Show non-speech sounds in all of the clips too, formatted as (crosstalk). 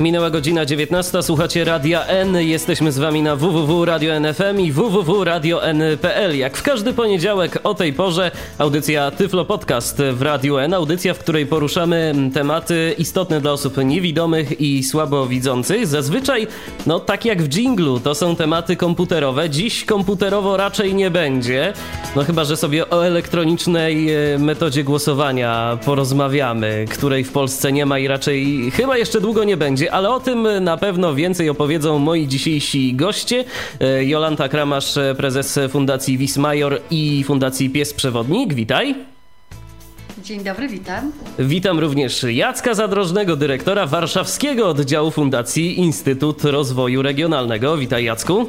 Minęła godzina 19, słuchacie Radia N. Jesteśmy z wami na www.radio.nfm i www.radio.n.pl. Jak w każdy poniedziałek o tej porze audycja Tyflo Podcast w Radiu N. Audycja, w której poruszamy tematy istotne dla osób niewidomych i słabowidzących. Zazwyczaj, no tak jak w dżinglu, to są tematy komputerowe. Dziś komputerowo raczej nie będzie. No chyba, że sobie o elektronicznej e, metodzie głosowania porozmawiamy, której w Polsce nie ma i raczej chyba jeszcze długo nie będzie ale o tym na pewno więcej opowiedzą moi dzisiejsi goście. E, Jolanta Kramasz, prezes Fundacji Wismajor i Fundacji Pies Przewodnik. Witaj. Dzień dobry, witam. Witam również Jacka Zadrożnego, dyrektora warszawskiego oddziału Fundacji Instytut Rozwoju Regionalnego. Witaj Jacku.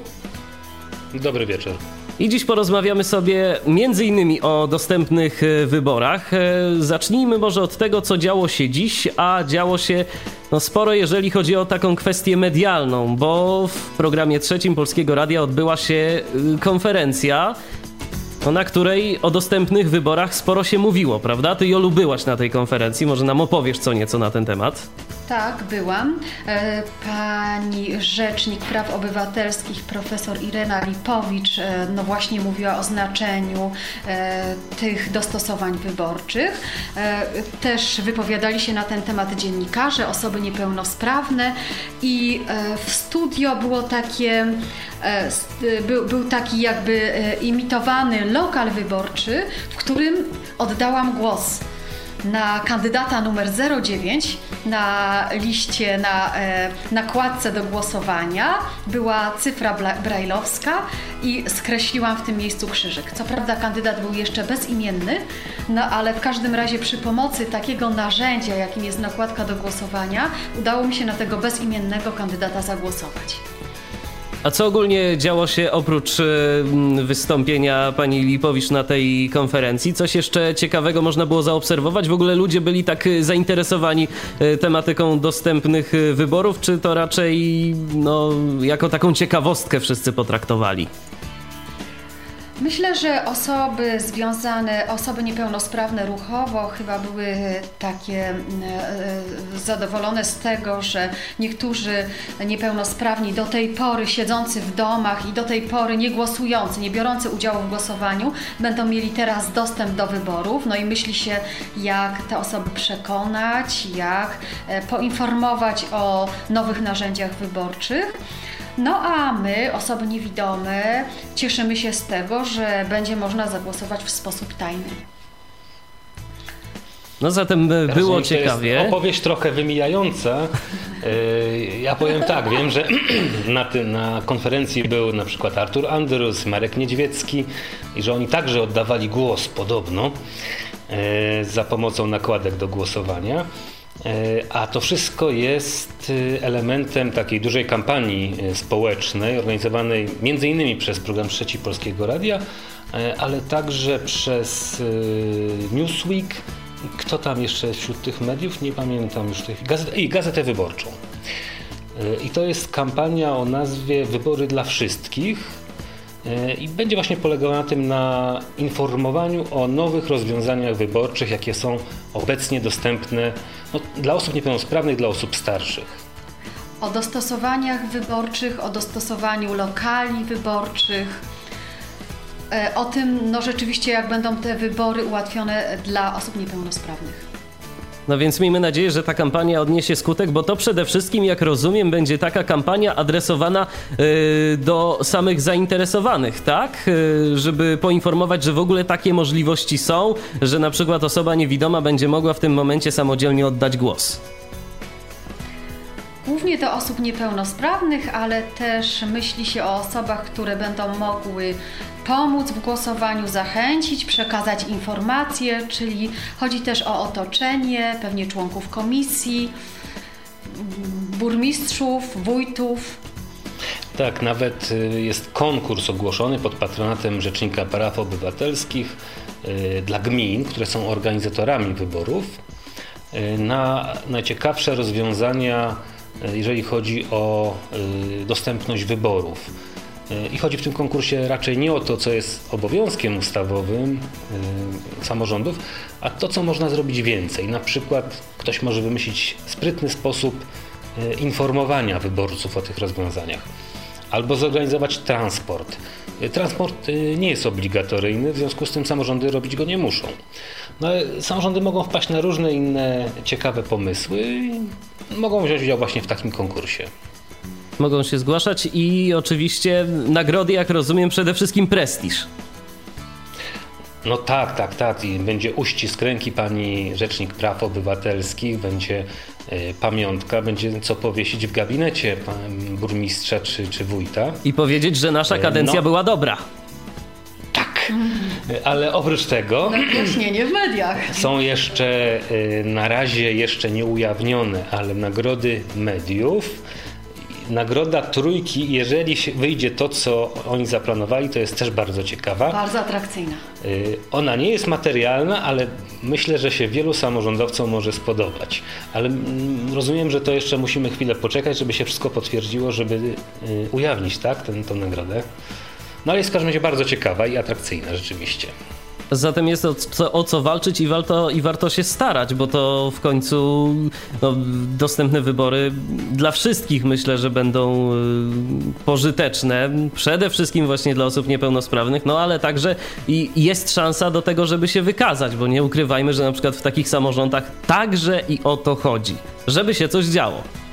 Dobry wieczór. I dziś porozmawiamy sobie między innymi o dostępnych e, wyborach. E, zacznijmy może od tego, co działo się dziś, a działo się no, sporo, jeżeli chodzi o taką kwestię medialną, bo w programie trzecim Polskiego Radia odbyła się y, konferencja, no, na której o dostępnych wyborach sporo się mówiło, prawda? Ty, Jolu, byłaś na tej konferencji, może nam opowiesz co nieco na ten temat? Tak, byłam. E, pani Rzecznik Praw Obywatelskich, profesor Irena Lipowicz, e, no właśnie mówiła o znaczeniu e, tych dostosowań wyborczych. Też wypowiadali się na ten temat dziennikarze, osoby niepełnosprawne i w studio było takie, był, był taki jakby imitowany lokal wyborczy, w którym oddałam głos na kandydata numer 09 na liście, na e, nakładce do głosowania była cyfra brajlowska i skreśliłam w tym miejscu krzyżyk. Co prawda kandydat był jeszcze bezimienny, no ale w każdym razie przy pomocy takiego narzędzia, jakim jest nakładka do głosowania, udało mi się na tego bezimiennego kandydata zagłosować. A co ogólnie działo się oprócz e, wystąpienia pani Lipowicz na tej konferencji? Coś jeszcze ciekawego można było zaobserwować? W ogóle ludzie byli tak e, zainteresowani e, tematyką dostępnych wyborów, czy to raczej no, jako taką ciekawostkę wszyscy potraktowali? Myślę, że osoby związane, osoby niepełnosprawne ruchowo chyba były takie mm, e, zadowolone z tego, że niektórzy niepełnosprawni do tej pory siedzący w domach i do tej pory nie głosujący, nie biorący udziału w głosowaniu, będą mieli teraz dostęp do wyborów. No i myśli się, jak te osoby przekonać, jak e, poinformować o nowych narzędziach wyborczych. No a my, osoby niewidome, cieszymy się z tego, że będzie można zagłosować w sposób tajny. No zatem e, było Rozumiem, ciekawie. To jest opowieść trochę wymijająca. E, ja powiem tak, wiem, że (clears throat) na, tym, na konferencji był na przykład Artur Andrus, Marek Niedźwiecki i że oni także oddawali głos podobno e, za pomocą nakładek do głosowania. E, a to wszystko jest e, elementem takiej dużej kampanii e, społecznej, organizowanej między innymi przez program Trzeci Polskiego Radia, ale także przez Newsweek. Kto tam jeszcze wśród tych mediów? Nie pamiętam już tych. Gazet, I Gazetę Wyborczą. I to jest kampania o nazwie Wybory dla wszystkich. I będzie właśnie polegała na tym, na informowaniu o nowych rozwiązaniach wyborczych, jakie są obecnie dostępne no, dla osób niepełnosprawnych, dla osób starszych. O dostosowaniach wyborczych, o dostosowaniu lokali wyborczych, e, o tym, no rzeczywiście, jak będą te wybory ułatwione dla osób niepełnosprawnych. No więc miejmy nadzieję, że ta kampania odniesie skutek, bo to przede wszystkim, jak rozumiem, będzie taka kampania adresowana y, do samych zainteresowanych, tak? Y, żeby poinformować, że w ogóle takie możliwości są, że na przykład osoba niewidoma będzie mogła w tym momencie samodzielnie oddać głos. Głównie do osób niepełnosprawnych, ale też myśli się o osobach, które będą mogły pomóc w głosowaniu, zachęcić, przekazać informacje, czyli chodzi też o otoczenie, pewnie członków komisji, burmistrzów, wójtów. Tak, nawet y, jest konkurs ogłoszony pod patronatem Rzecznika Praw Obywatelskich y, dla gmin, które są organizatorami wyborów na najciekawsze rozwiązania, jeżeli chodzi o dostępność wyborów. I chodzi w tym konkursie raczej nie o to, co jest obowiązkiem ustawowym samorządów, a to, co można zrobić więcej. Na przykład ktoś może wymyślić sprytny sposób informowania wyborców o tych rozwiązaniach albo zorganizować transport. Transport nie jest obligatoryjny, w związku z tym samorządy robić go nie muszą. No, samorządy mogą wpaść na różne inne ciekawe pomysły i mogą wziąć udział właśnie w takim konkursie. Mogą się zgłaszać i oczywiście nagrody, jak rozumiem, przede wszystkim prestiż. No tak, tak, tak. I będzie uścisk ręki pani Rzecznik Praw Obywatelskich, będzie y, pamiątka, będzie co powiesić w gabinecie burmistrza czy, czy wójta. I powiedzieć, że nasza e, kadencja no, była dobra. Tak, ale oprócz tego... Nagłośnienie w mediach. Są jeszcze y, na razie jeszcze nieujawnione, ale nagrody mediów nagroda trójki, jeżeli wyjdzie to, co oni zaplanowali, to jest też bardzo ciekawa. Bardzo atrakcyjna. Y, ona nie jest materialna, ale myślę, że się wielu samorządowcom może spodobać. Ale mm, rozumiem, że to jeszcze musimy chwilę poczekać, żeby się wszystko potwierdziło, żeby y, ujawnić tak, tę, tę nagrodę. No ale jest w każdym razie bardzo ciekawa i atrakcyjna rzeczywiście. Zatem jest o co, o co walczyć i warto, i warto się starać, bo to w końcu no, dostępne wybory dla wszystkich myślę, że będą y, pożyteczne. Przede wszystkim właśnie dla osób niepełnosprawnych, no ale także i jest szansa do tego, żeby się wykazać, bo nie ukrywajmy, że na przykład w takich samorządach także i o to chodzi, żeby się coś działo.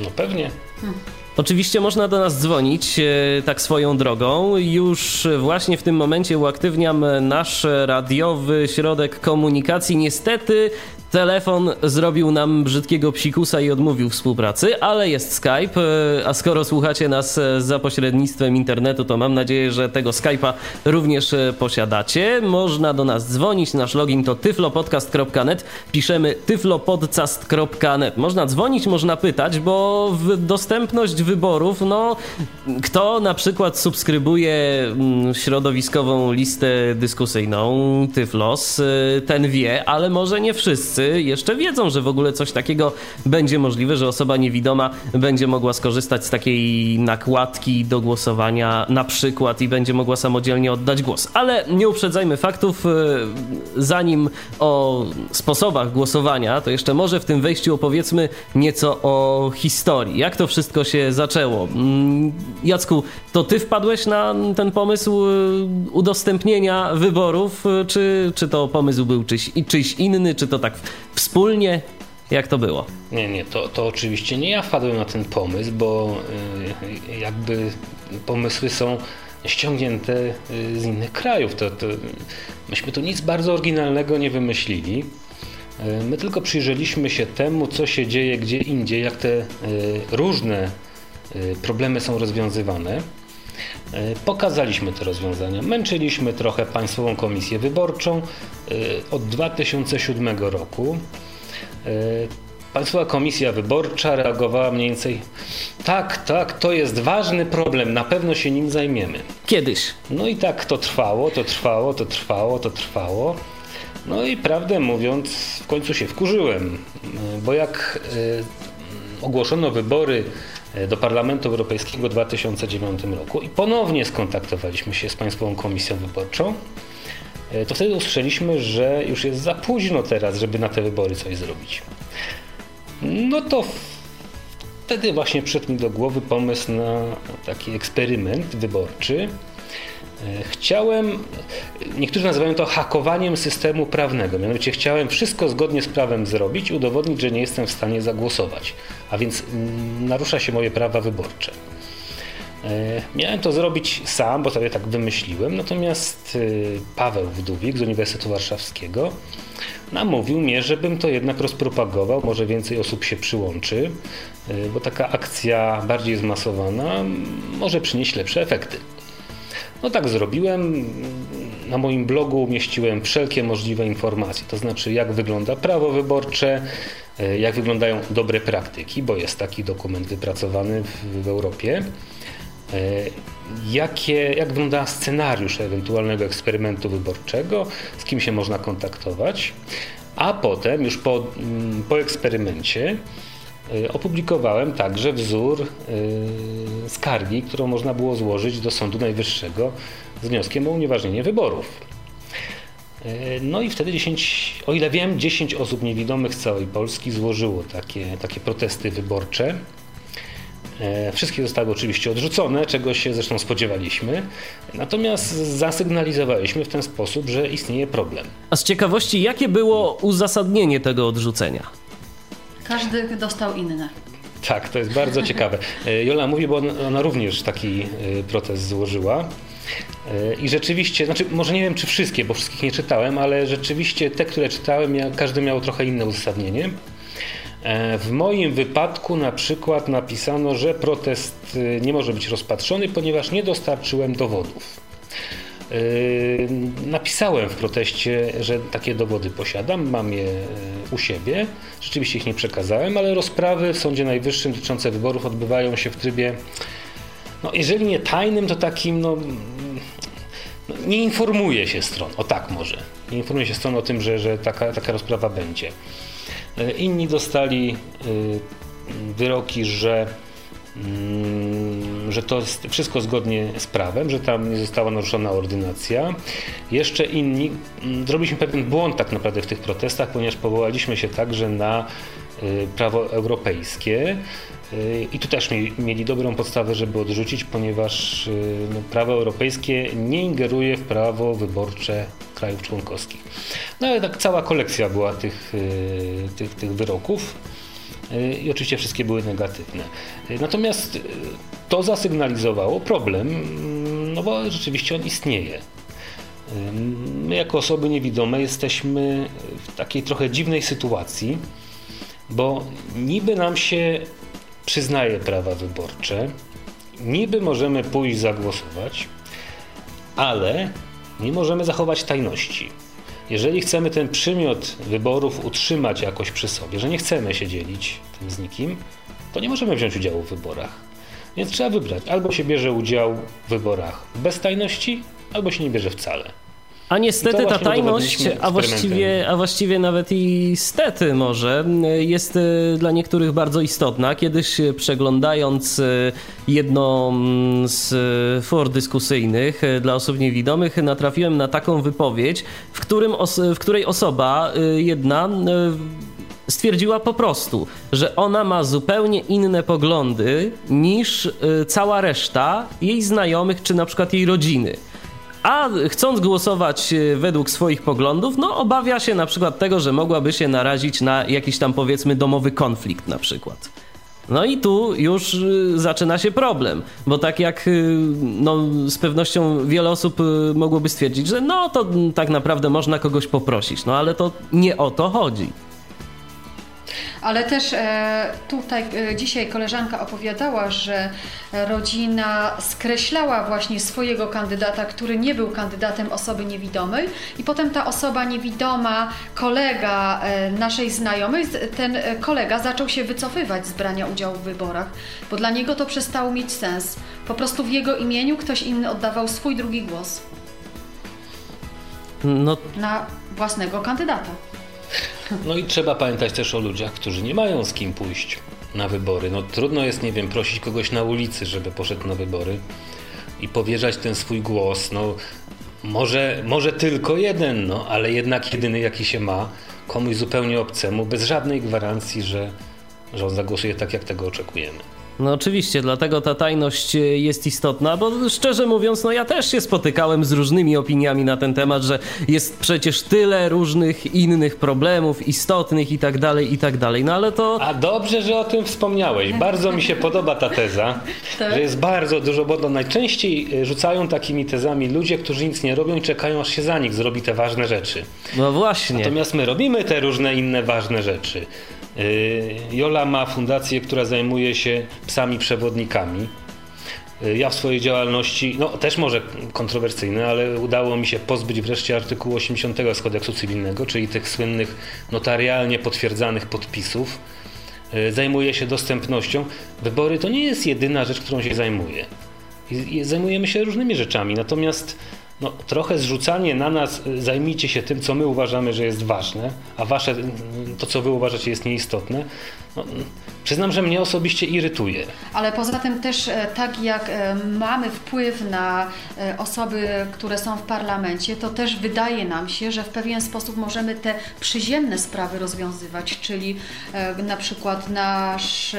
No pewnie. Hmm. Oczywiście można do nas dzwonić e, tak swoją drogą. Już właśnie w tym momencie uaktywniam nasz radiowy środek komunikacji. Niestety Telefon zrobił nam brzydkiego psikusa i odmówił współpracy, ale jest Skype, e, a skoro słuchacie nas e, za pośrednictwem internetu, to mam nadzieję, że tego Skype'a również e, posiadacie. Można do nas dzwonić, nasz login to tyflopodcast.net, piszemy tyflopodcast.net. Można dzwonić, można pytać, bo dostępność wyborów, no kto na przykład subskrybuje mm, środowiskową listę dyskusyjną Tyflos, ten wie, ale może nie wszyscy wszyscy jeszcze wiedzą, że w ogóle coś takiego będzie możliwe, że osoba niewidoma będzie mogła skorzystać z takiej nakładki do głosowania na przykład i będzie mogła samodzielnie oddać głos. Ale nie uprzedzajmy faktów, e, zanim o sposobach głosowania, to jeszcze może w tym wejściu opowiedzmy nieco o historii. Jak to wszystko się zaczęło? Mm, Jacku, to ty wpadłeś na ten pomysł e, udostępnienia wyborów, e, czy, czy to pomysł był czyś, czyś inny, czy to tak wspólnie? Jak to było? Nie, nie, to, to oczywiście nie ja wpadłem na ten pomysł, bo y, jakby pomysły są ściągnięte y, z innych krajów. To, to, myśmy tu nic bardzo oryginalnego nie wymyślili. Y, my tylko przyjrzeliśmy się temu, co się dzieje gdzie indziej, jak te różne problemy są rozwiązywane. E, pokazaliśmy te rozwiązania. Męczyliśmy trochę Państwową Komisję Wyborczą e, od 2007 roku. E, Państwowa Komisja Wyborcza reagowała mniej więcej tak, tak, to jest ważny problem, na pewno się nim zajmiemy. Kiedyś. No i tak to trwało, to trwało, to trwało, to trwało. No i prawdę mówiąc, w końcu się wkurzyłem, bo jak ogłoszono wybory do Parlamentu Europejskiego w 2009 roku i ponownie skontaktowaliśmy się z Państwową Komisją Wyborczą, e, to wtedy usłyszeliśmy, że już jest za późno teraz, żeby na te wybory coś zrobić. No to wtedy właśnie przyszedł mi do głowy pomysł na taki eksperyment wyborczy, E, chciałem, niektórzy nazywają to hakowaniem systemu prawnego, mianowicie chciałem wszystko zgodnie z prawem zrobić, udowodnić, że nie jestem w stanie zagłosować, a więc mm, narusza się moje prawa wyborcze. E, miałem to zrobić sam, bo sobie tak wymyśliłem, natomiast e, Paweł Wdówik z Uniwersytetu Warszawskiego namówił mnie, żebym to jednak rozpropagował, może więcej osób się przyłączy, bo taka akcja bardziej zmasowana może przynieść lepsze efekty. No tak zrobiłem. Na moim blogu umieściłem wszelkie możliwe informacje, to znaczy jak wygląda prawo wyborcze, e, jak wyglądają dobre praktyki, bo jest taki dokument wypracowany w, w Europie. E, jakie, jak wygląda scenariusz ewentualnego eksperymentu wyborczego, z kim się można kontaktować. A potem, już po, mm, po eksperymencie, opublikowałem także wzór y, skargi, którą można było złożyć do Sądu Najwyższego z wnioskiem o unieważnienie wyborów. Y, no i wtedy 10, o ile wiem, 10 osób niewidomych z całej Polski złożyło takie, takie protesty wyborcze. E, wszystkie zostały oczywiście odrzucone, czego się zresztą spodziewaliśmy. Natomiast zasygnalizowaliśmy w ten sposób, że istnieje problem. A z ciekawości, jakie było uzasadnienie tego odrzucenia? Każdy dostał inne. Tak, to jest bardzo (laughs) ciekawe. E, Jola mówi, bo ona również taki e, protest złożyła. I rzeczywiście, znaczy może nie wiem czy wszystkie, bo wszystkich nie czytałem, ale rzeczywiście te, które czytałem, każdy miał trochę inne uzasadnienie. E, w moim wypadku na przykład napisano, że protest nie może być rozpatrzony, ponieważ nie dostarczyłem dowodów. E, napisałem w proteście, że takie dowody posiadam, mam je e, u siebie. Rzeczywiście ich nie przekazałem, ale rozprawy w Sądzie Najwyższym dotyczące wyborów odbywają się w trybie, no jeżeli nie tajnym, to takim, no, no nie informuje się stron, o tak może. Nie informuje się stron o tym, że, że taka, taka rozprawa będzie. E, inni dostali wyroki, że, że to wszystko zgodnie z prawem, że tam nie została naruszona ordynacja. Jeszcze inni, mm, zrobiliśmy pewien błąd tak naprawdę w tych protestach, ponieważ powołaliśmy się także na e, prawo europejskie. I tu też mieli dobrą podstawę, żeby odrzucić, ponieważ no, prawo europejskie nie ingeruje w prawo wyborcze krajów członkowskich. No ale tak cała kolekcja była tych, y, tych, tych wyroków y, i oczywiście wszystkie były negatywne. Y, natomiast to zasygnalizowało problem, mm, no bo rzeczywiście on istnieje. My jako osoby niewidome jesteśmy w takiej trochę dziwnej sytuacji, bo niby nam się przyznaje prawa wyborcze, niby możemy pójść zagłosować, ale nie możemy zachować tajności. Jeżeli chcemy ten przymiot wyborów utrzymać jakoś przy sobie, że nie chcemy się dzielić tym z nikim, to nie możemy wziąć udziału w wyborach. Więc trzeba wybrać, albo się bierze udział w wyborach bez tajności, albo się nie bierze wcale. A niestety ta tajność, a właściwie, a właściwie nawet i stety może, jest e, dla niektórych bardzo istotna. Kiedyś e, przeglądając e, jedno mm, z for dyskusyjnych dla osób niewidomych, natrafiłem na taką wypowiedź, w, którym w której osoba jedna stwierdziła po prostu, że ona ma zupełnie inne poglądy niż cała reszta jej znajomych czy na przykład jej rodziny a chcąc głosować e, według swoich poglądów, no obawia się na przykład tego, że mogłaby się narazić na jakiś tam powiedzmy domowy konflikt na przykład. No i tu już e, zaczyna się problem, bo tak jak e, no, z pewnością wiele osób mogłoby stwierdzić, że no to tak naprawdę można kogoś poprosić, no ale to nie o to chodzi. Ale też e, tutaj e, dzisiaj koleżanka opowiadała, że rodzina skreślała właśnie swojego kandydata, który nie był kandydatem osoby niewidomej i potem ta osoba niewidoma, kolega e, naszej znajomej, ten kolega zaczął się wycofywać z brania udziału w wyborach, bo dla niego to przestało mieć sens. Po prostu w jego imieniu ktoś inny oddawał swój drugi głos. No. Na własnego kandydata. No i trzeba pamiętać też o ludziach, którzy nie mają z kim pójść na wybory. No trudno jest, nie wiem, prosić kogoś na ulicy, żeby poszedł na wybory i powierzać ten swój głos. No może, może tylko jeden, no ale jednak jedyny jaki się ma, komuś zupełnie obcemu, bez żadnej gwarancji, że, że on zagłosuje tak, jak tego oczekujemy. No oczywiście, dlatego ta tajność e, jest istotna, bo szczerze mówiąc, no ja też się spotykałem z różnymi opiniami na ten temat, że jest przecież tyle różnych innych problemów istotnych i tak dalej, i tak dalej. No ale to... A dobrze, że o tym wspomniałeś. Bardzo mi się podoba ta teza, (laughs) tak? że jest bardzo dużo, bo to najczęściej e, rzucają takimi tezami ludzie, którzy nic nie robią i czekają, aż się za nich zrobi te ważne rzeczy. No właśnie. Natomiast my robimy te różne inne ważne rzeczy. Y, Jola ma fundację, która zajmuje się psami przewodnikami. Y, ja w swojej działalności, no też może kontrowersyjne, ale udało mi się pozbyć wreszcie artykułu 80 z kodeksu cywilnego, czyli tych słynnych notarialnie potwierdzanych podpisów. Y, zajmuję się dostępnością. Wybory to nie jest jedyna rzecz, którą się zajmuję. Zajmujemy się różnymi rzeczami, natomiast no, trochę zrzucanie na nas, y, zajmijcie się tym, co my uważamy, że jest ważne, a wasze, y, to, co wy uważacie, jest nieistotne. No, przyznam, że mnie osobiście irytuje. Ale poza tym też e, tak jak e, mamy wpływ na e, osoby, które są w parlamencie, to też wydaje nam się, że w pewien sposób możemy te przyziemne sprawy rozwiązywać, czyli na przykład nasz,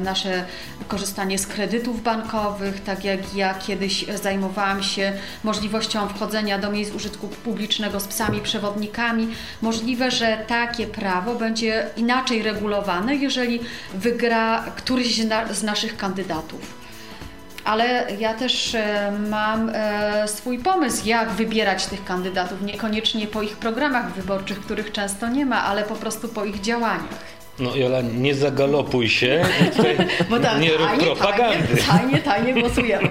nasze korzystanie z kredytów bankowych, tak jak ja kiedyś zajmowałam się możliwością wchodzenia do miejsc użytku publicznego z psami przewodnikami. Możliwe, że takie prawo będzie inaczej regulowane, jeżeli wygra któryś z naszych kandydatów. Ale ja też e, mam e, swój pomysł, jak wybierać tych kandydatów. Niekoniecznie po ich programach wyborczych, których często nie ma, ale po prostu po ich działaniach. No Jola, nie zagalopuj się, (laughs) Bo tak, nie rób propagandy. Tajnie, tajnie głosujemy.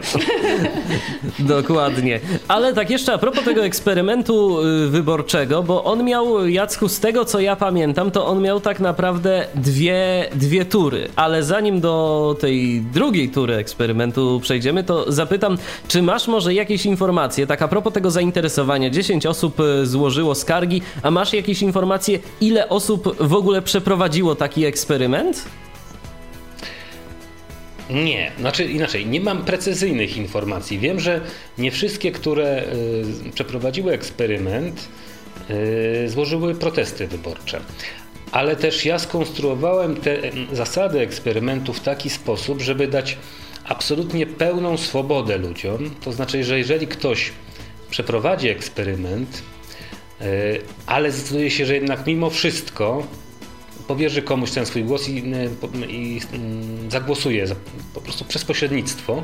(laughs) Dokładnie. Ale tak jeszcze a propos tego eksperymentu y, wyborczego, bo on miał, Jacku, z tego co ja pamiętam, to on miał tak naprawdę dwie, dwie tury. Ale zanim do tej drugiej tury eksperymentu przejdziemy, to zapytam, czy masz może jakieś informacje, tak a propos tego zainteresowania, 10 osób y, złożyło skargi, a masz jakieś informacje, ile osób w ogóle przeprowadziło taki eksperyment? Nie, znaczy inaczej, nie mam precyzyjnych informacji. Wiem, że nie wszystkie, które y, przeprowadziły eksperyment, y, złożyły protesty wyborcze. Ale też ja skonstruowałem te zasady eksperymentu w taki sposób, żeby dać absolutnie pełną swobodę ludziom. To znaczy, że jeżeli ktoś przeprowadzi eksperyment, y, ale zdecyduje się, że jednak mimo wszystko powierzy komuś ten swój głos i, i, i mm, zagłosuje za, po prostu przez pośrednictwo,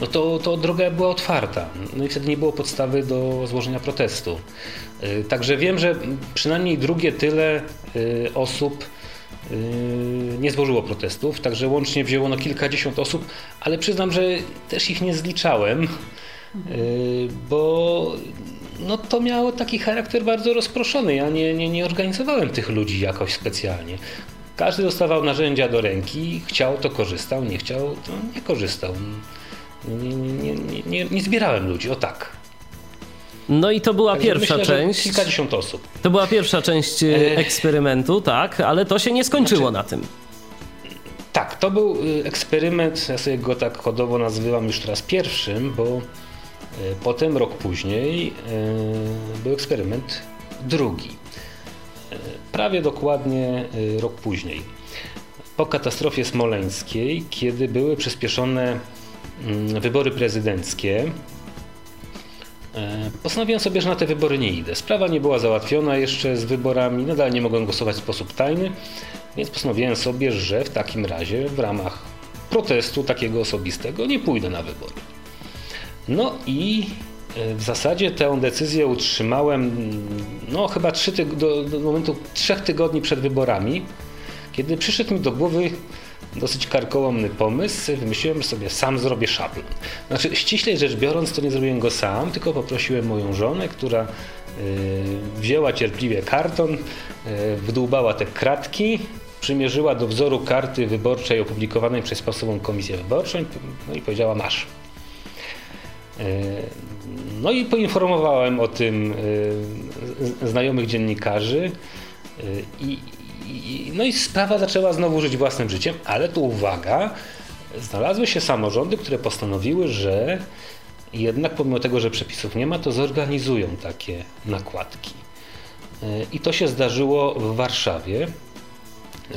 no to, to droga była otwarta. No i wtedy nie było podstawy do złożenia protestu. Y, także wiem, że przynajmniej drugie tyle y, osób y, nie złożyło protestów, także łącznie wzięło no kilkadziesiąt osób, ale przyznam, że też ich nie zliczałem, bo no to miało taki charakter bardzo rozproszony. Ja nie, nie, nie organizowałem tych ludzi jakoś specjalnie. Każdy dostawał narzędzia do ręki, chciał to korzystał, nie chciał to nie korzystał. Nie, nie, nie, nie, zbierałem ludzi, o tak. No i to była Także pierwsza myślę, część. Kilkadziesiąt osób. To była pierwsza część e, eksperymentu, tak, ale to się nie skończyło znaczy, na tym. Tak, to był y, eksperyment, ja sobie go tak kodowo nazywam już teraz pierwszym, bo E, potem rok później e, był eksperyment drugi. E, prawie dokładnie rok później. Po katastrofie smoleńskiej, kiedy były przyspieszone mm, wybory prezydenckie, postanowiłem sobie, że na te wybory nie idę. Sprawa nie była załatwiona jeszcze z wyborami, nadal nie mogłem głosować w sposób tajny, więc postanowiłem sobie, że w takim razie w ramach protestu takiego osobistego nie pójdę na wybory. No i e, w zasadzie tę decyzję utrzymałem no chyba trzy do, do momentu trzech tygodni przed wyborami, kiedy przyszedł mi do głowy dosyć karkołomny pomysł, wymyśliłem sobie sam zrobię szablon. Znaczy ściślej rzecz biorąc to nie zrobiłem go sam, tylko poprosiłem moją żonę, która yy, wzięła cierpliwie karton, yy, wydłubała te kratki, przymierzyła do wzoru karty wyborczej opublikowanej przez Państwową Komisję Wyborczą no i powiedziała masz. E, no i poinformowałem o tym e, znajomych dziennikarzy e, i, i, no i sprawa zaczęła znowu żyć własnym życiem, ale tu uwaga, znalazły się samorządy, które postanowiły, że jednak pomimo tego, że przepisów nie ma, to zorganizują takie nakładki. I to się zdarzyło w Warszawie,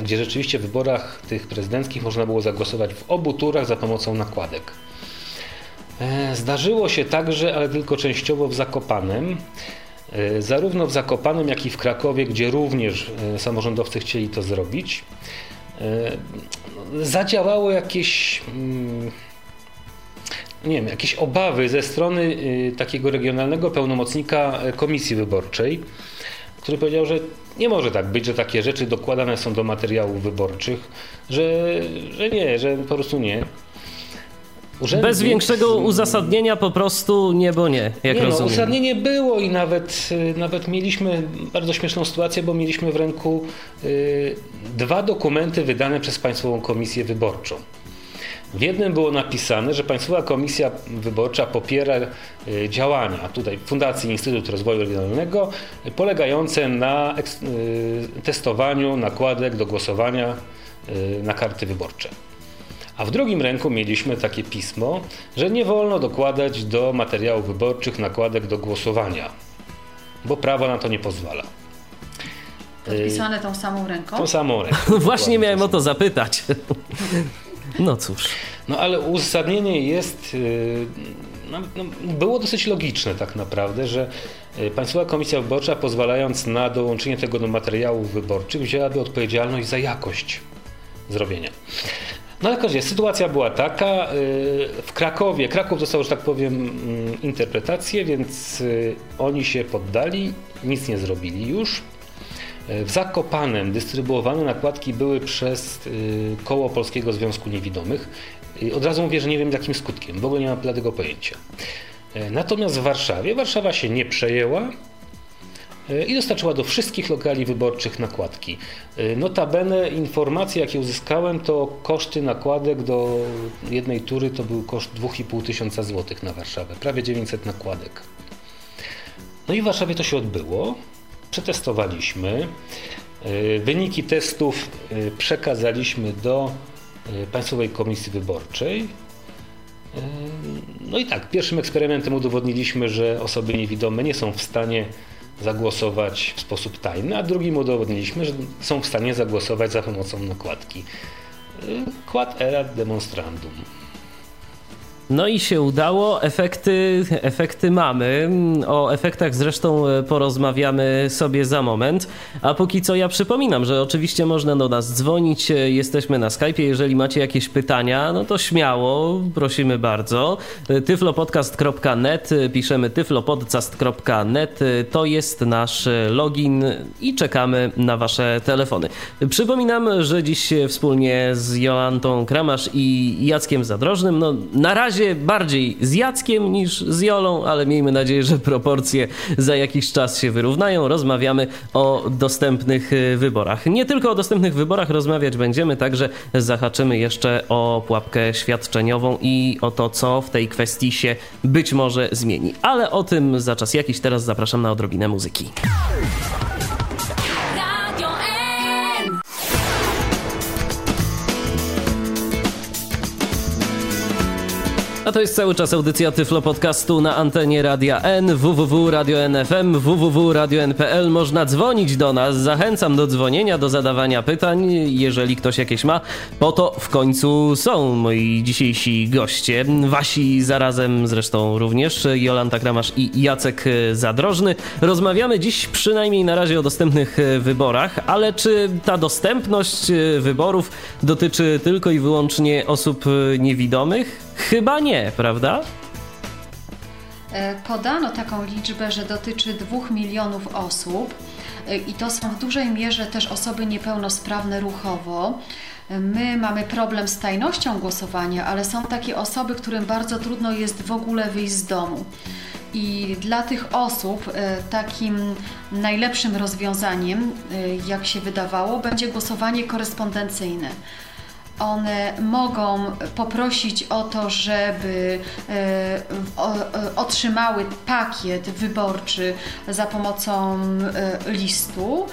gdzie rzeczywiście w wyborach tych prezydenckich można było zagłosować w obu turach za pomocą nakładek. E, zdarzyło się także, ale tylko częściowo w Zakopanem. E, zarówno w Zakopanem, jak i w Krakowie, gdzie również e, samorządowcy chcieli to zrobić, zadziałało jakieś mm, nie wiem, jakieś obawy ze strony takiego regionalnego pełnomocnika komisji wyborczej, który powiedział, że nie może tak być, że takie rzeczy dokładane są do materiałów wyborczych, że, że nie, że po prostu nie. Urzędnik... Bez większego uzasadnienia po prostu nie, bo nie, jak nie, no, rozumiem. No, uzasadnienie było i nawet, y, nawet mieliśmy bardzo śmieszną sytuację, bo mieliśmy w ręku y, dwa dokumenty wydane przez Państwową Komisję Wyborczą. W jednym było napisane, że Państwowa Komisja Wyborcza popiera y, działania tutaj Fundacji Instytut Rozwoju Regionalnego polegające na y, testowaniu nakładek do głosowania na karty wyborcze. A w drugim ręku mieliśmy takie pismo, że nie wolno dokładać do materiałów wyborczych nakładek do głosowania, bo prawo na to nie pozwala. Podpisane tą samą ręką? Tą samą ręką. (laughs) Właśnie miałem o to zapytać. No cóż. No ale uzasadnienie jest, y, no, no, było dosyć logiczne tak naprawdę, że y, Państwowa Komisja Wyborcza pozwalając na dołączenie tego do materiałów wyborczych wzięłaby odpowiedzialność za jakość zrobienia. No ale każdym sytuacja była taka, y, w Krakowie, Kraków dostał, że tak powiem, mm, interpretację, więc oni się poddali, nic nie zrobili już. W Zakopanem dystrybuowane nakładki były przez y, Koło Polskiego Związku Niewidomych. Od razu mówię, że nie wiem jakim skutkiem, w ogóle nie mam tego pojęcia. Natomiast w Warszawie, Warszawa się nie przejęła i dostarczyła do wszystkich lokali wyborczych nakładki. E, notabene informacje, jakie uzyskałem, to koszty nakładek do jednej tury to był koszt 2,5 tysiąca złotych na Warszawę, prawie 900 nakładek. No i w Warszawie to się odbyło przetestowaliśmy. E, wyniki testów przekazaliśmy do Państwowej Komisji Wyborczej. No i tak, pierwszym eksperymentem udowodniliśmy, że osoby niewidome nie są w stanie zagłosować w sposób tajny, a drugim udowodniliśmy, że są w stanie zagłosować za pomocą nakładki. Quad erat demonstrandum. No i się udało, efekty, efekty mamy. O efektach zresztą e, porozmawiamy sobie za moment. A póki co ja przypominam, że oczywiście można do nas dzwonić, e, jesteśmy na Skype. Jeżeli macie jakieś pytania, no to śmiało, prosimy bardzo. E, tyflopodcast.net, piszemy tyflopodcast.net, to jest nasz login i czekamy na wasze telefony. Przypominam, że dziś wspólnie z Jolantą Kramasz i Jackiem Zadrożnym, no na razie razie bardziej z Jackiem niż z Jolą, ale miejmy nadzieję, że proporcje za jakiś czas się wyrównają. Rozmawiamy o dostępnych y, wyborach. Nie tylko o dostępnych wyborach rozmawiać będziemy, także zahaczymy jeszcze o pułapkę świadczeniową i o to, co w tej kwestii się być może zmieni. Ale o tym za czas jakiś. Teraz zapraszam na odrobinę muzyki. A to jest cały czas audycja Tyflo Podcastu na antenie Radia N, www.radio.nfm, www.radio.npl. Można dzwonić do nas. Zachęcam do dzwonienia, do zadawania pytań, jeżeli ktoś jakieś ma. Po to w końcu są moi dzisiejsi goście. Wasi zarazem zresztą również, Jolanta Kramasz i Jacek Zadrożny. Rozmawiamy dziś przynajmniej na razie o dostępnych wyborach, ale czy ta dostępność wyborów dotyczy tylko i wyłącznie osób niewidomych? Chyba nie, prawda? E, podano taką liczbę, że dotyczy 2 milionów osób e, i to są w dużej mierze też osoby niepełnosprawne ruchowo. E, my mamy problem z tajnością głosowania, ale są takie osoby, którym bardzo trudno jest w ogóle wyjść z domu. I dla tych osób takim najlepszym rozwiązaniem, jak się wydawało, będzie głosowanie korespondencyjne one mogą poprosić o to, żeby e, e, otrzymały pakiet wyborczy za pomocą e, listu.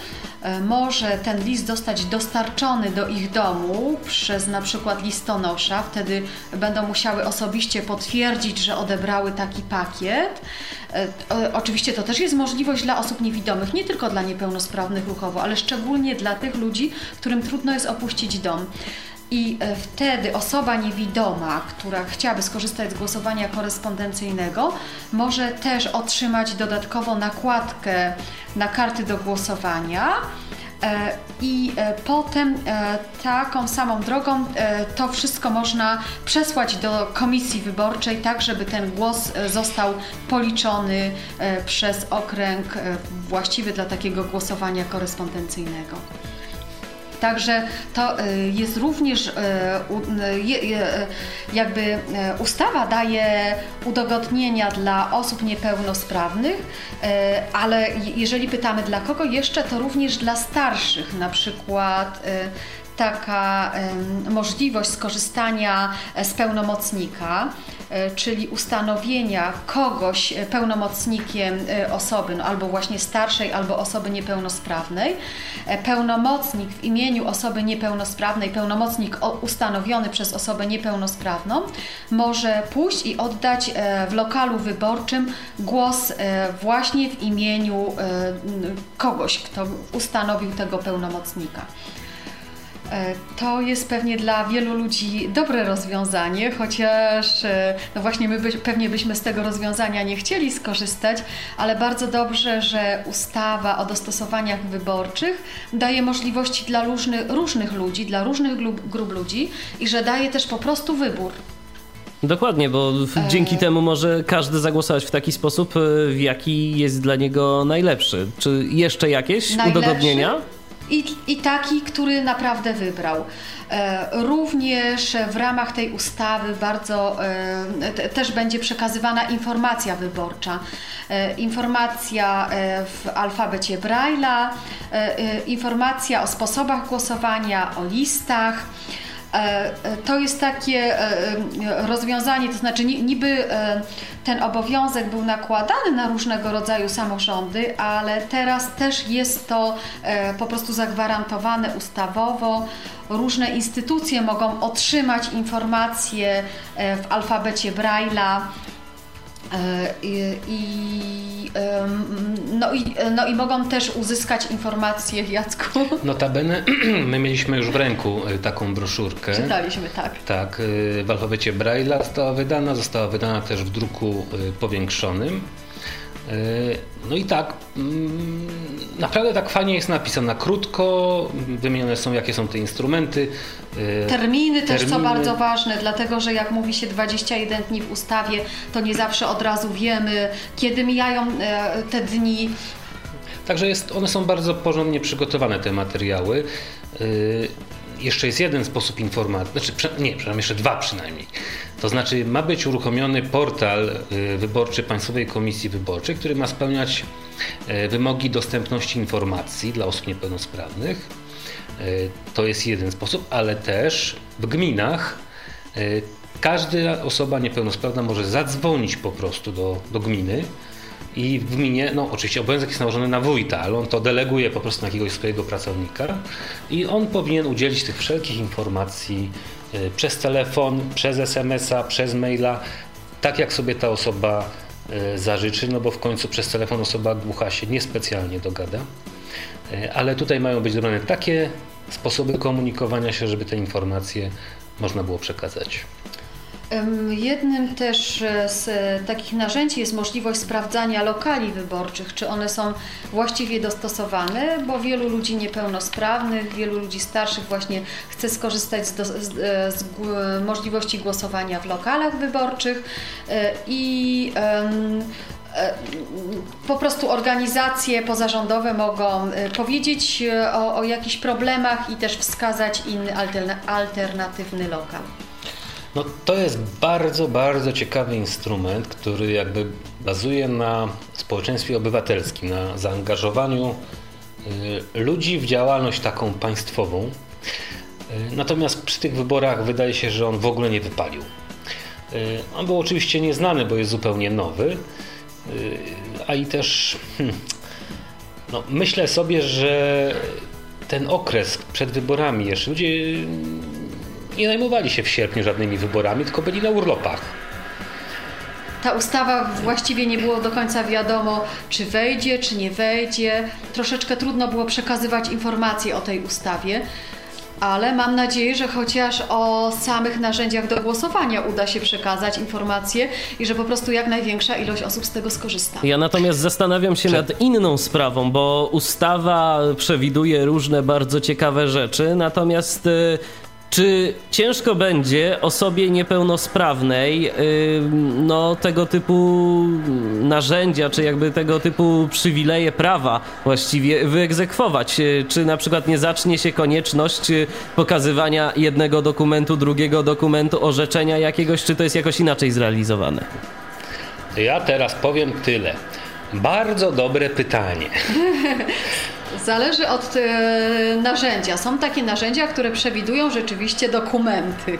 Może ten list zostać dostarczony do ich domu przez na przykład listonosza, wtedy będą musiały osobiście potwierdzić, że odebrały taki pakiet. Oczywiście to też jest możliwość dla osób niewidomych, nie tylko dla niepełnosprawnych ruchowo, ale szczególnie dla tych ludzi, którym trudno jest opuścić dom. I e, wtedy osoba niewidoma, która chciałaby skorzystać z głosowania korespondencyjnego, może też otrzymać dodatkowo nakładkę na karty do głosowania. E, I e, potem taką samą drogą to wszystko można przesłać do komisji wyborczej, tak żeby ten głos został policzony przez okręg właściwy dla takiego głosowania korespondencyjnego. Także to jest również jakby ustawa daje udogodnienia dla osób niepełnosprawnych, ale jeżeli pytamy dla kogo jeszcze, to również dla starszych, na przykład taka możliwość skorzystania z pełnomocnika, e, czyli ustanowienia kogoś pełnomocnikiem e, osoby, no albo właśnie starszej, albo osoby niepełnosprawnej. E, pełnomocnik w imieniu osoby niepełnosprawnej, pełnomocnik ustanowiony przez osobę niepełnosprawną, może pójść i oddać w lokalu wyborczym głos właśnie w imieniu kogoś, kto ustanowił tego pełnomocnika. E, to jest pewnie dla wielu ludzi dobre rozwiązanie, chociaż e, no właśnie my pewnie byśmy z tego rozwiązania nie chcieli skorzystać, ale bardzo dobrze, że ustawa o dostosowaniach wyborczych daje możliwości dla różnych, różnych ludzi, dla różnych grup, grup ludzi i że daje też po prostu wybór. Dokładnie, bo e... dzięki temu może każdy zagłosować w taki sposób, w jaki jest dla niego najlepszy. Czy jeszcze jakieś najlepszy? udogodnienia? I, i taki, który naprawdę wybrał. E, również w ramach tej ustawy bardzo e, też będzie przekazywana informacja wyborcza. E, informacja w alfabecie Braille'a, informacja o sposobach głosowania, o listach. E, e, to jest takie e, rozwiązanie, to znaczy niby ten obowiązek był nakładany na różnego rodzaju samorządy, ale teraz też jest to po prostu zagwarantowane ustawowo. Różne instytucje mogą otrzymać informacje w alfabecie Braille'a E, I, no, i, no i mogą też uzyskać informacje, Jacku. Notabene, (clears throat) my mieliśmy już w ręku e, taką broszurkę. Czytaliśmy, tak. Tak, e, w alfabecie Braille'a została wydana, została wydana też w druku powiększonym. No i tak, mm, naprawdę tak fajnie jest napisana, krótko, wymienione są jakie są te instrumenty. Terminy, terminy też co bardzo ważne, dlatego że jak mówi się 21 dni w ustawie, to nie zawsze od razu wiemy, kiedy mijają e, te dni. Także jest, one są bardzo porządnie przygotowane, te materiały. E, jeszcze jest jeden sposób informacji, znaczy nie, przepraszam, jeszcze dwa przynajmniej. To znaczy ma być uruchomiony portal y, wyborczy Państwowej Komisji Wyborczej, który ma spełniać y, wymogi dostępności informacji dla osób niepełnosprawnych. Y, to jest jeden sposób, ale też w gminach każda osoba niepełnosprawna może zadzwonić po prostu do, do gminy i w gminie, no oczywiście obowiązek jest nałożony na wójta, ale on to deleguje po prostu na jakiegoś swojego pracownika i on powinien udzielić tych wszelkich informacji y, przez telefon, przez SMS-a, przez maila, tak jak sobie ta osoba y, zażyczy, no bo w końcu przez telefon osoba głucha się niespecjalnie dogada. Y, ale tutaj mają być dobrane takie sposoby komunikowania się, żeby te informacje można było przekazać. Jednym też e, z takich narzędzi jest możliwość sprawdzania lokali wyborczych, czy one są właściwie dostosowane, bo wielu ludzi niepełnosprawnych, wielu ludzi starszych właśnie chce skorzystać z, do, z, e, z możliwości głosowania w lokalach wyborczych e, i po prostu organizacje pozarządowe mogą powiedzieć o, o jakichś problemach i też wskazać inny alternatywny lokal. No to jest bardzo, bardzo ciekawy instrument, który jakby bazuje na społeczeństwie obywatelskim, na zaangażowaniu y, ludzi w działalność taką państwową. Y, natomiast przy tych wyborach wydaje się, że on w ogóle nie wypalił. Y, on był oczywiście nieznany, bo jest zupełnie nowy, a i też hmm, no, myślę sobie, że ten okres przed wyborami jeszcze ludzie nie zajmowali się w sierpniu żadnymi wyborami, tylko byli na urlopach. Ta ustawa właściwie nie było do końca wiadomo, czy wejdzie, czy nie wejdzie. Troszeczkę trudno było przekazywać informacje o tej ustawie ale mam nadzieję, że chociaż o samych narzędziach do głosowania uda się przekazać informacje i że po prostu jak największa ilość osób z tego skorzysta. Ja natomiast zastanawiam się nad inną sprawą, bo ustawa przewiduje różne bardzo ciekawe rzeczy, natomiast y, Czy ciężko będzie osobie niepełnosprawnej no, tego typu narzędzia, czy jakby tego typu przywileje prawa właściwie wyegzekwować? Y, czy na przykład nie zacznie się konieczność y, pokazywania jednego dokumentu, drugiego dokumentu, orzeczenia jakiegoś, czy to jest jakoś inaczej zrealizowane? Ja teraz powiem tyle. Bardzo dobre pytanie. (laughs) Zależy od e, narzędzia. Są takie narzędzia, które przewidują rzeczywiście dokumenty.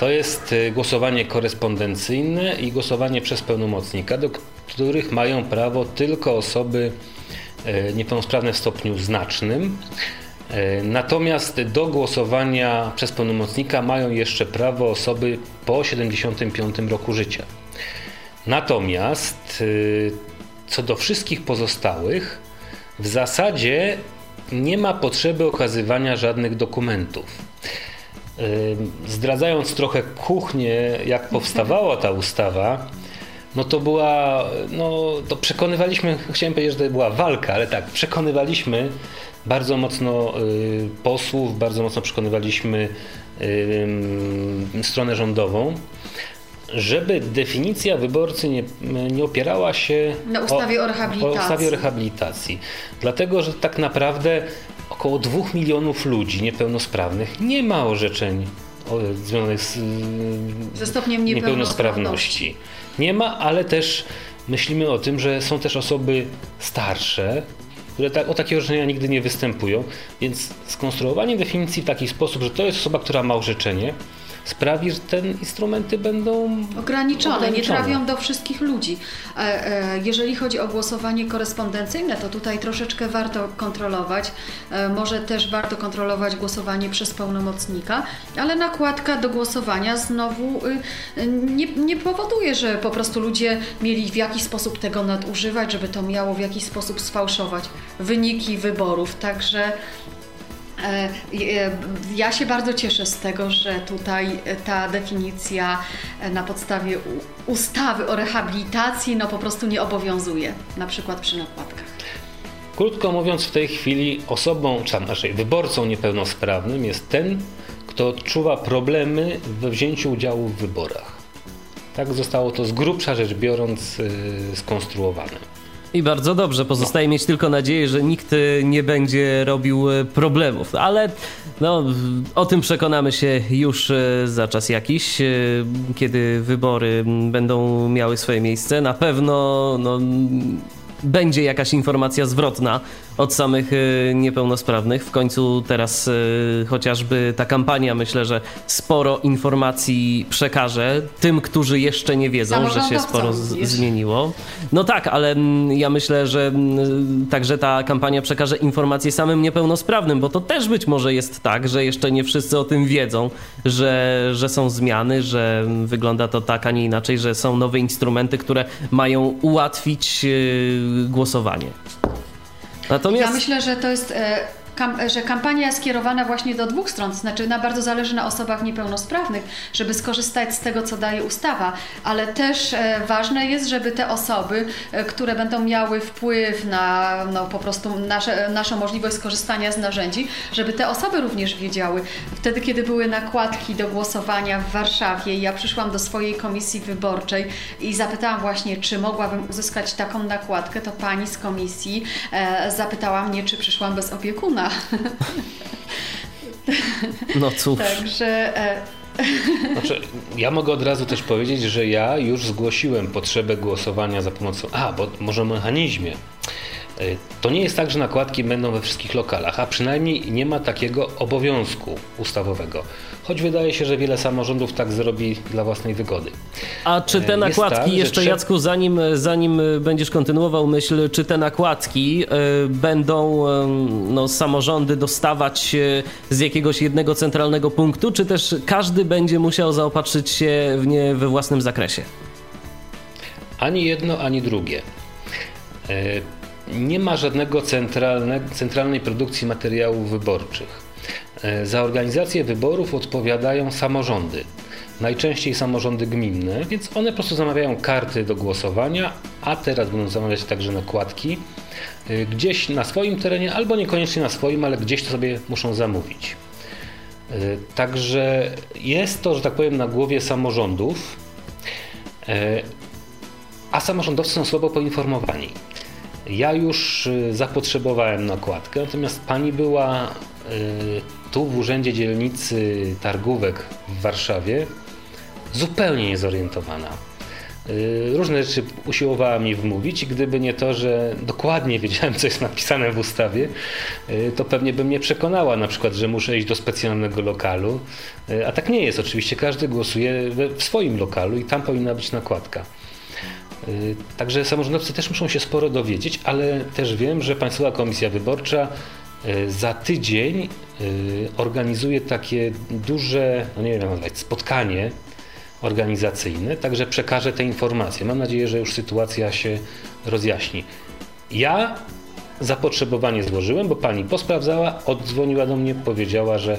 To jest e, głosowanie korespondencyjne i głosowanie przez pełnomocnika, do których mają prawo tylko osoby e, niepełnosprawne w stopniu znacznym. Natomiast do głosowania przez pełnomocnika mają jeszcze prawo osoby po 75 roku życia. Natomiast co do wszystkich pozostałych, w zasadzie nie ma potrzeby okazywania żadnych dokumentów. Zdradzając trochę kuchnię, jak powstawała ta ustawa, no to była, no to przekonywaliśmy, chciałem powiedzieć, że to była walka, ale tak, przekonywaliśmy bardzo mocno y, posłów, bardzo mocno przekonywaliśmy stronę rządową, żeby definicja wyborcy nie, nie opierała się na ustawie o, o rehabilitacji. O ustawie o rehabilitacji. Dlatego, że tak naprawdę około dwóch milionów ludzi niepełnosprawnych nie ma orzeczeń związanych z, ze stopniem niepełnosprawności. Nie ma, ale też myślimy o tym, że są też osoby starsze, które tak, o takie orzeczenia nigdy nie występują, więc skonstruowanie definicji w taki sposób, że to jest osoba, która ma orzeczenie, sprawi, że te instrumenty będą ograniczone, ograniczone. nie trafią do wszystkich ludzi. E, e, jeżeli chodzi o głosowanie korespondencyjne, to tutaj troszeczkę warto kontrolować. E, może też warto kontrolować głosowanie przez pełnomocnika, ale nakładka do głosowania znowu y, nie, nie powoduje, że po prostu ludzie mieli w jakiś sposób tego nadużywać, żeby to miało w jakiś sposób sfałszować wyniki wyborów. Także ja się bardzo cieszę z tego, że tutaj ta definicja e, na podstawie ustawy o rehabilitacji no po prostu nie obowiązuje, na przykład przy nakładkach. Krótko mówiąc, w tej chwili osobą, czy tam naszej wyborcą niepełnosprawnym jest ten, kto odczuwa problemy we wzięciu udziału w wyborach. Tak zostało to z grubsza rzecz biorąc yy, skonstruowane. I bardzo dobrze, pozostaje mieć tylko nadzieję, że nikt e, nie będzie robił e, problemów. Ale no, o tym przekonamy się już e, za czas jakiś, kiedy wybory będą miały swoje miejsce. Na pewno no, będzie jakaś informacja zwrotna od samych y, niepełnosprawnych. W końcu teraz y, chociażby ta kampania myślę, że sporo informacji przekaże tym, którzy jeszcze nie wiedzą, że się sporo zmieniło. No tak, ale mm, ja myślę, że mm, także ta kampania przekaże informacje samym niepełnosprawnym, bo to też być może jest tak, że jeszcze nie wszyscy o tym wiedzą, że, że są zmiany, że wygląda to tak, a nie inaczej, że są nowe instrumenty, które mają ułatwić y, głosowanie. Natomiast... Ja myślę, że to jest e, kam, że kampania jest skierowana właśnie do dwóch stron, to znaczy na bardzo zależy na osobach niepełnosprawnych, żeby skorzystać z tego, co daje ustawa, ale też e, ważne jest, żeby te osoby, e, które będą miały wpływ na no, po prostu nasze, naszą możliwość skorzystania z narzędzi, żeby te osoby również wiedziały. Wtedy, kiedy były nakładki do głosowania w Warszawie, ja przyszłam do swojej komisji wyborczej i zapytałam właśnie, czy mogłabym uzyskać taką nakładkę, to pani z komisji e, zapytała mnie, czy przyszłam bez opiekuna. No cóż. Także. E... Znaczy, ja mogę od razu też powiedzieć, że ja już zgłosiłem potrzebę głosowania za pomocą. A, bo może o mechanizmie. E, to nie jest tak, że nakładki będą we wszystkich lokalach, a przynajmniej nie ma takiego obowiązku ustawowego choć wydaje się, że wiele samorządów tak zrobi dla własnej wygody. A czy te e, nakładki, tak, jeszcze trzeba... Jacku, zanim, zanim będziesz kontynuował myśl, czy te nakładki y, będą y, no, samorządy dostawać z jakiegoś jednego centralnego punktu, czy też każdy będzie musiał zaopatrzyć się w nie we własnym zakresie? Ani jedno, ani drugie. Nie ma żadnego centralne, centralnej produkcji materiałów wyborczych. E, za organizację wyborów odpowiadają samorządy. Najczęściej samorządy gminne, więc one po prostu zamawiają karty do głosowania, a teraz będą zamawiać także nakładki e, gdzieś na swoim terenie, albo niekoniecznie na swoim, ale gdzieś to sobie muszą zamówić. Także jest to, że tak powiem, na głowie samorządów, a samorządowcy są słabo poinformowani. Ja już zapotrzebowałem nakładkę, natomiast pani była tu w Urzędzie Dzielnicy Targówek w Warszawie zupełnie niezorientowana. Y, różne rzeczy usiłowała mi wmówić gdyby nie to, że dokładnie wiedziałem, co jest napisane w ustawie, y, to pewnie by mnie przekonała na przykład, że muszę iść do specjalnego lokalu. Y, a tak nie jest. Oczywiście każdy głosuje w swoim lokalu i tam powinna być nakładka. Także samorządowcy też muszą się sporo dowiedzieć, ale też wiem, że Państwowa Komisja Wyborcza za tydzień organizuje takie duże, no nie wiem nazwać, spotkanie organizacyjny, także przekażę te informacje. Mam nadzieję, że już sytuacja się rozjaśni. Ja zapotrzebowanie złożyłem, bo pani posprawdzała, oddzwoniła do mnie, powiedziała, że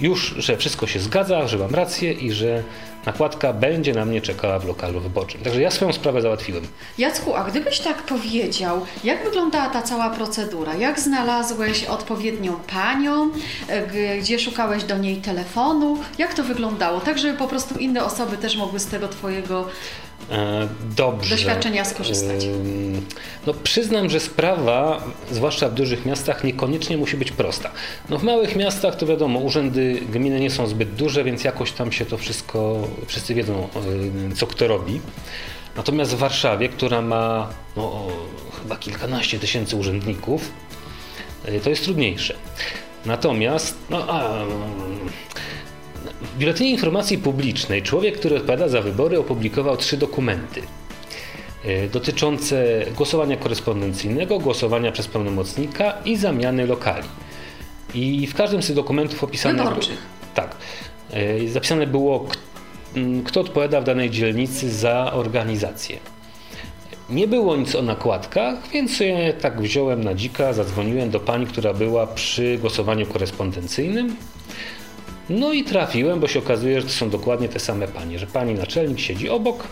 już, że wszystko się zgadza, że mam rację i że nakładka będzie na mnie czekała w lokalu wyborczym. Także ja swoją sprawę załatwiłem. Jacku, a gdybyś tak powiedział, jak wyglądała ta cała procedura? Jak znalazłeś odpowiednią panią? E, gdzie szukałeś do niej telefonu? Jak to wyglądało? Tak, żeby po prostu inne osoby też mogły z tego Twojego dobrze. doświadczenia skorzystać? No, przyznam, że sprawa, zwłaszcza w dużych miastach, niekoniecznie musi być prosta. No, w małych miastach to wiadomo, urzędy gminy nie są zbyt duże, więc jakoś tam się to wszystko, wszyscy wiedzą, co kto robi. Natomiast w Warszawie, która ma no, chyba kilkanaście tysięcy urzędników, e, to jest trudniejsze. Natomiast, no, a, w Biuletynie Informacji Publicznej człowiek, który odpowiada za wybory, opublikował trzy dokumenty e, dotyczące głosowania korespondencyjnego, głosowania przez pełnomocnika i zamiany lokali. I w każdym z tych dokumentów opisane. Wyborczych. Tak. E, zapisane było, kto odpowiada w danej dzielnicy za organizację. Nie było nic o nakładkach, więc ja tak wziąłem na dzika, zadzwoniłem do pani, która była przy głosowaniu korespondencyjnym no i trafiłem, bo się okazuje, że to są dokładnie te same panie, że pani naczelnik siedzi obok,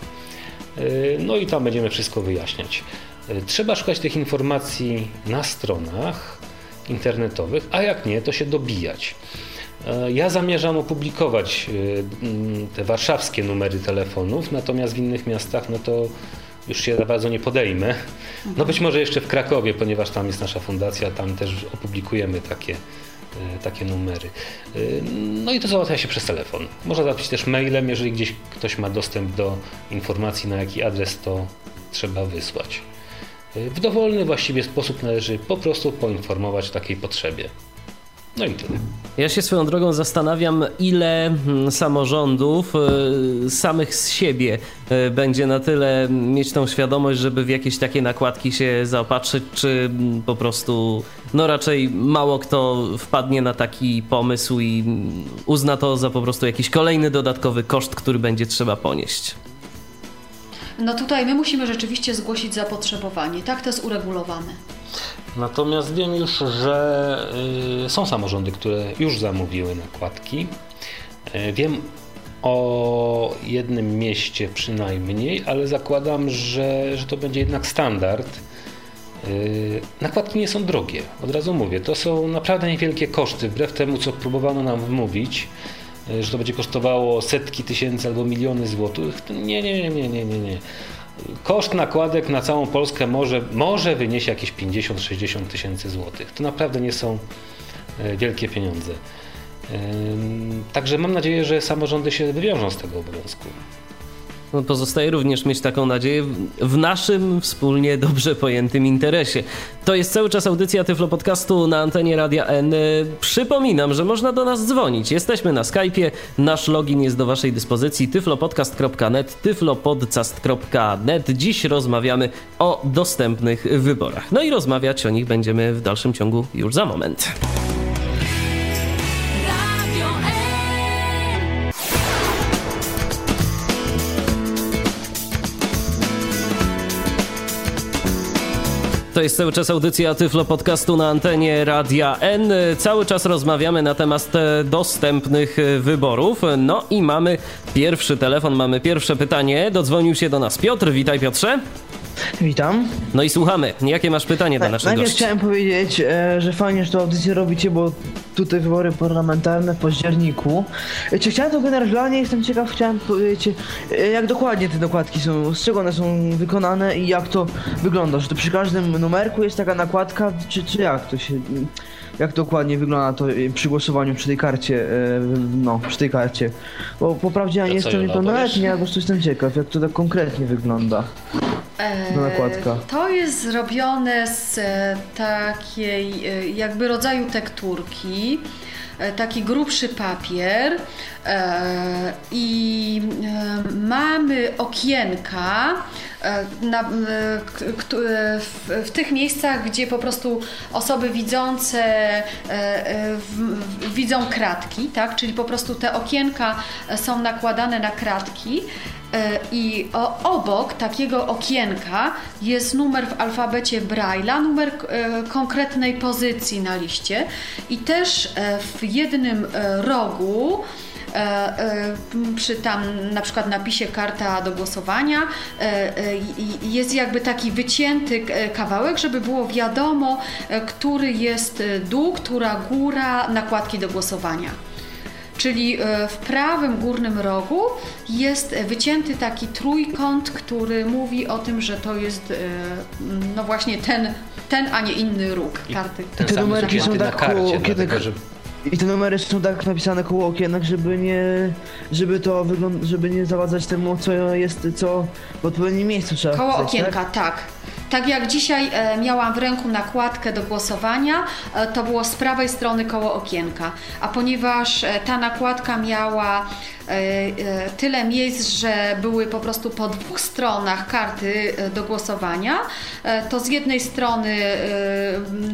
y, no i tam będziemy wszystko wyjaśniać. Y, trzeba szukać tych informacji na stronach internetowych, a jak nie, to się dobijać. Y, ja zamierzam opublikować mm, te warszawskie numery telefonów, natomiast w innych miastach no to już się za bardzo nie podejmę. No być może jeszcze w Krakowie, ponieważ tam jest nasza fundacja, tam też opublikujemy takie takie numery. E, no i to załatwia się przez telefon. Można załatwić też mailem, jeżeli gdzieś ktoś ma dostęp do informacji, na jaki adres to trzeba wysłać. E, w dowolny właściwie sposób należy po prostu poinformować o takiej potrzebie. No i tyle. Ja się swoją drogą zastanawiam, ile mm, samorządów y, samych z siebie y, będzie na tyle mieć tą świadomość, żeby w jakieś takie nakładki się zaopatrzyć, czy mm, po prostu no raczej mało kto wpadnie na taki pomysł i mm, uzna to za po prostu jakiś kolejny dodatkowy koszt, który będzie trzeba ponieść. No tutaj my musimy rzeczywiście zgłosić zapotrzebowanie. Tak to jest uregulowane. Natomiast wiem już, że y, są samorządy, które już zamówiły nakładki. Y, wiem o jednym mieście przynajmniej, ale zakładam, że, że to będzie jednak standard. Y, nakładki nie są drogie, od razu mówię. To są naprawdę niewielkie koszty, wbrew temu, co próbowano nam wmówić, że to będzie kosztowało setki tysięcy albo miliony złotych. Nie, nie, nie, nie, nie, nie. Koszt nakładek na całą Polskę może, może wyniesie jakieś 50-60 tysięcy złotych. To naprawdę nie są e, wielkie pieniądze. Także mam nadzieję, że samorządy się wywiążą z tego obowiązku. No, pozostaje również mieć taką nadzieję w naszym wspólnie dobrze pojętym interesie. To jest cały czas audycja Tyflo Podcastu na antenie Radia N. Przypominam, że można do nas dzwonić. Jesteśmy na Skype'ie. Nasz login jest do Waszej dyspozycji tyflopodcast.net, tyflopodcast.net. Dziś rozmawiamy o dostępnych wyborach. No i rozmawiać o nich będziemy w dalszym ciągu już za moment. To jest cały czas audycja Tyflo Podcastu na antenie Radia N. Cały czas rozmawiamy na temat dostępnych wyborów. No i mamy pierwszy telefon, mamy pierwsze pytanie. Dodzwonił się do nas Piotr. Witaj Piotrze. Witam. No i słuchamy. Jakie masz pytanie tak, dla naszego Najpierw gościa? chciałem powiedzieć, e, że fajnie, że tę audycję robicie, bo tutaj wybory parlamentarne w październiku. E, Czy chciałem to generalnie, jestem ciekaw, chciałem powiedzieć, e, jak dokładnie te nakładki są, z czego one są wykonane i jak to wygląda, że to przy każdym numerku jest taka nakładka, czy, czy jak to się, jak dokładnie wygląda to e, przy głosowaniu przy tej karcie, e, no, przy tej karcie. Bo po prawdzie ja nie jestem niepełnoletni, ja po prostu jestem ciekaw, jak to tak konkretnie wygląda. E, nakładka. To jest zrobione z e, takiej e, jakby rodzaju tekturki, taki grubszy papier e, i e, mamy okienka e, e, e, w, tych miejscach, gdzie po prostu osoby widzące e, e, widzą kratki, tak? czyli po prostu te okienka e, są nakładane na kratki. E, I obok takiego okienka jest numer w alfabecie Braille'a, numer e, konkretnej pozycji na liście i też e, w jednym rogu przy tam na przykład napisie karta do głosowania jest jakby taki wycięty kawałek, żeby było wiadomo, który jest dół, która góra nakładki do głosowania. Czyli e, w prawym górnym rogu jest wycięty taki trójkąt, który mówi o tym, że to jest e, no właśnie ten, ten a nie inny róg karty. Ten Te numerki są tak karcie, koło dlatego okienek. że I te numery są tak napisane koło okienek, żeby nie, żeby to wygląda, żeby nie zawadzać temu, co jest, co w odpowiednim miejscu trzeba Koło wpisać, okienka, Tak? tak. Tak jak dzisiaj e, miałam w ręku nakładkę do głosowania, e, to było z prawej strony koło okienka. A ponieważ e, ta nakładka miała tyle miejsc, że były po prostu po dwóch stronach karty do głosowania, to z jednej strony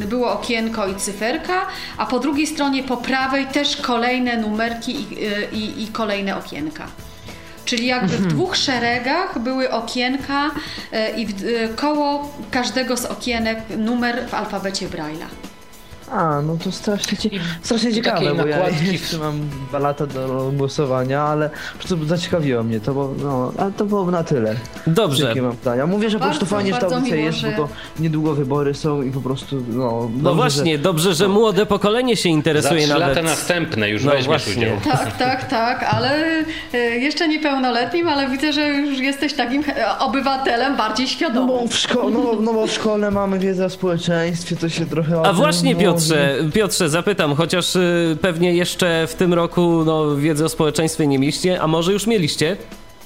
było okienko i cyferka, a po drugiej stronie po prawej też kolejne numerki i, i, i kolejne okienka. Czyli jakby w dwóch szeregach były okienka e, i w, e, koło każdego z okienek numer w alfabecie Braille'a. A, no to strasznie, cie... strasznie ciekawe, bo ja nakładki- jeszcze mam dwa lata do głosowania, ale po prostu zaciekawiło mnie to, bo no, ale to było na tyle. Dobrze. Jakie mam pytania. Mówię, że po prostu Bardzo, fajnie, że ta bardzo audycja jest, że- bo to niedługo wybory są i po prostu, no... No dobrze, właśnie, dobrze, że młode pokolenie się za interesuje trzy nawet. lata następne już No weźmiesz właśnie. udział. (laughs) Tak, tak, tak, ale e, jeszcze niepełnoletnim, ale widzę, że już jesteś takim obywatelem bardziej No świadomym. bo, w szko- no, bo- no bo w szkole mamy wiedzę o społeczeństwie, to się trochę... A właśnie mówi. Piotrze, Piotrze, zapytam, chociaż y, pewnie jeszcze w tym roku no, wiedzy o społeczeństwie nie mieliście, a może już mieliście?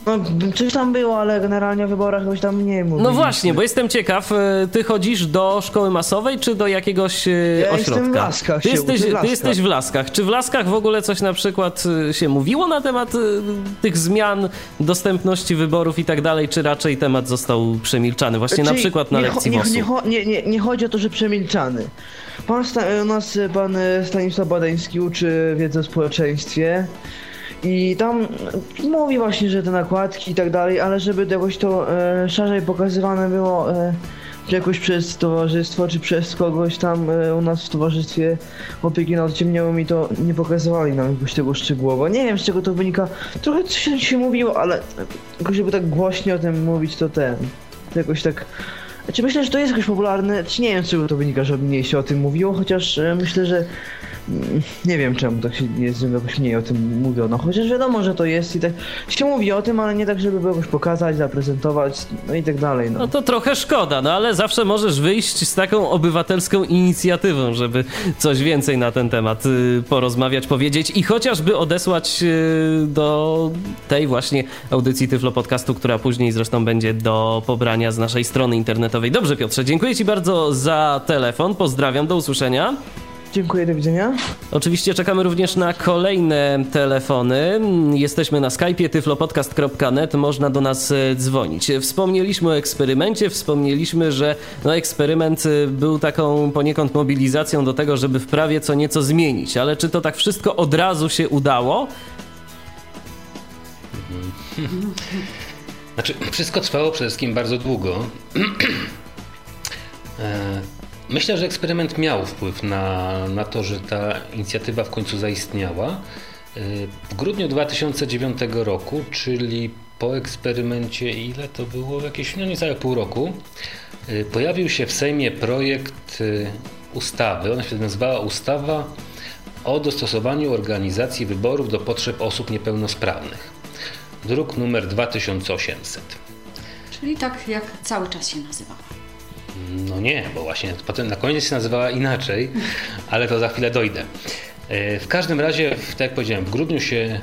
No, coś tam było, ale generalnie o wyborach coś tam nie mówię. No właśnie, bo jestem ciekaw, y, ty chodzisz do szkoły masowej czy do jakiegoś y, Ja ośrodka? jestem w Laskach, Ty jesteś, w ty Laskach. jesteś w Laskach. Czy w Laskach w ogóle coś na przykład się mówiło na temat tych zmian, dostępności wyborów i tak dalej, czy raczej temat został przemilczany? Właśnie na Czyli przykład na Znaczy, nie, lekcji nie, nie, nie, nie chodzi o to, że przemilczany. Pan sta, u nas e, pan e, Stanisław Badański uczy wiedzę o społeczeństwie i tam e, mówi właśnie, że te nakładki i tak dalej, ale żeby jakoś to e, szerzej pokazywane było e, jakoś przez towarzystwo, czy przez kogoś tam e, u nas w towarzystwie opieki nad ciemniałymi to nie pokazywali nam jakoś tego szczegółowo. Nie wiem z czego to wynika. Trochę coś się, się mówiło, ale jakoś żeby tak głośniej o tym mówić to ten. To jakoś tak. Znaczy myślę, że to jest jakoś popularne, czy nie wiem z czego to wynika, że mniej się o tym mówiło, chociaż e, myślę, że nie wiem czemu tak się jest, że jakoś mniej o tym mówiono, chociaż wiadomo, że to jest i tak się mówi o tym, ale nie tak, żeby jakoś pokazać, zaprezentować, no i tak dalej, no. No to trochę szkoda, no ale zawsze możesz wyjść z taką obywatelską inicjatywą, żeby coś więcej na ten temat y, porozmawiać, powiedzieć i chociażby odesłać y, do tej właśnie audycji Tyflo Podcastu, która później zresztą będzie do pobrania z naszej strony internetowej. Dobrze Piotrze, dziękuję Ci bardzo za telefon, pozdrawiam, do usłyszenia. Dziękuję, do widzenia. Oczywiście czekamy również na kolejne telefony. Jesteśmy na Skype'ie tyflopodcast.net, można do nas e, dzwonić. Wspomnieliśmy o eksperymencie, wspomnieliśmy, że no, eksperyment e, był taką poniekąd mobilizacją do tego, żeby w prawie co nieco zmienić. Ale czy to tak wszystko od razu się udało? Znaczy, wszystko trwało przede wszystkim bardzo długo. (clears throat) Myślę, że eksperyment miał wpływ na, na to, że ta inicjatywa w końcu zaistniała. E, W grudniu 2009 roku, czyli po eksperymencie, ile to było? Jakieś no niecałe pół roku, e, pojawił się w Sejmie projekt e, ustawy. Ona się nazywała Ustawa o dostosowaniu organizacji wyborów do potrzeb osób niepełnosprawnych. Druk numer 2800. Czyli tak jak cały czas się nazywała. No nie, bo właśnie potem na koniec się nazywała inaczej, ale to za chwilę dojdę. E, w każdym razie, tak jak powiedziałem, w grudniu się,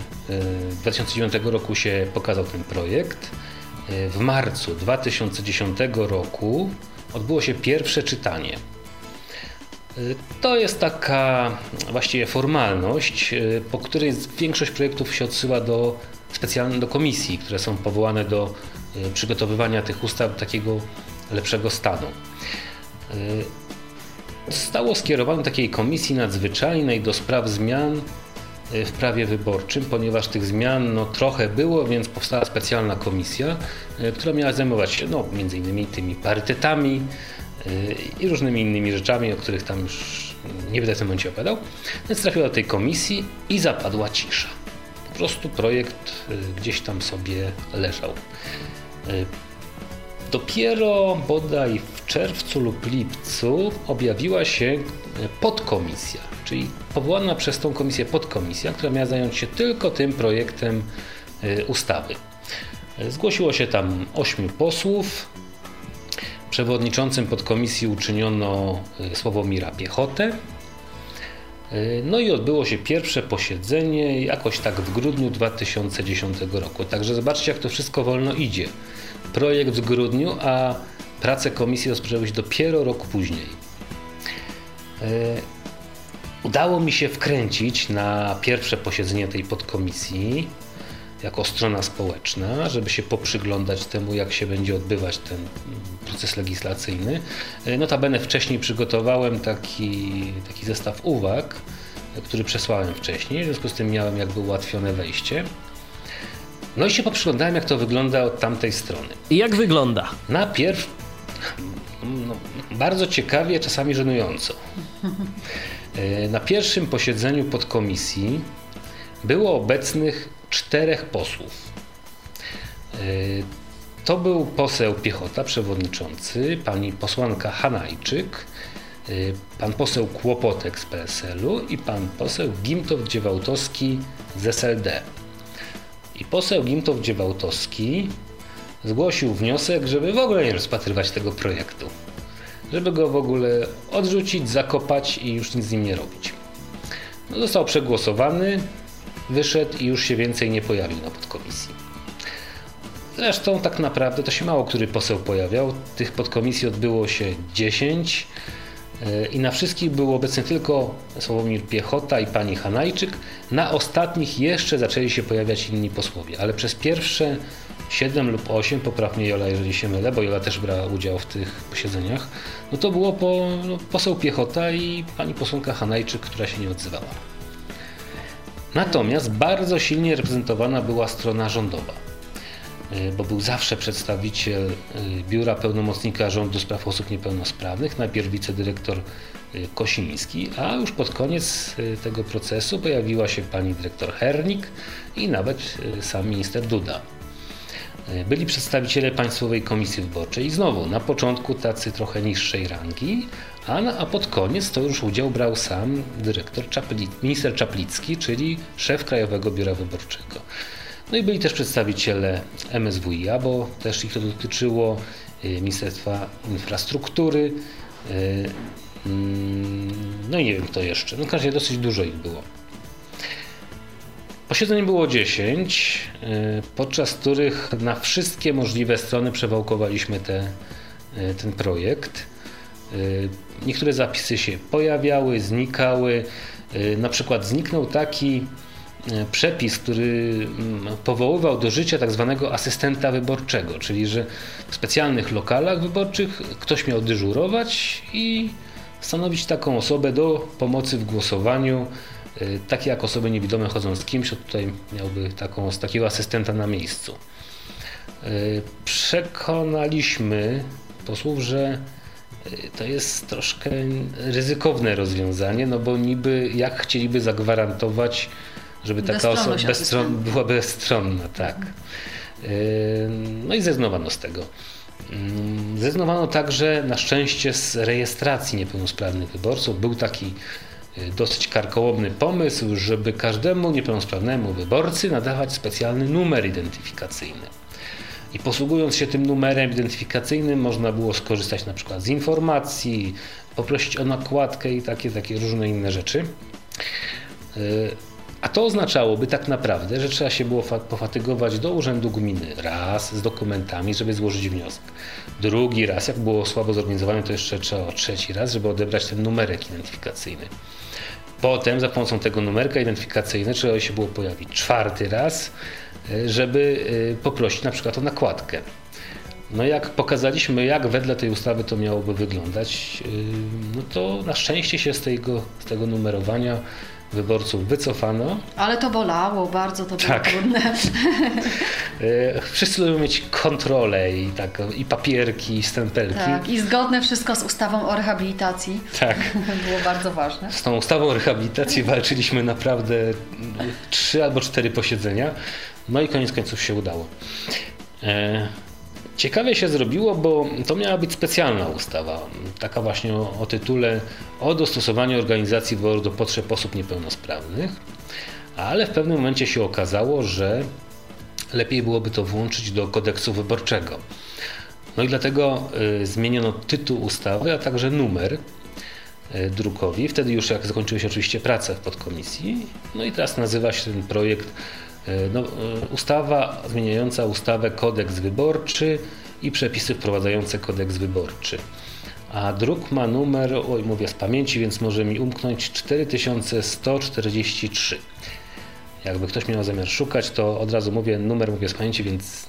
2009 e, roku się pokazał ten projekt. E, w marcu 2010 roku odbyło się pierwsze czytanie. To jest taka właściwie formalność, po której większość projektów się odsyła do specjalnych do komisji, które są powołane do przygotowywania tych ustaw takiego lepszego stanu. Zostało skierowane takiej komisji nadzwyczajnej do spraw zmian e, w prawie wyborczym, ponieważ tych zmian no, trochę było, więc powstała specjalna komisja, e, która miała zajmować się no, między innymi tymi parytetami i różnymi innymi rzeczami, o których tam już nie będę w tym momencie opowiadał. Więc trafiła do tej komisji i zapadła cisza. Po prostu projekt gdzieś tam sobie leżał. Dopiero bodaj w czerwcu lub lipcu objawiła się podkomisja, czyli powołana przez tą komisję podkomisja, która miała zająć się tylko tym projektem y, ustawy. Zgłosiło się tam ośmiu posłów. Przewodniczącym podkomisji uczyniono Sławomira Piechotę. No i odbyło się pierwsze posiedzenie jakoś tak w grudniu 2010 roku. Także zobaczcie, jak to wszystko wolno idzie projekt w grudniu, a prace komisji rozpoczęły się dopiero rok później. E, udało mi się wkręcić na pierwsze posiedzenie tej podkomisji jako strona społeczna, żeby się poprzyglądać temu, jak się będzie odbywać ten proces legislacyjny. E, notabene wcześniej przygotowałem taki, taki zestaw uwag, który przesłałem wcześniej, w związku z tym miałem jakby ułatwione wejście. No i się poprzyglądałem, jak to wygląda od tamtej strony. I jak wygląda? Najpierw no, bardzo ciekawie, czasami żenująco. E, na pierwszym posiedzeniu podkomisji było obecnych czterech posłów. E, to był poseł Piechota, przewodniczący, pani posłanka Hanajczyk, e, pan poseł Kłopotek z PSL-u i pan poseł Gimtow-Dziewałtowski z SLD. I poseł Gimtow Dziewałtowski zgłosił wniosek, żeby w ogóle nie rozpatrywać tego projektu. Żeby go w ogóle odrzucić, zakopać i już nic z nim nie robić. No, został przegłosowany, wyszedł i już się więcej nie pojawił na podkomisji. Zresztą tak naprawdę to się mało który poseł pojawiał. Tych podkomisji odbyło się 10 i na wszystkich był obecny tylko Sławomir Piechota i pani Hanajczyk. Na ostatnich jeszcze zaczęli się pojawiać inni posłowie, ale przez pierwsze 7 lub 8, popraw mnie Jola, jeżeli się mylę, bo Jola też brała udział w tych posiedzeniach, no to było po, no, poseł Piechota i pani posłanka Hanajczyk, która się nie odzywała. Natomiast bardzo silnie reprezentowana była strona rządowa. E, bo był zawsze przedstawiciel e, Biura Pełnomocnika Rządu Spraw Osób Niepełnosprawnych, najpierw wicedyrektor e, Kosiński, a już pod koniec tego procesu pojawiła się pani dyrektor Hernik i nawet sam minister Duda. Byli przedstawiciele Państwowej Komisji Wyborczej i znowu na początku tacy trochę niższej rangi, a, a pod koniec to już udział brał sam dyrektor Czapli, minister Czaplicki, czyli szef Krajowego Biura Wyborczego. No i byli też przedstawiciele MSWiA, bo też ich to dotyczyło, y, Ministerstwa Infrastruktury, y, mm, no i nie wiem kto jeszcze. No w każdym razie dosyć dużo ich było. Posiedzeń było 10, y, podczas których na wszystkie możliwe strony przewałkowaliśmy te, ten projekt. Niektóre zapisy się pojawiały, znikały. Na przykład zniknął taki przepis, który mm, powoływał do życia tak zwanego asystenta wyborczego, czyli że w specjalnych lokalach wyborczych ktoś miał dyżurować i stanowić taką osobę do pomocy w głosowaniu. E, takie jak osoby niewidome chodzą z kimś, tutaj miałby taką, takiego asystenta na miejscu. E, przekonaliśmy posłów, że to jest troszkę ryzykowne rozwiązanie, no bo niby jak chcieliby zagwarantować żeby taka osoba bezstron, była bezstronna, tak. No i zrezygnowano z tego. Zrezygnowano także na szczęście z rejestracji niepełnosprawnych wyborców. Był taki dosyć karkołomny pomysł, żeby każdemu niepełnosprawnemu wyborcy nadawać specjalny numer identyfikacyjny. I posługując się tym numerem identyfikacyjnym można było skorzystać na przykład z informacji, poprosić o nakładkę i takie, takie różne inne rzeczy. A to oznaczałoby tak naprawdę, że trzeba się było pofatygować do urzędu gminy raz z dokumentami, żeby złożyć wniosek. Drugi raz, jak było słabo zorganizowane, to jeszcze trzeba trzeci raz, żeby odebrać ten numerek identyfikacyjny. Potem za pomocą tego numerka identyfikacyjnego trzeba się było pojawić czwarty raz, e, żeby e, poprosić na przykład o nakładkę. No jak pokazaliśmy, jak wedle tej ustawy to miałoby wyglądać, e, no to na szczęście się z tego, z tego numerowania wyborców wycofano. Ale to bolało, bardzo to było tak. trudne. (laughs) E, wszyscy lubią mieć kontrolę i, tak, i papierki, i stempelki. Tak, i zgodne wszystko z ustawą o rehabilitacji. Tak. (laughs) było bardzo ważne. Z tą ustawą o rehabilitacji walczyliśmy naprawdę trzy albo cztery posiedzenia. No i koniec końców się udało. Ciekawie się zrobiło, bo to miała być specjalna ustawa, taka właśnie o, o tytule o dostosowaniu organizacji wyborów do potrzeb osób niepełnosprawnych, ale w pewnym momencie się okazało, że lepiej byłoby to włączyć do kodeksu wyborczego. No i dlatego y, zmieniono tytuł ustawy, a także numer y, drukowi. Wtedy już jak zakończyły się oczywiście prace w podkomisji. No i teraz nazywa się ten projekt no, e, ustawa zmieniająca ustawę kodeks wyborczy i przepisy wprowadzające kodeks wyborczy. A druk ma numer, oj mówię z pamięci, więc może mi umknąć 4143. Jakby ktoś miał zamiar szukać, to od razu mówię, numer mówię z pamięci, więc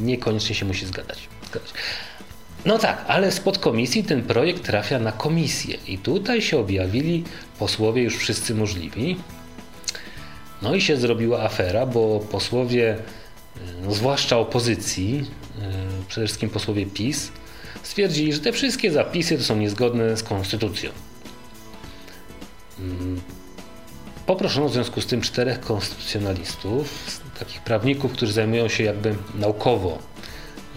niekoniecznie się musi zgadać. zgadać. No tak, ale z podkomisji ten projekt trafia na komisję i tutaj się objawili posłowie już wszyscy możliwi, no i się zrobiła afera, bo posłowie, no zwłaszcza opozycji, e, przede wszystkim posłowie PiS, stwierdzili, że te wszystkie zapisy to są niezgodne z konstytucją. Mm, poproszono w związku z tym czterech konstytucjonalistów, takich prawników, którzy zajmują się jakby naukowo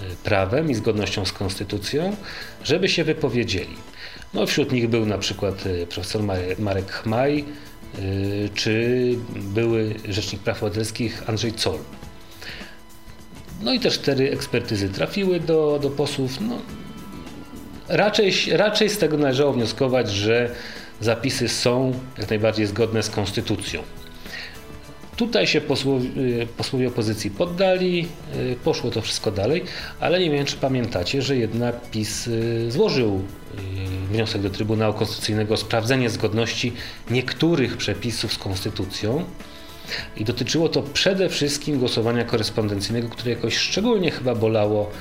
e, prawem i zgodnością z konstytucją, żeby się wypowiedzieli. No, wśród nich był na przykład e, profesor Marek Chmaj, czy były Rzecznik Praw Obywatelskich Andrzej Zoll. No i te cztery ekspertyzy trafiły do, do posłów. No, raczej, raczej z tego należało wnioskować, że zapisy są jak najbardziej zgodne z konstytucją. Tutaj się posłowie, posłowie opozycji poddali, y, poszło to wszystko dalej, ale nie wiem, czy pamiętacie, że jednak PiS y, złożył y, wniosek do Trybunału Konstytucyjnego o sprawdzenie zgodności niektórych przepisów z konstytucją. I dotyczyło to przede wszystkim głosowania korespondencyjnego, które jakoś szczególnie chyba bolało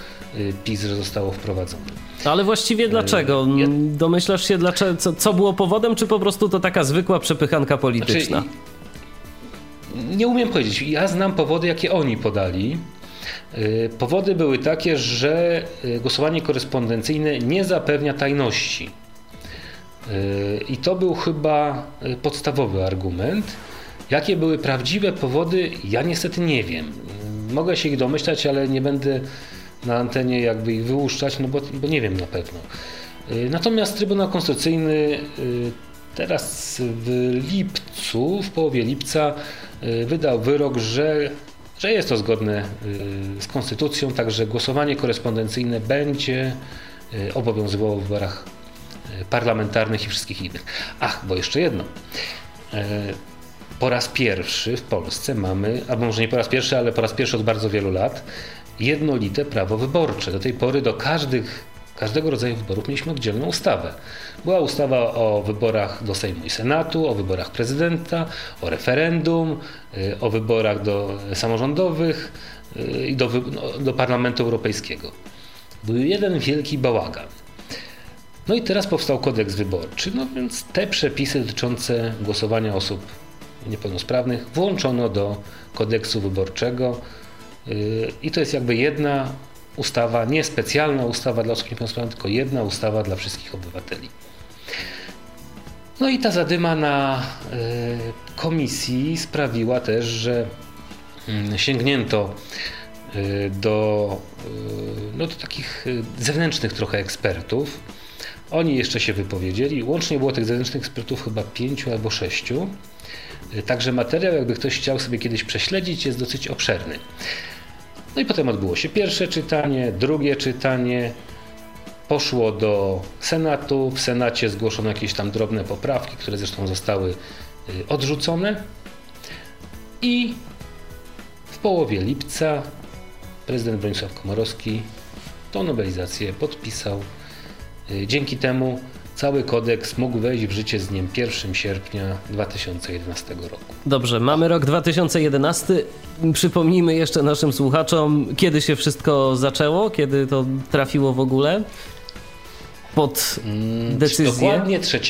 PiS, że zostało wprowadzone. Ale właściwie dlaczego? Domyślasz się, dlaczego, co, co było powodem, czy po prostu to taka zwykła przepychanka polityczna? Znaczy, nie umiem powiedzieć. Ja znam powody, jakie oni podali. Y, powody były takie, że y, głosowanie korespondencyjne nie zapewnia tajności. Y, I to był chyba podstawowy argument. Jakie były prawdziwe powody, ja niestety nie wiem. Mogę się ich domyślać, ale nie będę na antenie jakby ich wyłuszczać, no bo, bo nie wiem na pewno. Natomiast Trybunał Konstytucyjny teraz w lipcu, w połowie lipca, wydał wyrok, że, że jest to zgodne y, z konstytucją, także głosowanie korespondencyjne będzie y, obowiązywało w wyborach parlamentarnych i wszystkich innych. Ach, bo jeszcze jedno. Po raz pierwszy w Polsce mamy, albo może nie po raz pierwszy, ale po raz pierwszy od bardzo wielu lat, jednolite prawo wyborcze. Do tej pory do każdych każdego rodzaju wyborów mieliśmy oddzielną ustawę. Była ustawa o wyborach do Sejmu i Senatu, o wyborach prezydenta, o referendum, y, o wyborach do samorządowych y, i do, no, do Parlamentu Europejskiego. Był jeden wielki bałagan. No i teraz powstał kodeks wyborczy, no więc te przepisy dotyczące głosowania osób niepełnosprawnych włączono do kodeksu wyborczego y, i to jest jakby jedna ustawa, nie specjalna ustawa dla osób niepełnosprawnych, tylko jedna ustawa dla wszystkich obywateli. No i ta zadyma na y, komisji sprawiła też, że y, sięgnięto y, do, no, do takich zewnętrznych trochę ekspertów. Oni jeszcze się wypowiedzieli. Łącznie było tych zewnętrznych ekspertów chyba pięciu albo sześciu. Także materiał, jakby ktoś chciał sobie kiedyś prześledzić, jest dosyć obszerny. No i potem odbyło się pierwsze czytanie, drugie czytanie. Poszło do Senatu. W Senacie zgłoszono jakieś tam drobne poprawki, które zresztą zostały y, odrzucone. I w połowie lipca prezydent Bronisław Komorowski tą nowelizację podpisał. Y, Dzięki temu cały kodeks mógł wejść w życie z dniem 1 sierpnia 2011 roku. Dobrze, mamy rok 2011. Przypomnijmy jeszcze naszym słuchaczom, kiedy się wszystko zaczęło, kiedy to trafiło w ogóle pod decyzję. Dokładnie 3,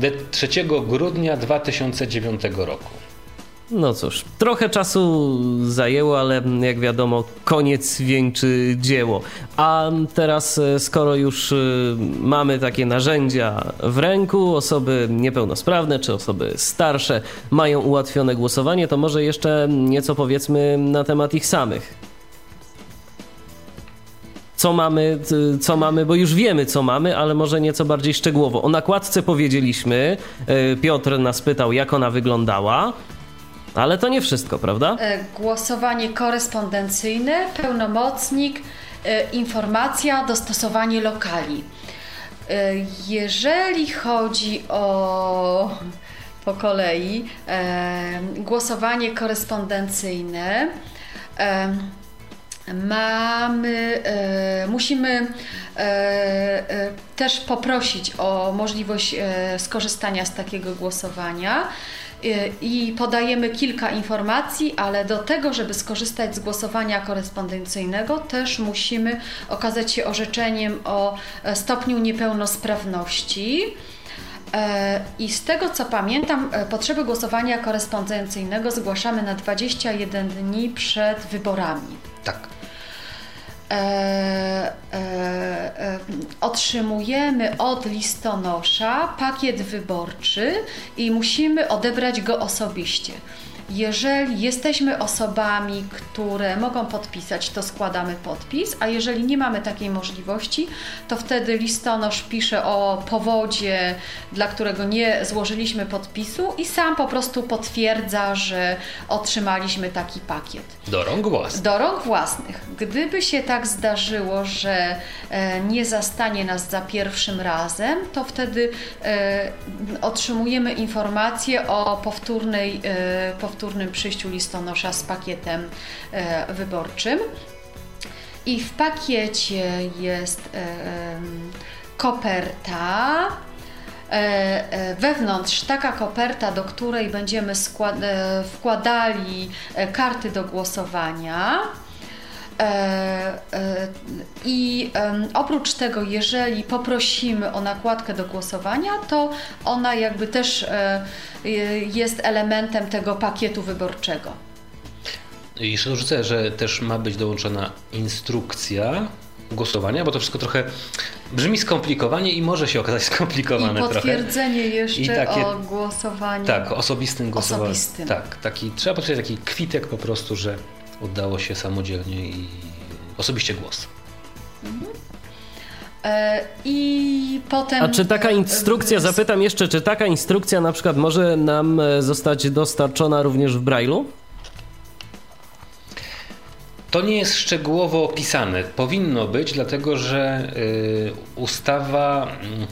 de, 3 grudnia 2009 roku. No cóż, trochę czasu zajęło, ale jak wiadomo, koniec wieńczy dzieło. A teraz, e, skoro już e, mamy takie narzędzia w ręku, osoby niepełnosprawne czy osoby starsze mają ułatwione głosowanie, to może jeszcze nieco powiedzmy na temat ich samych. Co mamy, t- co mamy, bo już wiemy, co mamy, ale może nieco bardziej szczegółowo. O nakładce powiedzieliśmy. e, Piotr nas pytał, jak ona wyglądała. Ale to nie wszystko, prawda? E, Głosowanie korespondencyjne, pełnomocnik, e, informacja, dostosowanie lokali. E, Jeżeli chodzi o po kolei głosowanie korespondencyjne, mamy, e, musimy e, e, też poprosić o możliwość e, skorzystania z takiego głosowania. E, I podajemy kilka informacji, ale do tego, żeby skorzystać z głosowania korespondencyjnego, też musimy okazać się orzeczeniem o stopniu niepełnosprawności. I z tego co pamiętam, potrzeby głosowania korespondencyjnego zgłaszamy na 21 dni przed wyborami. Tak. E, e, e, otrzymujemy od listonosza pakiet wyborczy i musimy odebrać go osobiście. Jeżeli jesteśmy osobami, które mogą podpisać, to składamy podpis, a jeżeli nie mamy takiej możliwości, to wtedy listonosz pisze o powodzie, dla którego nie złożyliśmy podpisu i sam po prostu potwierdza, że otrzymaliśmy taki pakiet. Do rąk własnych. Do rąk własnych. Gdyby się tak zdarzyło, że e, nie zastanie nas za pierwszym razem, to wtedy e, otrzymujemy informację o powtórnej, e, powtórnym przyjściu listonosza z pakietem e, wyborczym. I w pakiecie jest e, koperta. E, Wewnątrz taka koperta, do której będziemy wkładali karty do głosowania. E, e, I oprócz tego, jeżeli poprosimy o nakładkę do głosowania, to ona jakby też e, je- jest elementem tego pakietu wyborczego. I jeszcze dorzucę, że też ma być dołączona instrukcja głosowania, bo to wszystko trochę brzmi skomplikowanie i może się okazać (laughs) I skomplikowane trochę. potwierdzenie jeszcze I takie- o głosowaniu. Tak, osobistym głosowaniu. Osobistym. Tak, taki, trzeba potwierdzić taki kwitek po prostu, że oddało się samodzielnie i osobiście głos. E, I potem. A czy taka e, instrukcja, zapytam jeszcze, czy taka instrukcja na przykład może nam e, zostać dostarczona również w Braille'u? To nie jest szczegółowo opisane. Powinno być, dlatego że ustawa mm,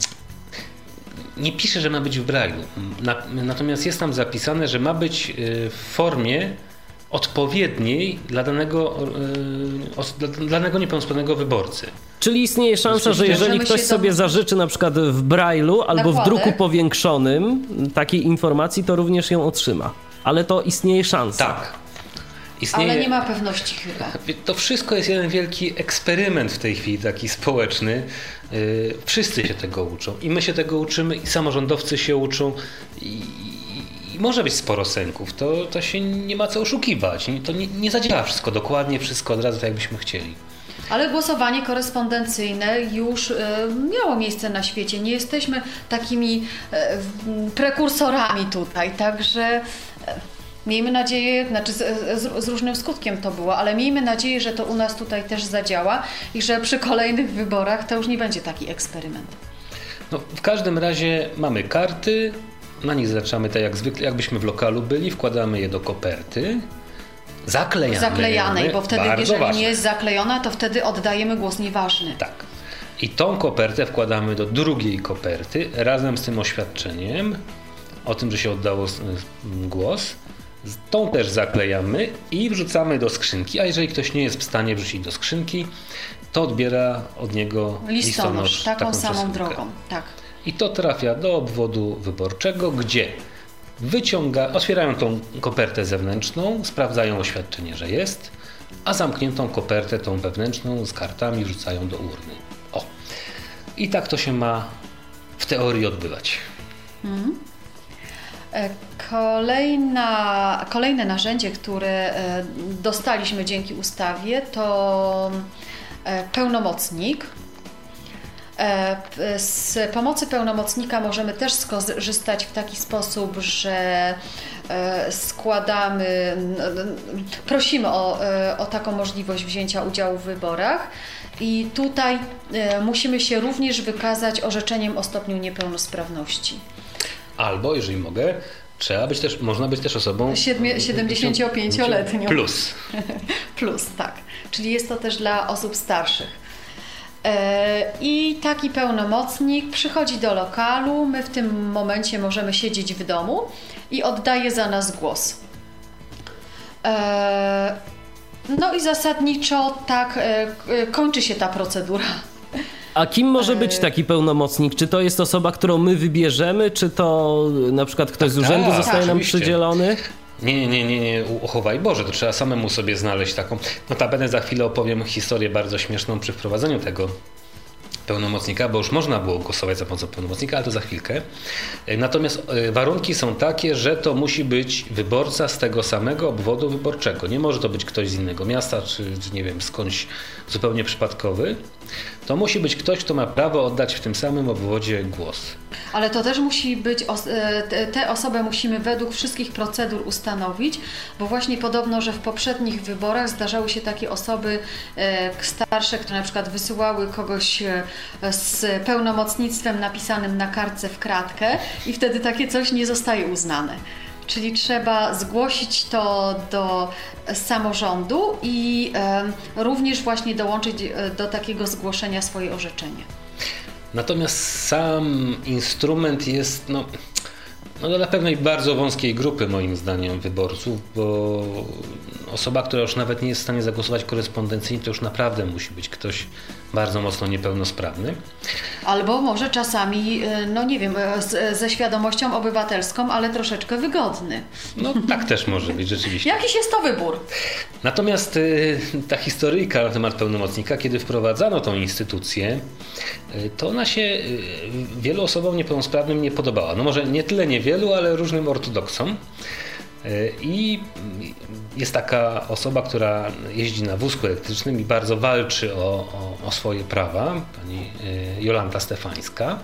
nie pisze, że ma być w Braille'u. Na, natomiast jest tam zapisane, że ma być w formie odpowiedniej dla danego, os, dla, dla danego niepełnosprawnego wyborcy. Czyli istnieje szansa, że jeżeli ktoś sobie zażyczy na przykład w Braille'u albo w druku powiększonym takiej informacji, to również ją otrzyma. Ale to istnieje szansa. Tak. Istnieje, Ale nie ma pewności chyba. To wszystko jest jeden wielki eksperyment w tej chwili, taki społeczny. Yy, Wszyscy się tego uczą. I my się tego uczymy, i samorządowcy się uczą. I, i może być sporo sęków. To, to się nie ma co oszukiwać. To nie, nie zadziała wszystko dokładnie, wszystko od razu tak, jakbyśmy chcieli. Ale głosowanie korespondencyjne już e, miało miejsce na świecie. Nie jesteśmy takimi e, prekursorami tutaj, także e, miejmy nadzieję, znaczy z, z, z różnym skutkiem to było, ale miejmy nadzieję, że to u nas tutaj też zadziała i że przy kolejnych wyborach to już nie będzie taki eksperyment. No, w każdym razie mamy karty, na nich zaczynamy tak jak zwykle, jakbyśmy w lokalu byli, wkładamy je do koperty, zaklejamy. Zaklejanej, bo wtedy Bardzo jeżeli ważne. nie jest zaklejona, to wtedy oddajemy głos nieważny. Tak. I tą kopertę wkładamy do drugiej koperty razem z tym oświadczeniem o tym, że się oddało m, głos. Tą też zaklejamy i wrzucamy do skrzynki. A jeżeli ktoś nie jest w stanie wrzucić do skrzynki, to odbiera od niego Listonosz, taką, samą przesyłkę. drogą. Tak. I to trafia do obwodu wyborczego, gdzie wyciąga, otwierają tą kopertę zewnętrzną, sprawdzają oświadczenie, że jest, a zamkniętą kopertę, tą wewnętrzną z kartami wrzucają do urny. O. I tak to się ma w teorii odbywać. E, Kolejna, kolejne narzędzie, które e, dostaliśmy dzięki ustawie, to e, pełnomocnik. E, Z pomocy pełnomocnika możemy też skorzystać w taki sposób, że e, składamy, prosimy o, e, o taką możliwość wzięcia udziału w wyborach. I tutaj musimy się również wykazać orzeczeniem o stopniu niepełnosprawności. Albo, jeżeli mogę, trzeba być też, można być też osobą Siedmie- 75-letnią. Plus. (laughs) Plus, tak. Czyli jest to też dla osób starszych. E, I taki pełnomocnik przychodzi do lokalu, my w tym momencie możemy siedzieć w domu i oddaje za nas głos. E, No i zasadniczo tak e, kończy się ta procedura. A kim może być taki pełnomocnik? Czy to jest osoba, którą my wybierzemy, czy to na przykład ktoś z urzędu tak, zostaje nam oczywiście. przydzielony? Nie, nie, nie, nie, uchowaj Boże, to trzeba samemu sobie znaleźć taką. Notabene za chwilę opowiem historię bardzo śmieszną przy wprowadzeniu tego pełnomocnika, bo już można było głosować za pomocą pełnomocnika, ale to za chwilkę. E, Natomiast e, warunki są takie, że to musi być wyborca z tego samego obwodu wyborczego. Nie może to być ktoś z innego miasta, czy, czy nie wiem, skądś zupełnie przypadkowy. To musi być ktoś, kto ma prawo oddać w tym samym obwodzie głos. Ale to też musi być, e, te- tę osobę musimy według wszystkich procedur ustanowić, bo właśnie podobno, że w poprzednich wyborach zdarzały się takie osoby starsze, które na przykład wysyłały kogoś z pełnomocnictwem napisanym na kartce w kratkę i wtedy takie coś nie zostaje uznane. Czyli trzeba zgłosić to do samorządu i również właśnie dołączyć e, do takiego zgłoszenia swoje orzeczenie. Natomiast sam instrument jest no, no dla pewnej bardzo wąskiej grupy moim zdaniem wyborców, bo osoba, która już nawet nie jest w stanie zagłosować korespondencyjnie, to już naprawdę musi być ktoś bardzo mocno niepełnosprawny. Albo może czasami, e, no nie wiem, e, z, ze świadomością obywatelską, ale troszeczkę wygodny. No tak też może być rzeczywiście. (laughs) Jakiś jest to wybór. Natomiast ta historyjka na temat pełnomocnika, kiedy wprowadzano tą instytucję, to ona się wielu osobom niepełnosprawnym nie podobała. No może nie tyle niewielu, ale różnym ortodoksom. Y, I jest taka osoba, która jeździ na wózku elektrycznym i bardzo walczy o, o, o swoje prawa, pani y, Jolanta Stefańska.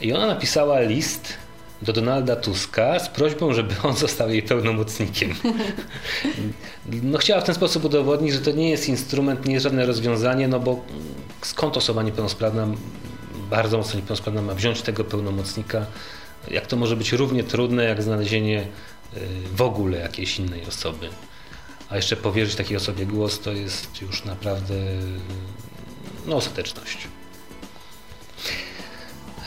I ona napisała list do Donalda Tuska z prośbą, żeby on (laughs) został jej pełnomocnikiem. (laughs) No chciała w ten sposób udowodnić, że to nie jest instrument, nie jest żadne rozwiązanie, no bo skąd osoba niepełnosprawna, bardzo mocno niepełnosprawna ma wziąć tego pełnomocnika, jak to może być równie trudne, jak znalezienie w ogóle jakiejś innej osoby. A jeszcze powierzyć takiej osobie głos, to jest już naprawdę no, ostateczność.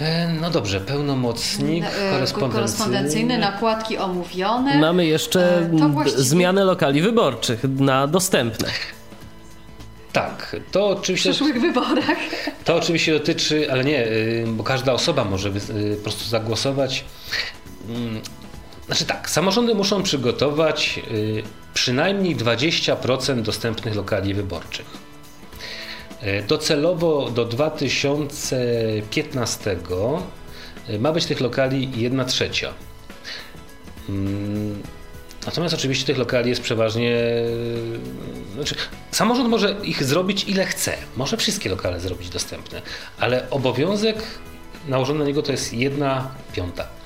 E, No dobrze, pełnomocnik, E, korespondencyjny. Korespondencyjny, nakładki omówione. Mamy jeszcze E, to m, właściwie- zmianę lokali wyborczych na dostępne. Tak, to w oczywiście, przyszłych wyborach. to oczywiście dotyczy, ale nie, y, bo każda osoba może y, po prostu zagłosować. Znaczy tak, samorządy muszą przygotować y, przynajmniej 20% dostępnych lokali wyborczych. Y, Docelowo do 2015 y, ma być tych lokali 1 trzecia. Mm, Natomiast oczywiście tych lokali jest przeważnie. Znaczy, samorząd może ich zrobić ile chce. Może wszystkie lokale zrobić dostępne, ale obowiązek nałożony na niego to jest jedna piąta.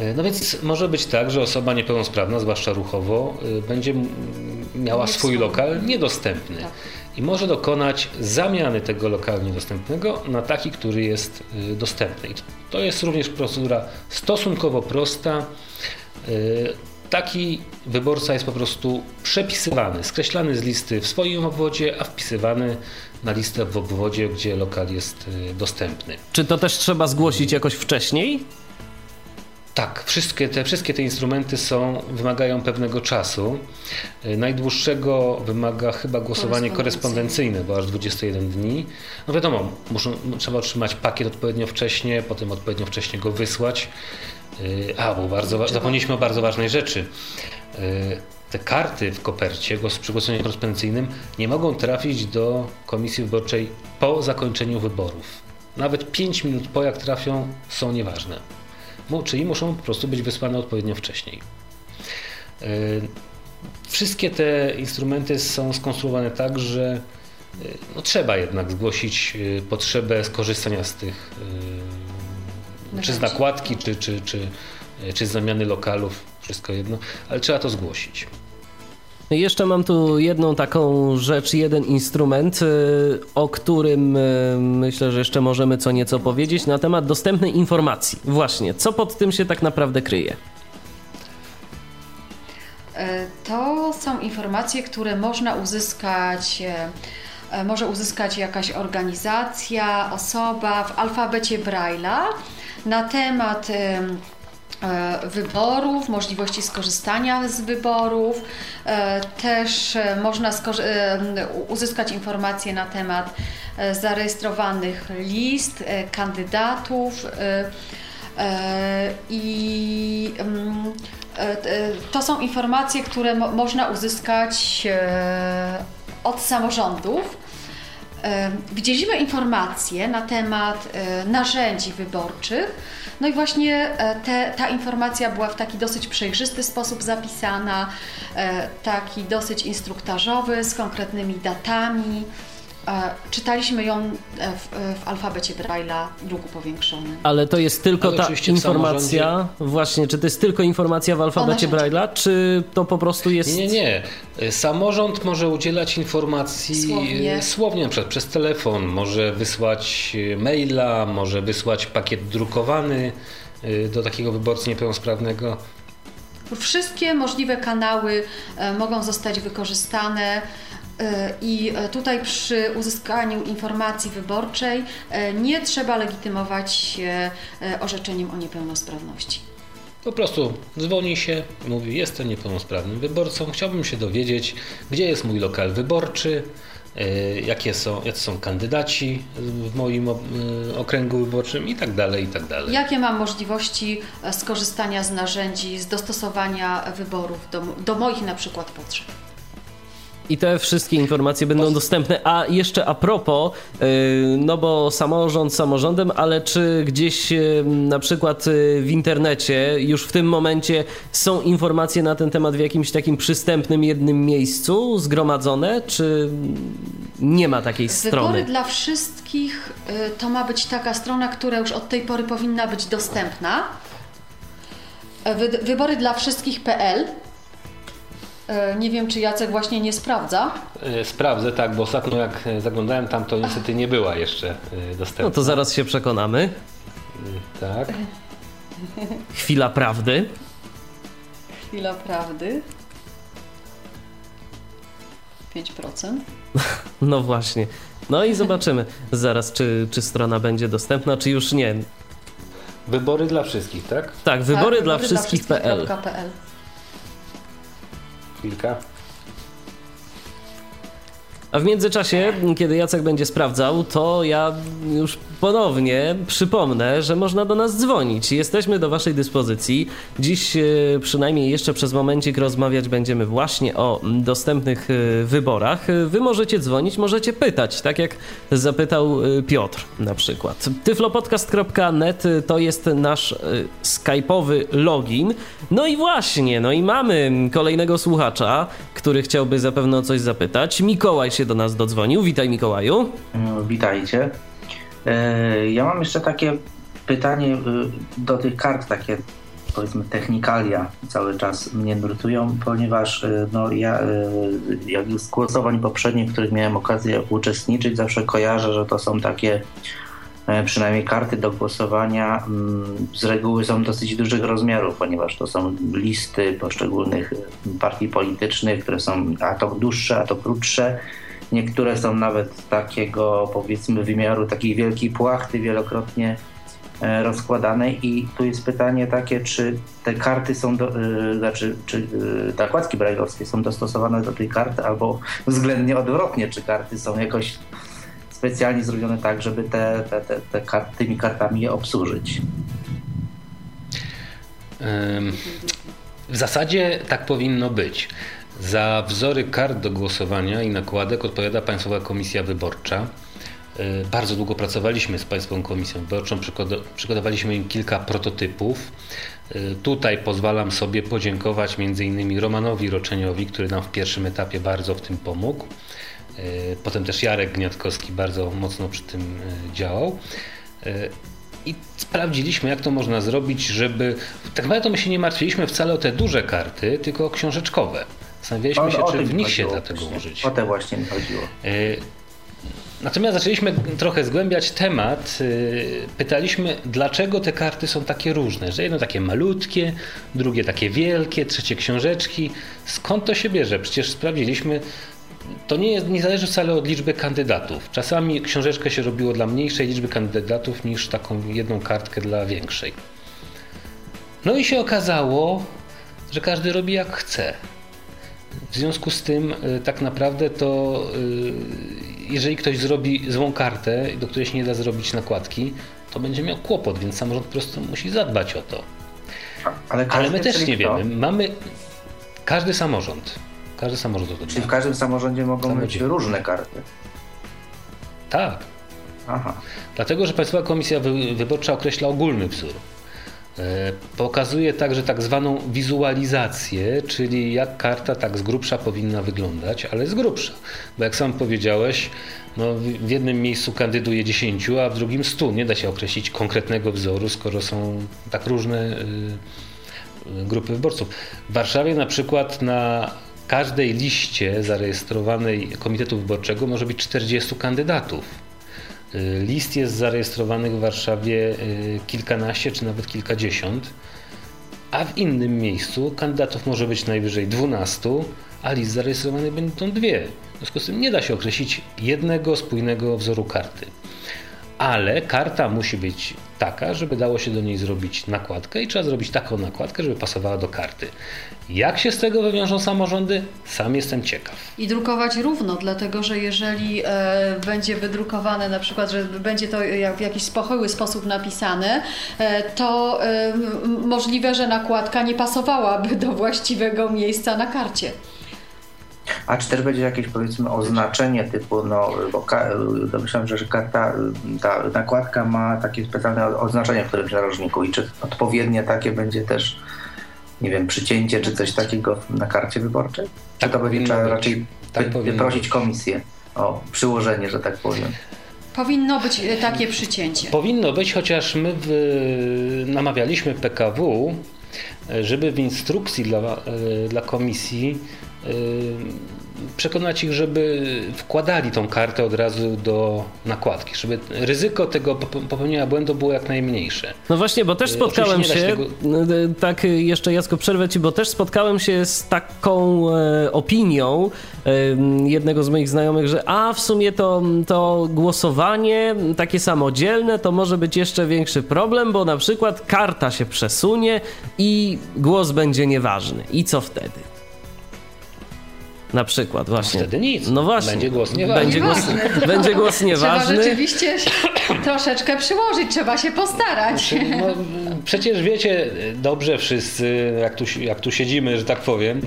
E, No więc może być tak, że osoba niepełnosprawna, zwłaszcza ruchowo, y, będzie miała Nie swój lokal niedostępny. Tak. i może dokonać zamiany tego lokalnie dostępnego na taki, który jest y, dostępny. I to jest również procedura stosunkowo prosta. Taki wyborca jest po prostu przepisywany, skreślany z listy w swoim obwodzie, a wpisywany na listę w obwodzie, gdzie lokal jest dostępny. Czy to też trzeba zgłosić jakoś wcześniej? Tak, wszystkie te, wszystkie te instrumenty są, wymagają pewnego czasu. Y, najdłuższego wymaga chyba głosowanie korespondencyjne, bo aż 21 dni. No wiadomo, muszą, trzeba otrzymać pakiet odpowiednio wcześnie, potem odpowiednio wcześnie go wysłać. Y, a, bo bardzo, zapomnieliśmy o bardzo ważnej rzeczy. Y, te karty w kopercie przy głosowaniu korespondencyjnym nie mogą trafić do komisji wyborczej po zakończeniu wyborów. Nawet 5 minut po jak trafią są nieważne czyli muszą po prostu być wysłane odpowiednio wcześniej. E, wszystkie te instrumenty są skonstruowane tak, że e, no, trzeba jednak zgłosić e, potrzebę skorzystania z tych, czy z nakładki, czy, czy, czy, czy z zamiany lokalów, wszystko jedno, ale trzeba to zgłosić. Jeszcze mam tu jedną taką rzecz, jeden instrument, y, o którym y, myślę, że jeszcze możemy co nieco powiedzieć na temat dostępnej informacji. Właśnie, co pod tym się tak naprawdę kryje? E, to są informacje, które można uzyskać, e, e, może uzyskać jakaś organizacja, osoba w alfabecie Braille'a na temat wyborów, możliwości skorzystania z wyborów. E, też e, można uzyskać informacje na temat zarejestrowanych list, kandydatów i mm, to są informacje, które można uzyskać od samorządów. Widzieliśmy informacje na temat narzędzi wyborczych, no i właśnie e, te, ta informacja była w taki dosyć przejrzysty sposób zapisana, e, taki dosyć instruktażowy, z konkretnymi datami. E, czytaliśmy ją w, w alfabecie Braille'a druku powiększonym. Ale to jest tylko Ale ta informacja, właśnie, czy to jest tylko informacja w alfabecie Braille'a, czy to po prostu jest... Nie, nie, nie. Samorząd może udzielać informacji słownie, słownie przez, przez telefon, może wysłać maila, może wysłać pakiet drukowany do takiego wyborcy niepełnosprawnego. Wszystkie możliwe kanały mogą zostać wykorzystane. E, I e, tutaj przy uzyskaniu informacji wyborczej e, nie trzeba legitymować się orzeczeniem o niepełnosprawności. Po prostu dzwoni się, mówi: Jestem niepełnosprawnym wyborcą, chciałbym się dowiedzieć, gdzie jest mój lokal wyborczy, jakie są, jacy są kandydaci w moim okręgu wyborczym i tak dalej, i tak dalej. Jakie mam możliwości skorzystania z narzędzi, z dostosowania wyborów do, do moich na przykład potrzeb. I te wszystkie informacje będą dostępne. A jeszcze a propos, y, no bo samorząd samorządem, ale czy gdzieś y, na przykład y, w internecie już w tym momencie są informacje na ten temat w jakimś takim przystępnym jednym miejscu zgromadzone, czy nie ma takiej strony? Wybory dla wszystkich to ma być taka strona, która już od tej pory powinna być dostępna. Wybory dla wszystkich.pl nie wiem, czy Jacek właśnie nie sprawdza. E, sprawdzę, tak, bo ostatnio jak zaglądałem tam, to niestety nie była jeszcze e, dostępna. No to zaraz się przekonamy. Tak. Chwila prawdy. Chwila prawdy. 5%. No właśnie. No i zobaczymy (laughs) zaraz, czy, czy strona będzie dostępna, czy już nie. Wybory dla wszystkich, tak? Tak, wybory, tak, dla wszystkich.pl. Wszystkich chwilkę. A w międzyczasie, kiedy Jacek będzie sprawdzał, to ja już ponownie przypomnę, że można do nas dzwonić. Jesteśmy do Waszej dyspozycji. Dziś e, przynajmniej jeszcze przez momencik rozmawiać będziemy właśnie o dostępnych e, wyborach. Wy możecie dzwonić, możecie pytać, tak jak zapytał e, Piotr na przykład. tyflopodcast.net to jest nasz skype'owy login. No i właśnie, no i mamy kolejnego słuchacza, który chciałby zapewne o coś zapytać. Mikołaj się do nas dodzwonił. Witaj Mikołaju. No, witajcie. E, ja mam jeszcze takie pytanie y, do tych kart, takie powiedzmy technikalia cały czas mnie nurtują, ponieważ no, ja jak z głosowań poprzednich, w których miałem okazję uczestniczyć, zawsze kojarzę, że to są takie przynajmniej karty do głosowania mm, z reguły są dosyć dużych rozmiarów, ponieważ to są listy poszczególnych partii politycznych, które są a to dłuższe, a to krótsze. Niektóre są nawet takiego powiedzmy wymiaru takiej wielkiej płachty wielokrotnie e, rozkładanej i tu jest pytanie takie, czy te karty są, do, yy, znaczy, czy yy, te nakładki brajlowskie są dostosowane do tej karty albo względnie odwrotnie, czy karty są jakoś specjalnie zrobione tak, żeby te, te, te, te tymi kartami je obsłużyć. W zasadzie tak powinno być. Za wzory kart do głosowania i nakładek odpowiada Państwowa Komisja Wyborcza. E, bardzo długo pracowaliśmy z Państwową Komisją Wyborczą, przygotowaliśmy im kilka prototypów. E, tutaj pozwalam sobie podziękować m.in. Romanowi Roczeniowi, który nam w pierwszym etapie bardzo w tym pomógł. E, potem też Jarek Gniatkowski bardzo mocno przy tym działał. I sprawdziliśmy, jak to można zrobić, żeby. Tak naprawdę my się nie martwiliśmy wcale o te duże karty, tylko o książeczkowe. Zastanawialiśmy się, czy w nich się da tego użyć. O te właśnie mi chodziło. E, natomiast zaczęliśmy trochę zgłębiać temat. E, pytaliśmy, dlaczego te karty są takie różne, że jedno takie malutkie, drugie takie wielkie, trzecie książeczki. Skąd to się bierze? Przecież sprawdziliśmy, to nie, jest, nie zależy wcale od liczby kandydatów. Czasami książeczkę się robiło dla mniejszej liczby kandydatów niż taką jedną kartkę dla większej. No i się okazało, że każdy robi jak chce. W związku z tym y, tak naprawdę to y, jeżeli ktoś zrobi złą kartę, do której się nie da zrobić nakładki, to będzie miał kłopot, więc samorząd po prostu musi zadbać o to. Ale, Ale my też nie kto? wiemy. Mamy każdy samorząd. Każdy samorząd to Czyli w każdym samorządzie mogą Samodzie. być różne karty. Tak. Aha. Dlatego, że Państwowa Komisja Wyborcza określa ogólny wzór. E, pokazuje także tak zwaną wizualizację, czyli jak karta tak z grubsza powinna wyglądać, ale z grubsza. Bo jak sam powiedziałeś, no w jednym miejscu kandyduje 10, a w drugim 100. Nie da się określić konkretnego wzoru, skoro są tak różne y, grupy wyborców. W Warszawie na przykład na każdej liście zarejestrowanej Komitetu Wyborczego może być 40 kandydatów. Y, list jest zarejestrowanych w Warszawie y, kilkanaście czy nawet kilkadziesiąt, a w innym miejscu kandydatów może być najwyżej 12, a list zarejestrowanych będą dwie. W związku z tym nie da się określić jednego spójnego wzoru karty ale karta musi być taka, żeby dało się do niej zrobić nakładkę i trzeba zrobić taką nakładkę, żeby pasowała do karty. Jak się z tego wywiążą samorządy? Sam jestem ciekaw. I drukować równo, dlatego że jeżeli e, będzie wydrukowane na przykład, że będzie to w jakiś spochyły sposób napisane, e, to e, możliwe, że nakładka nie pasowałaby do właściwego miejsca na karcie. A czy też będzie jakieś powiedzmy oznaczenie typu, no bo domyślam, że karta, ta nakładka ma takie specjalne oznaczenie w którymś narożniku i czy odpowiednie takie będzie też, nie wiem, przycięcie czy coś takiego na karcie wyborczej? Czy tak to będzie trzeba raczej tak wyprosić komisję o przyłożenie, że tak powiem? Powinno być e, takie przycięcie. Powinno być, chociaż my w, namawialiśmy PKW, e, żeby w instrukcji dla, e, dla komisji przekonać ich, żeby wkładali tą kartę od razu do nakładki, żeby ryzyko tego popełnienia błędu było jak najmniejsze. No właśnie, bo też y, spotkałem się, tego... Y, tak jeszcze Jasko przerwę Ci, bo też spotkałem się z taką e, opinią jednego z moich znajomych, że a w sumie to, to głosowanie takie samodzielne to może być jeszcze większy problem, bo na przykład karta się przesunie i głos będzie nieważny. I co wtedy? Na przykład, właśnie. Wtedy nic. No właśnie. Będzie głos nieważny. Będzie głos, (laughs) będzie głos nieważny. Trzeba rzeczywiście (clears throat) troszeczkę przyłożyć, trzeba się postarać. No, przecież wiecie dobrze wszyscy, jak tu, jak tu siedzimy, że tak powiem,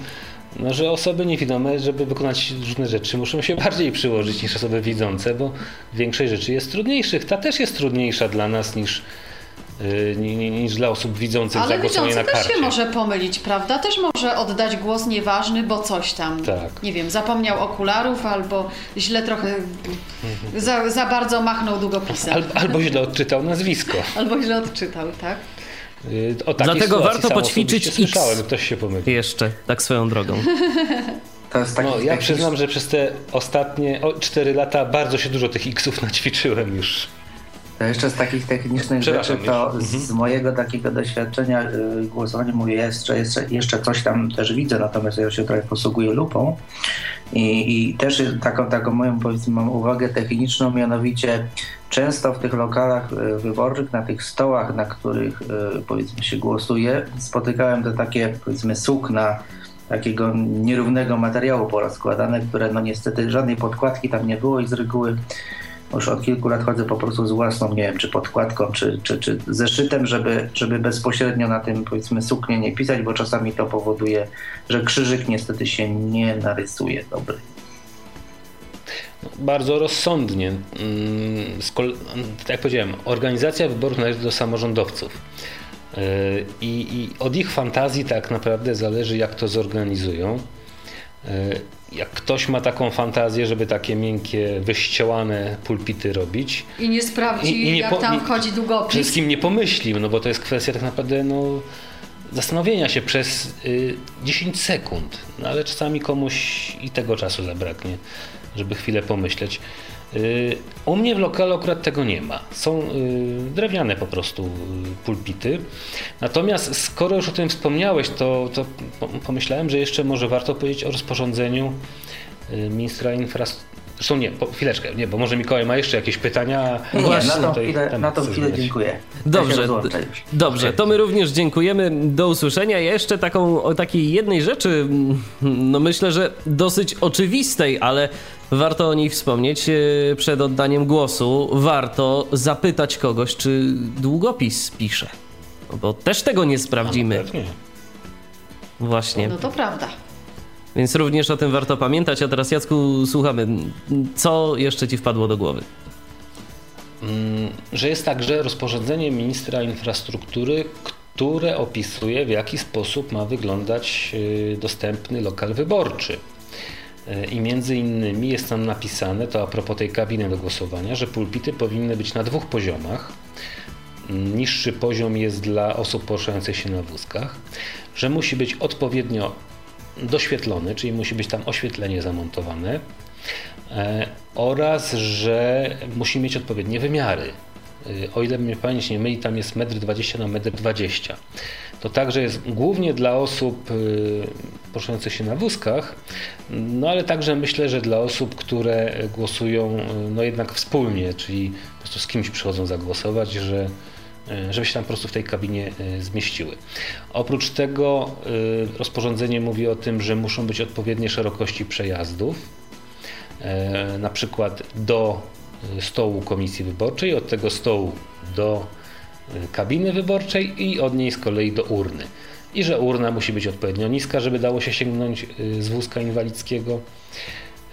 no, że osoby niewidome, żeby wykonać różne rzeczy, muszą się bardziej przyłożyć niż osoby widzące, bo większość rzeczy jest trudniejszych. Ta też jest trudniejsza dla nas niż niż dla osób widzących Ale widzący na karcie. też się może pomylić, prawda? Też może oddać głos nieważny, bo coś tam, tak. nie wiem, zapomniał okularów albo źle trochę, za, za bardzo machnął długopisem. Albo, albo źle odczytał nazwisko. (laughs) albo źle odczytał, tak? Y, o Dlatego warto poćwiczyć X. Słyszałem, ktoś się pomylił. Jeszcze, tak swoją drogą. (laughs) To jest taki, No, ja taki- przyznam, że przez te ostatnie o, 4 lata bardzo się dużo tych X-ów naćwiczyłem już. To jeszcze z takich technicznych rzeczy, to z mojego takiego doświadczenia y, głosowania mówię, jeszcze, jeszcze, jeszcze coś tam też widzę, natomiast ja się trochę posługuję lupą i, i też taką, taką moją powiedzmy mam uwagę techniczną, mianowicie często w tych lokalach y, wyborczych, na tych stołach, na których y, powiedzmy się głosuje, spotykałem te takie powiedzmy sukna takiego nierównego materiału porozkładane, które no niestety żadnej podkładki tam nie było i z reguły już od kilku lat chodzę po prostu z własną, nie wiem, czy podkładką, czy, czy, czy zeszytem, żeby, żeby bezpośrednio na tym, powiedzmy, suknie nie pisać, bo czasami to powoduje, że krzyżyk niestety się nie narysuje dobry. Bardzo rozsądnie. Tak jak powiedziałem, organizacja wyborów należy do samorządowców. Yy, I, I od ich fantazji tak naprawdę zależy, jak to zorganizują. Yy, Jak ktoś ma taką fantazję, żeby takie miękkie, wyścielane pulpity robić, I nie sprawdzi, I- i nie jak po- tam wchodzi długopis. wszystkim nie pomyślił, no bo to jest kwestia tak naprawdę no, zastanowienia się przez y, 10 sekund, no ale czasami komuś i tego czasu zabraknie, żeby chwilę pomyśleć. Y, u mnie w lokalu akurat tego nie ma. Są y, drewniane po prostu y, pulpity. Natomiast skoro już o tym wspomniałeś, to, to po- pomyślałem, że jeszcze może warto powiedzieć o rozporządzeniu ministra infrastruktury. Zresztą nie, po, chwileczkę, nie, bo może Mikołaj ma jeszcze jakieś pytania. Nie, Właśnie na tą tutaj chwilę, na tą chwilę dziękuję. Ja Dobrze, już. Dobrze, to my również dziękujemy. Do usłyszenia. Ja jeszcze taką, o takiej jednej rzeczy, mm, no myślę, że dosyć oczywistej, ale warto o niej wspomnieć e, przed oddaniem głosu. Warto zapytać kogoś, czy długopis pisze. No Bo też tego nie sprawdzimy. No. Właśnie. No to prawda. Więc również o tym warto pamiętać. A teraz Jacku, słuchamy. Co jeszcze ci wpadło do głowy? Mm, że jest także rozporządzenie ministra infrastruktury, które opisuje w jaki sposób ma wyglądać y, dostępny lokal wyborczy. Y, I między innymi jest tam napisane, to a propos tej kabiny do głosowania, że pulpity powinny być na dwóch poziomach. Mm, Niższy poziom jest dla osób poruszających się na wózkach, że musi być odpowiednio doświetlony, czyli musi być tam oświetlenie zamontowane e, oraz, że musi mieć odpowiednie wymiary. E, O ile mnie pamięć nie myli, tam jest 1,20 m na 1,20 m. To także jest głównie dla osób e, poruszających się na wózkach, no ale także myślę, że dla osób, które głosują no jednak wspólnie, czyli po prostu z kimś przychodzą zagłosować, że żeby się tam po prostu w tej kabinie e, zmieściły. Oprócz tego e, rozporządzenie mówi o tym, że muszą być odpowiednie szerokości przejazdów, e, na przykład do e, stołu komisji wyborczej, od tego stołu do e, kabiny wyborczej i od niej z kolei do urny. I że urna musi być odpowiednio niska, żeby dało się sięgnąć e, z wózka inwalidzkiego.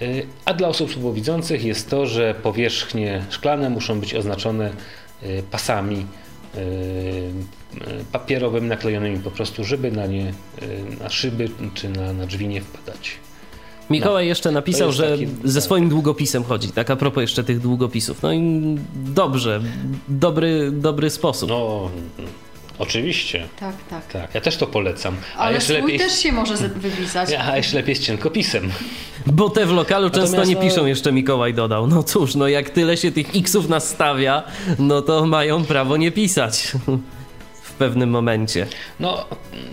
E, A dla osób słabowidzących jest to, że powierzchnie szklane muszą być oznaczone e, pasami e, papierowymi naklejonymi po prostu, żeby na nie, e, na szyby czy na, na drzwi nie wpadać. Mikołaj jeszcze napisał, że taki- ze swoim długopisem chodzi, tak a propos jeszcze tych długopisów. No i dobrze, dobry, dobry sposób. No, oczywiście. Tak, tak. Tak, ja też to polecam. A Ale swój lepiej, też się może wypisać. a jeszcze lepiej z cienkopisem. Bo te w lokalu często Natomiast nie no- piszą, jeszcze Mikołaj dodał. No cóż, no jak tyle się tych X-ów nastawia, no to mają prawo nie pisać (laughs) w pewnym momencie. No,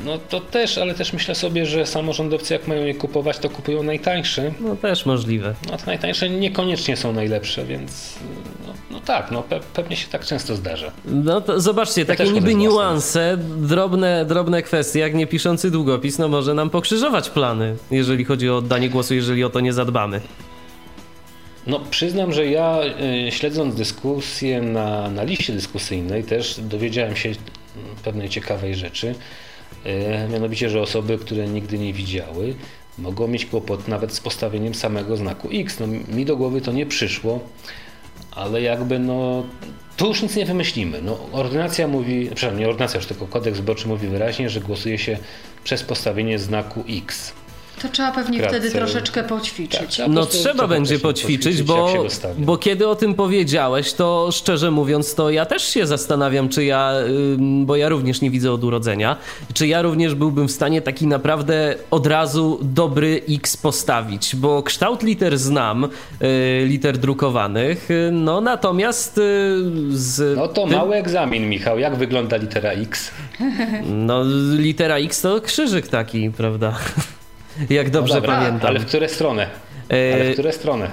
no to też, ale też myślę sobie, że samorządowcy jak mają je kupować, to kupują najtańsze. No też możliwe. No te najtańsze niekoniecznie są najlepsze, więc no, tak, no pe pewnie się tak często zdarza. No to zobaczcie, takie też chodzę niby niuanse, drobne, drobne kwestie, jak nie piszący długopis, no może nam pokrzyżować plany, jeżeli chodzi o oddanie głosu, jeżeli o to nie zadbamy. No przyznam, że ja y, śledząc dyskusję na, na liście dyskusyjnej też dowiedziałem się pewnej ciekawej rzeczy. Y, mianowicie, że osoby, które nigdy nie widziały, mogą mieć kłopot nawet z postawieniem samego znaku X. No, mi do głowy to nie przyszło, ale jakby no tu już nic nie wymyślimy. No, ordynacja mówi, przepraszam, nie ordynacja, już tylko kodeks wyborczy mówi wyraźnie, że głosuje się przez postawienie znaku X. To trzeba pewnie wtedy troszeczkę poćwiczyć. Tak, no trzeba będzie poćwiczyć, bo, bo kiedy o tym powiedziałeś, to szczerze mówiąc, to ja też się zastanawiam, czy ja, bo ja również nie widzę od urodzenia, czy ja również byłbym w stanie taki naprawdę od razu dobry X postawić, bo kształt liter znam, y, liter drukowanych, y, no natomiast y, z... No to tym... mały egzamin, Michał. Jak wygląda litera X? (laughs) No litera X to krzyżyk taki, prawda? Jak dobrze no dobra, pamiętam. Ale w które stronę? Ale w które stronę?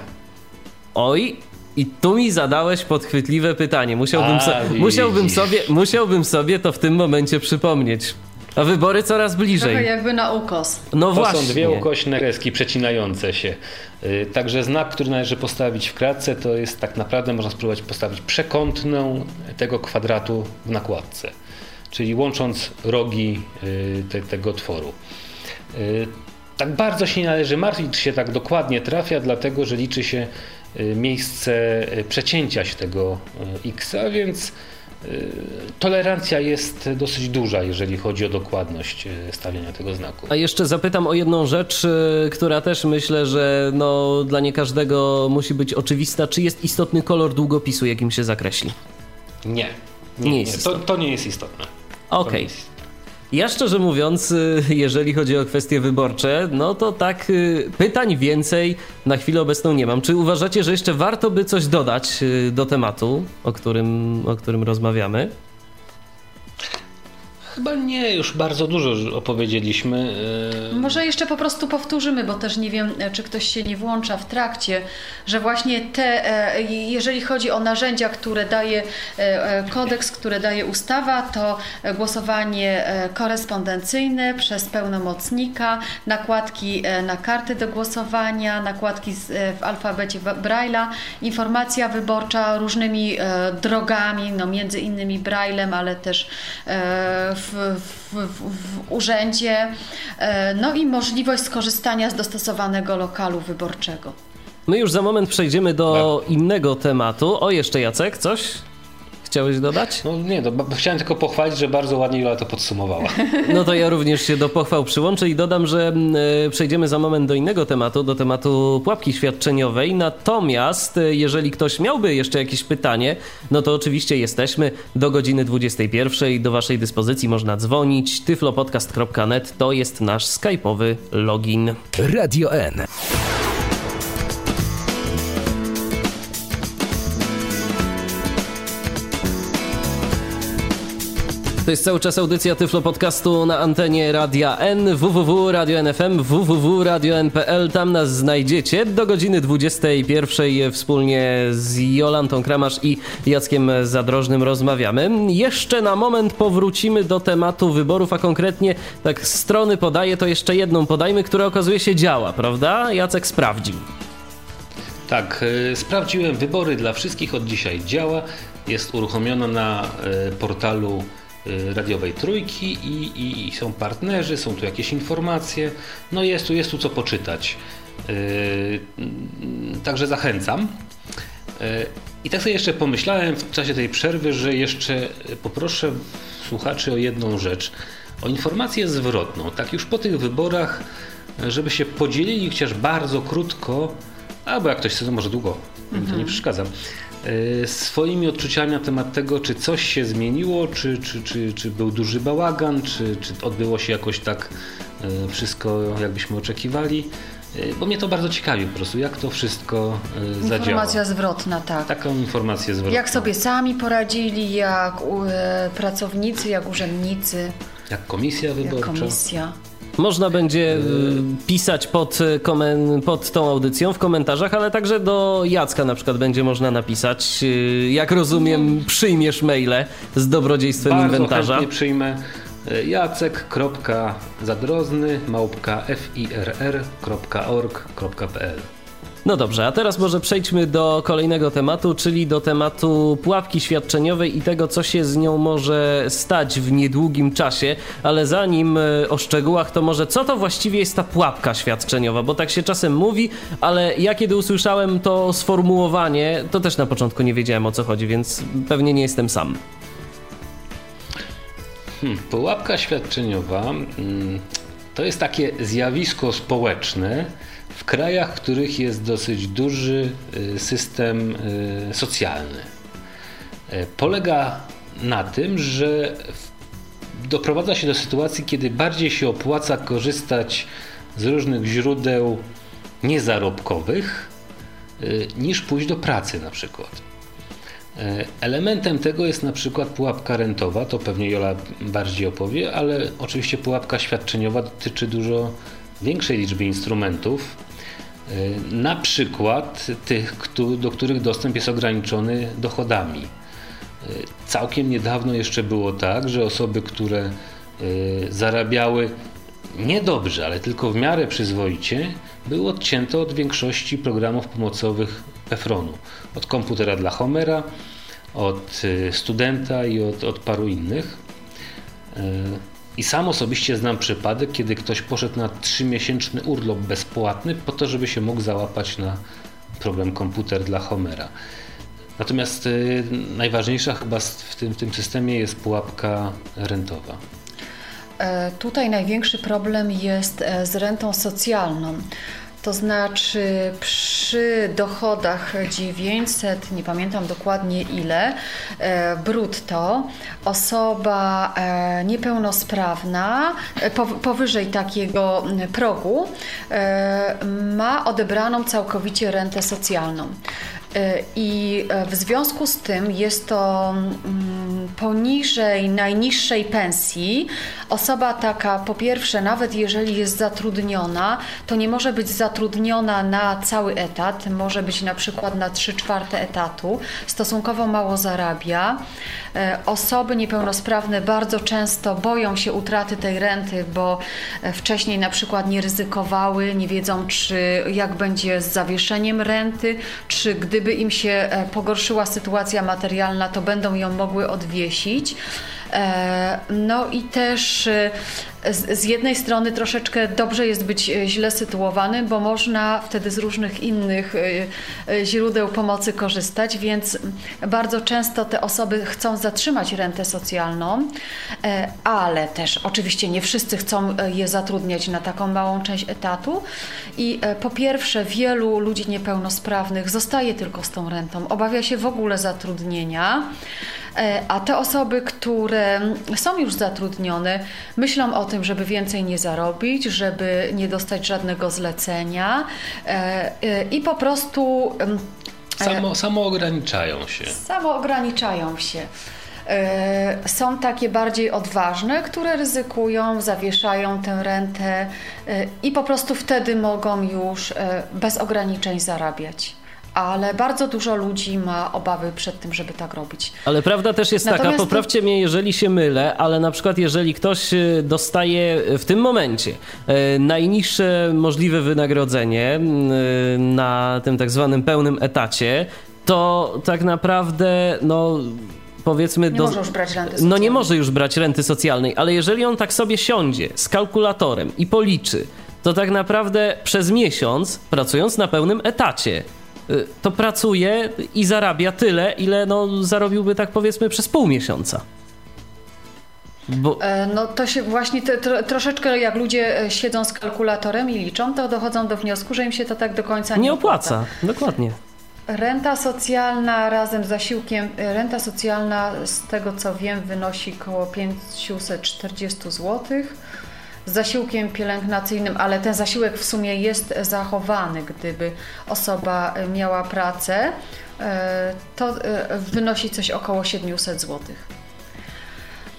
Oj, i tu mi zadałeś podchwytliwe pytanie. Musiałbym, so, musiałbym, sobie, musiałbym sobie to w tym momencie przypomnieć. A wybory coraz bliżej. Trochę jakby na ukos. No to właśnie. są dwie ukośne kreski przecinające się. Y, także znak, który należy postawić w kratce, to jest tak naprawdę można spróbować postawić przekątną tego kwadratu w nakładce. Czyli łącząc rogi y, te, tego tworu. Tak bardzo się nie należy martwić, czy się tak dokładnie trafia, dlatego że liczy się y, miejsce y, przecięcia się tego y, x, a więc tolerancja jest dosyć duża, jeżeli chodzi o dokładność stawiania tego znaku. A jeszcze zapytam o jedną rzecz, która też myślę, że no, dla nie każdego musi być oczywista. Czy jest istotny kolor długopisu, jakim się zakreśli? Nie. Nie, nie, nie. To, to, nie jest istotne. Okej. Okay. Ja szczerze mówiąc, y, jeżeli chodzi o kwestie wyborcze, no to tak y, pytań więcej na chwilę obecną nie mam. Czy uważacie, że jeszcze warto by coś dodać y, do tematu, o którym, o którym rozmawiamy? Chyba nie, już bardzo dużo opowiedzieliśmy. E, Może jeszcze po prostu powtórzymy, bo też nie wiem, czy ktoś się nie włącza w trakcie, że właśnie te, e, jeżeli chodzi o narzędzia, które daje e, kodeks, które daje ustawa, to głosowanie korespondencyjne przez pełnomocnika, nakładki na karty do głosowania, nakładki w alfabecie Braille'a, informacja wyborcza różnymi drogami, no między innymi Braillem, ale też w w, w, w, urzędzie, e, no i możliwość skorzystania z dostosowanego lokalu wyborczego. My już za moment przejdziemy do tak. innego tematu. O, jeszcze Jacek, coś? Chciałeś dodać? No nie, no, chciałem tylko pochwalić, że bardzo ładnie Jola to podsumowała. (laughs) No to ja również się do pochwał przyłączę i dodam, że e, przejdziemy za moment do innego tematu, do tematu pułapki świadczeniowej. Natomiast e, jeżeli ktoś miałby jeszcze jakieś pytanie, no to oczywiście jesteśmy do godziny 21. Do waszej dyspozycji można dzwonić. tyflopodcast.net to jest nasz skype'owy login. Radio N. To jest cały czas audycja Tyflo Podcastu na antenie Radia N, www Radio NFM, www Radio NPL. Tam nas znajdziecie do godziny 21 wspólnie z Jolantą Kramasz i Jackiem Zadrożnym rozmawiamy. Jeszcze na moment powrócimy do tematu wyborów, a konkretnie tak strony podaję, to jeszcze jedną podajmy, która okazuje się działa, prawda? Jacek sprawdził. Tak, y, sprawdziłem wybory dla wszystkich od dzisiaj działa. Jest uruchomiona na y, portalu radiowej trójki i, i, i, są partnerzy, są tu jakieś informacje, no jest tu, jest tu co poczytać. Yy, także zachęcam. Yy, I tak sobie jeszcze pomyślałem w czasie tej przerwy, że jeszcze poproszę słuchaczy o jedną rzecz, o informację zwrotną. Tak już po tych wyborach, żeby się podzielili chociaż bardzo krótko, albo jak ktoś chce, to może długo, to nie mhm. przeszkadza swoimi odczuciami na temat tego, czy coś się zmieniło, czy, czy, czy, czy był duży bałagan, czy, czy odbyło się jakoś tak e, wszystko, jakbyśmy oczekiwali. E, bo mnie to bardzo ciekawi po prostu, jak to wszystko zadziała. Informacja zwrotna, tak. Taką informację zwrotną. Jak sobie sami poradzili, jak pracownicy, jak urzędnicy. Jak komisja wyborcza. Jak komisja. Można będzie y, pisać pod, y, pod tą audycją w komentarzach, ale także do Jacka na przykład będzie można napisać. Y, jak rozumiem, przyjmiesz maile z dobrodziejstwem Bardzo inwentarza. Bardzo przyjmę jacek.zadrozny małpka firr.org.pl no dobrze, a teraz może przejdźmy do kolejnego tematu, czyli do tematu pułapki świadczeniowej i tego, co się z nią może stać w niedługim czasie. Ale zanim e, o szczegółach, to może co to właściwie jest ta pułapka świadczeniowa? Bo tak się czasem mówi, ale ja kiedy usłyszałem to sformułowanie, to też na początku nie wiedziałem o co chodzi, więc pewnie nie jestem sam. Hmm, pułapka świadczeniowa. Hmm to jest takie zjawisko społeczne w krajach, w których jest dosyć duży y, system y, socjalny. Y, polega na tym, że doprowadza się do sytuacji, kiedy bardziej się opłaca korzystać z różnych źródeł niezarobkowych niż pójść do pracy na przykład. Elementem tego jest na przykład pułapka rentowa, to pewnie Jola bardziej opowie, ale oczywiście pułapka świadczeniowa dotyczy dużo większej liczby instrumentów, e, na przykład tych, do których dostęp jest ograniczony dochodami. E, całkiem niedawno jeszcze było tak, że osoby, które zarabiały niedobrze, ale tylko w miarę przyzwoicie, były odcięte od większości programów pomocowych Efronu. Od komputera dla Homera, od y, studenta i od, od paru innych. I sam osobiście znam przypadek, kiedy ktoś poszedł na trzymiesięczny urlop bezpłatny po to, żeby się mógł załapać na program komputer dla Homera. Natomiast y, najważniejsza chyba w tym, w tym systemie jest pułapka rentowa. E, tutaj największy problem jest e, z rentą socjalną. To znaczy przy dochodach 900, nie pamiętam dokładnie ile, e, brutto, osoba e, niepełnosprawna e, powyżej takiego progu ma odebraną całkowicie rentę socjalną. I w związku z tym jest to mm, poniżej najniższej pensji. Osoba taka, po pierwsze, nawet jeżeli jest zatrudniona, to nie może być zatrudniona na cały etat, może być na przykład na 3 czwarte etatu, stosunkowo mało zarabia. E, osoby niepełnosprawne bardzo często boją się utraty tej renty, bo e, wcześniej na przykład nie ryzykowały, nie wiedzą, czy jak będzie z zawieszeniem renty, czy gdyby im się e, pogorszyła sytuacja materialna, to będą ją mogły odwiesić. E, no i też e, z, jednej strony troszeczkę dobrze jest być e, źle sytuowany, bo można wtedy z różnych innych źródeł pomocy korzystać, więc bardzo często te osoby chcą zatrzymać rentę socjalną, ale też oczywiście nie wszyscy chcą je zatrudniać na taką małą część etatu. I po pierwsze, wielu ludzi niepełnosprawnych zostaje tylko z tą rentą, obawia się w ogóle zatrudnienia. E, a te osoby, które są już zatrudnione, myślą o tym, żeby więcej nie zarobić, żeby nie dostać żadnego zlecenia e, e, i po prostu. Samo, samo ograniczają się. Samo ograniczają się. Są takie bardziej odważne, które ryzykują, zawieszają tę rentę i po prostu wtedy mogą już bez ograniczeń zarabiać ale bardzo dużo ludzi ma obawy przed tym, żeby tak robić. Ale prawda też jest Natomiast taka, poprawcie mnie, jeżeli się mylę, ale na przykład jeżeli ktoś y, dostaje w tym momencie y, najniższe możliwe wynagrodzenie y, na tym tak zwanym pełnym etacie, to tak naprawdę no powiedzmy... Nie do... może już brać renty socjalnej. No nie może już brać renty socjalnej, ale jeżeli on tak sobie siądzie z kalkulatorem i policzy, to tak naprawdę przez miesiąc, pracując na pełnym etacie, to pracuje i zarabia tyle, ile no, zarobiłby tak powiedzmy przez pół miesiąca. Bo... E, no to się właśnie te, tro, troszeczkę jak ludzie e, siedzą z kalkulatorem i liczą, to dochodzą do wniosku, że im się to tak do końca nie, nie opłaca. opłaca. Dokładnie. Renta socjalna razem z zasiłkiem, e, renta socjalna z tego co wiem wynosi około 540 złotych z zasiłkiem pielęgnacyjnym, ale ten zasiłek w sumie jest zachowany, gdyby osoba miała pracę, e, to e, wynosi coś około 700 zł.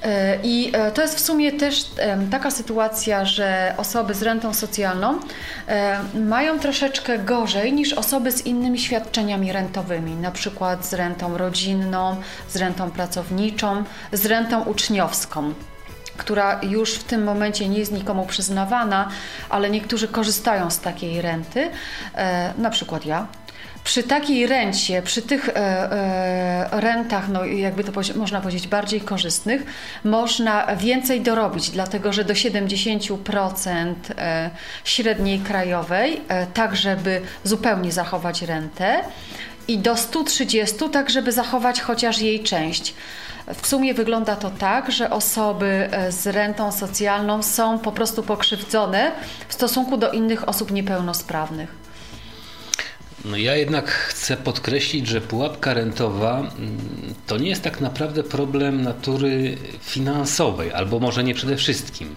E, I to jest w sumie też taka sytuacja, że osoby z rentą socjalną mają troszeczkę gorzej niż osoby z innymi świadczeniami rentowymi, na przykład z rentą rodzinną, z rentą pracowniczą, z rentą uczniowską która już w tym momencie nie jest nikomu przyznawana, ale niektórzy korzystają z takiej renty, e, na przykład ja. Przy takiej rencie, przy tych e, e, rentach, no jakby to można powiedzieć, bardziej korzystnych, można więcej dorobić, dlatego że do 70% średniej krajowej, tak żeby zupełnie zachować rentę i do 130, tak żeby zachować chociaż jej część. W sumie wygląda to tak, że osoby e, z rentą socjalną są po prostu pokrzywdzone w stosunku do innych osób niepełnosprawnych. No ja jednak chcę podkreślić, że pułapka rentowa mm, to nie jest tak naprawdę problem natury finansowej, albo może nie przede wszystkim.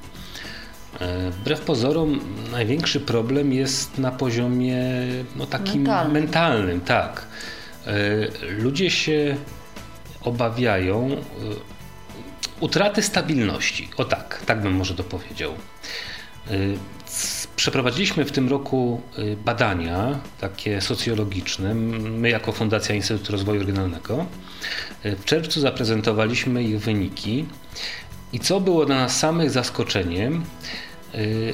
E, wbrew pozorom, największy problem jest na poziomie no, takim mentalnym. mentalnym tak. E, ludzie się obawiają e, utraty stabilności. O tak, tak bym może to powiedział. Przeprowadziliśmy w tym roku badania takie socjologiczne, my jako Fundacja Instytutu Rozwoju Regionalnego. W czerwcu zaprezentowaliśmy ich wyniki i co było dla nas samych zaskoczeniem, Y,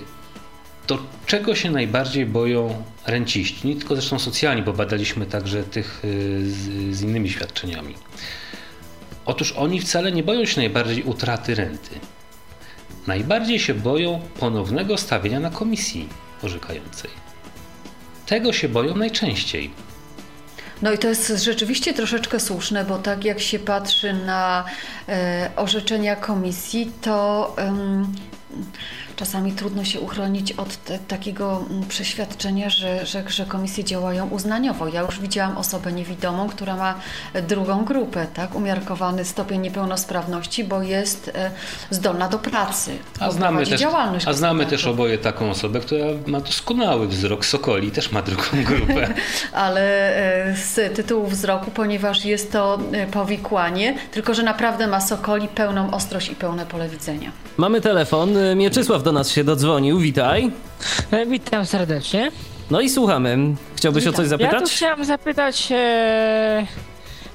to czego się najbardziej boją renciści? Nie tylko zresztą socjalni, bo badaliśmy także tych y, z, z innymi świadczeniami. Otóż oni wcale nie boją się najbardziej utraty renty. Najbardziej się boją ponownego stawienia na komisji orzekającej. Tego się boją najczęściej. No i to jest rzeczywiście troszeczkę słuszne, bo tak jak się patrzy na e, orzeczenia komisji, to czasami trudno się uchronić od te, takiego mm, przeświadczenia, że, że, że komisje działają uznaniowo. Ja już widziałam osobę niewidomą, która ma drugą grupę, tak, umiarkowany stopień niepełnosprawności, bo jest e, zdolna do pracy. A znamy, też, a znamy też oboje taką osobę, która ma doskonały wzrok sokoli, też ma drugą (laughs) grupę. (laughs) Ale e, z tytułu wzroku, ponieważ jest to e, powikłanie, tylko że naprawdę ma sokoli pełną ostrość i pełne pole widzenia. Mamy telefon. Mieczysław do nas się dodzwonił. Witaj. E, witam serdecznie. No i słuchamy. Chciałbyś Witam. o coś zapytać? Ja tu chciałem zapytać, e,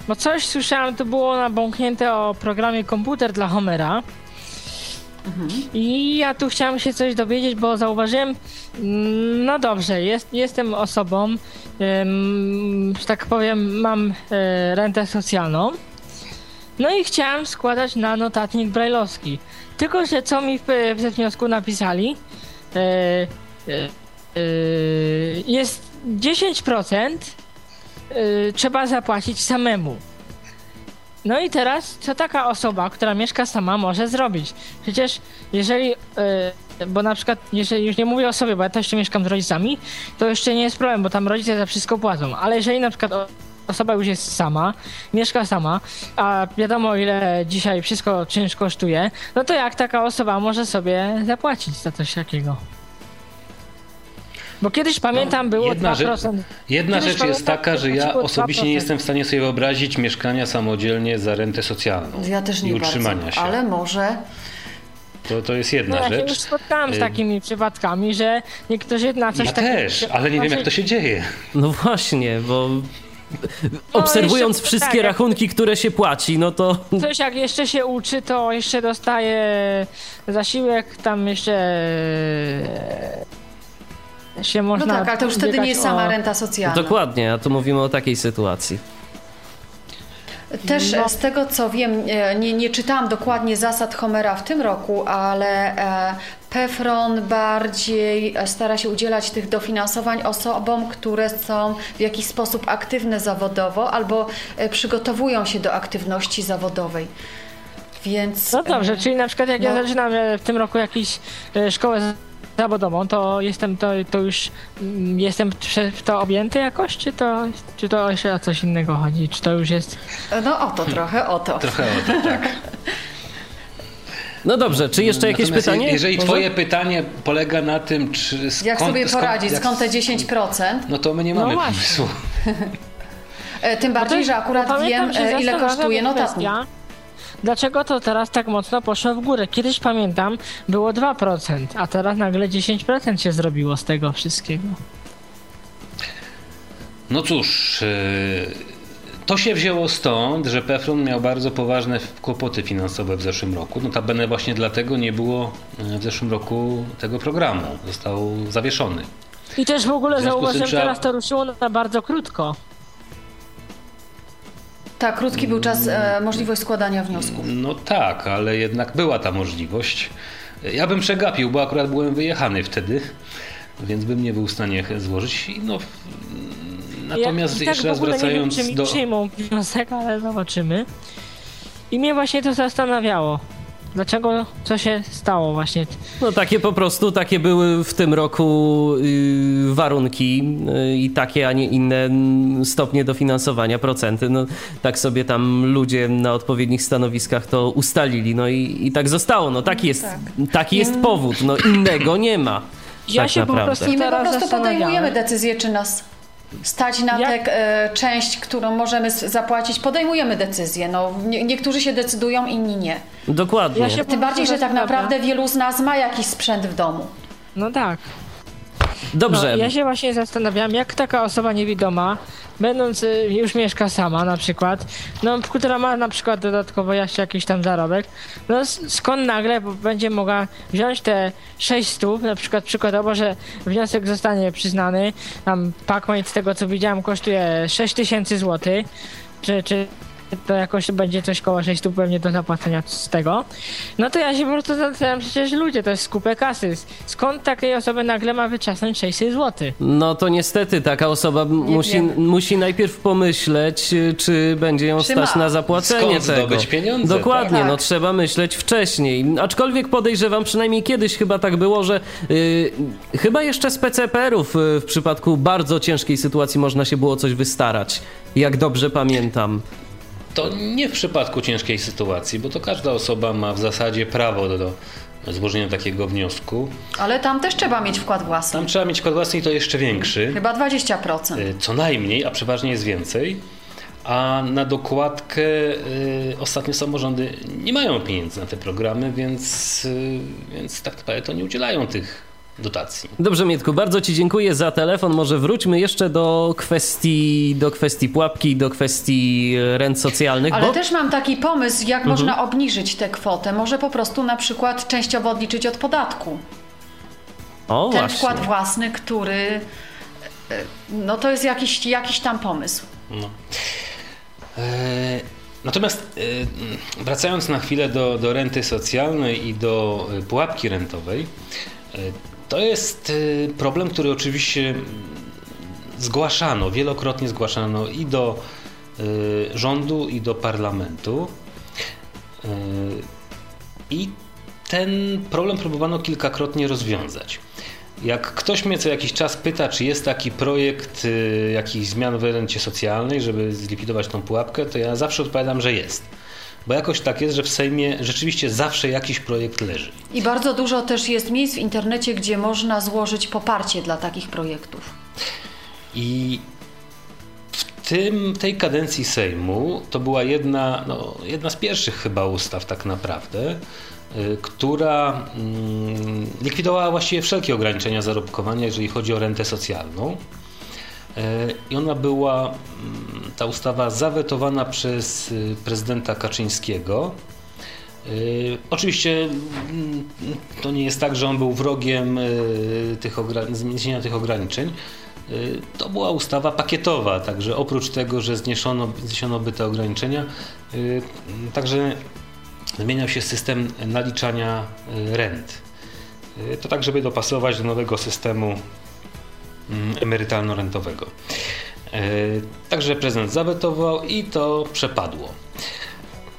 bo coś słyszałem, to było nabąknięte o programie komputer dla Homera. Mhm. I ja tu chciałem się coś dowiedzieć, bo zauważyłem, mm, no dobrze, jest, jestem osobą, że tak powiem, mam e, rentę socjalną. No i chciałem składać na notatnik brajlowski. Tylko, że co mi w, w wniosku napisali, e, e, e, jest 10% e, trzeba zapłacić samemu. No i teraz, co taka osoba, która mieszka sama może zrobić? Przecież jeżeli, bo na przykład, jeżeli już nie mówię o sobie, bo ja też jeszcze mieszkam z rodzicami, to jeszcze nie jest problem, bo tam rodzice za wszystko płacą, ale jeżeli na przykład osoba już jest sama, mieszka sama, a wiadomo ile dzisiaj wszystko czynsz kosztuje, no to jak taka osoba może sobie zapłacić za coś takiego? Bo kiedyś pamiętam no, było jedna 2%. Rzecz, jedna rzecz jest taka, że ja osobiście nie jestem w stanie sobie wyobrazić mieszkania samodzielnie za rentę socjalną ja też nie i utrzymania bardzo, się. Ale może to, to jest jedna no, rzecz. Ja się już spotkałem z y, takimi przypadkami, że niektórzy na coś ja takiego... też, ale nie wiem jak to się dzieje. No właśnie, bo obserwując no, wszystkie tak, rachunki, które się płaci, no to... Coś jak jeszcze się uczy, to jeszcze dostaje zasiłek, tam jeszcze się można... No tak, ale to już wtedy nie jest sama renta socjalna. Dokładnie, a tu mówimy o takiej sytuacji. Też no. z tego co wiem, e, nie, nie czytałam dokładnie zasad Homera w tym roku, ale e, PEFRON bardziej e, stara się udzielać tych dofinansowań osobom, które są w jakiś sposób aktywne zawodowo albo przygotowują się do aktywności zawodowej. Więc, no dobrze, czyli na przykład jak no, ja zaczynam w tym roku jakąś szkołę zawodową, to jestem to, to już mm, jestem w to objęty jakoś, czy to, czy to jeszcze o coś innego chodzi? Czy to już jest. No o to trochę, o to. Trochę o to, tak. (laughs) No dobrze, czy jeszcze jakieś Natomiast pytanie? Jeżeli Może? twoje pytanie polega na tym, czy skąd, jak sobie poradzić, skąd, skąd te 10%? No to my nie mamy no pomysłu. (laughs) E, tym bardziej, że akurat wiem, e, ile kosztuje notatnik. Dlaczego to teraz tak mocno poszło w górę? Kiedyś pamiętam, było 2%, a teraz nagle 10% się zrobiło z tego wszystkiego. No cóż, e, to się wzięło stąd, że Pefron miał bardzo poważne kłopoty finansowe w zeszłym roku. Notabene właśnie dlatego nie było e, w zeszłym roku tego programu. Został zawieszony. I też w ogóle zauważyłem, trzeba... teraz to ruszyło na bardzo krótko. Tak, krótki był czas, e, możliwość składania wniosków. No tak, ale jednak była ta możliwość. Ja bym przegapił, bo akurat byłem wyjechany wtedy, więc bym nie był w stanie złożyć. No, Natomiast ja, jeszcze tak raz w ogóle wracając nie wiem, czy mi do... przyjmą wniosek, ale zobaczymy. I mnie właśnie to zastanawiało. Dlaczego, co się stało właśnie? No takie po prostu, takie były w tym roku y, warunki y, i takie, a nie inne mm, stopnie dofinansowania, procenty. No tak sobie tam ludzie na odpowiednich stanowiskach to ustalili, no i, i tak zostało. No taki jest, taki jest powód, no innego nie ma. Ja tak się po naprawdę. prostu I my po prostu podejmujemy decyzję, czy nas stać na Jak- tę e, część, którą możemy zapłacić. Podejmujemy decyzję. No, nie, niektórzy się decydują, inni nie. Dokładnie. Ja Tym bardziej, że tak naprawdę wielu z nas ma jakiś sprzęt w domu. No tak. Dobrze. No, ja się właśnie zastanawiam, jak taka osoba niewidoma, będąc y, już mieszka sama na przykład, no która ma na przykład dodatkowo jeszcze jakiś tam zarobek, no skąd nagle będzie mogła wziąć te 600, na przykład przykładowo, że wniosek zostanie przyznany, tam Pacmate z tego co widziałem kosztuje 6000 zł, czy, czy to jakoś będzie coś koło 600 pewnie do zapłacenia z tego. No to ja się po prostu zastanawiam, przecież ludzie, to jest skupę kasy. Skąd takiej osoby nagle ma wyczasnąć 600 zł? No to niestety taka osoba m- musi, musi najpierw pomyśleć, czy będzie ją Czy stać na zapłacenie Skąd tego. pieniądze, Dokładnie, tak. no trzeba myśleć wcześniej. Aczkolwiek podejrzewam, przynajmniej kiedyś chyba tak było, że y, chyba jeszcze z PCPR-ów y, w przypadku bardzo ciężkiej sytuacji można się było coś wystarać. Jak dobrze pamiętam. To nie w przypadku ciężkiej sytuacji, bo to każda osoba ma w zasadzie prawo do, do złożenia takiego wniosku. Ale tam też trzeba mieć wkład własny. Tam trzeba mieć wkład własny i to jeszcze większy, Chyba 20%. y, co najmniej, a przeważnie jest więcej. A na dokładkę y, ostatnie samorządy nie mają pieniędzy na te programy, więc, y, więc tak naprawdę to nie udzielają tych dotacji. Dobrze, Mietku, bardzo Ci dziękuję za telefon. Może wróćmy jeszcze do kwestii, do kwestii pułapki, do kwestii rent socjalnych. Ale bo... też mam taki pomysł, jak Mhm. można obniżyć tę kwotę. Może po prostu na przykład częściowo odliczyć od podatku. O, Ten właśnie. wkład własny, który. e, No to jest jakiś, jakiś tam pomysł. No. E, Natomiast e, wracając na chwilę do, do renty socjalnej i do e, pułapki rentowej, e, to jest e, problem, który oczywiście zgłaszano, wielokrotnie zgłaszano i do e, rządu, i do parlamentu. E, I ten problem próbowano kilkakrotnie rozwiązać. Jak ktoś mnie co jakiś czas pyta, czy jest taki projekt y, jakichś zmian w rencie socjalnej, żeby zlikwidować tą pułapkę, to ja zawsze odpowiadam, że jest. Bo jakoś tak jest, że w Sejmie rzeczywiście zawsze jakiś projekt leży. I bardzo dużo też jest miejsc w internecie, gdzie można złożyć poparcie dla takich projektów. I w tym, tej kadencji Sejmu to była jedna, no, jedna z pierwszych chyba ustaw tak naprawdę, y, która mm, likwidowała właściwie wszelkie ograniczenia zarobkowania, jeżeli chodzi o rentę socjalną. Y, I ona była, mm, ta ustawa, zawetowana przez y, prezydenta Kaczyńskiego. Y, Oczywiście mm, to nie jest tak, że on był wrogiem y, tych zniesienia tych ograniczeń. Y, To była ustawa pakietowa, także oprócz tego, że zniesiono, zniesiono by te ograniczenia, y, także zmieniał się system naliczania rent. To tak, żeby dopasować do nowego systemu mm, emerytalno-rentowego. Y, Także prezydent zawetował i to przepadło.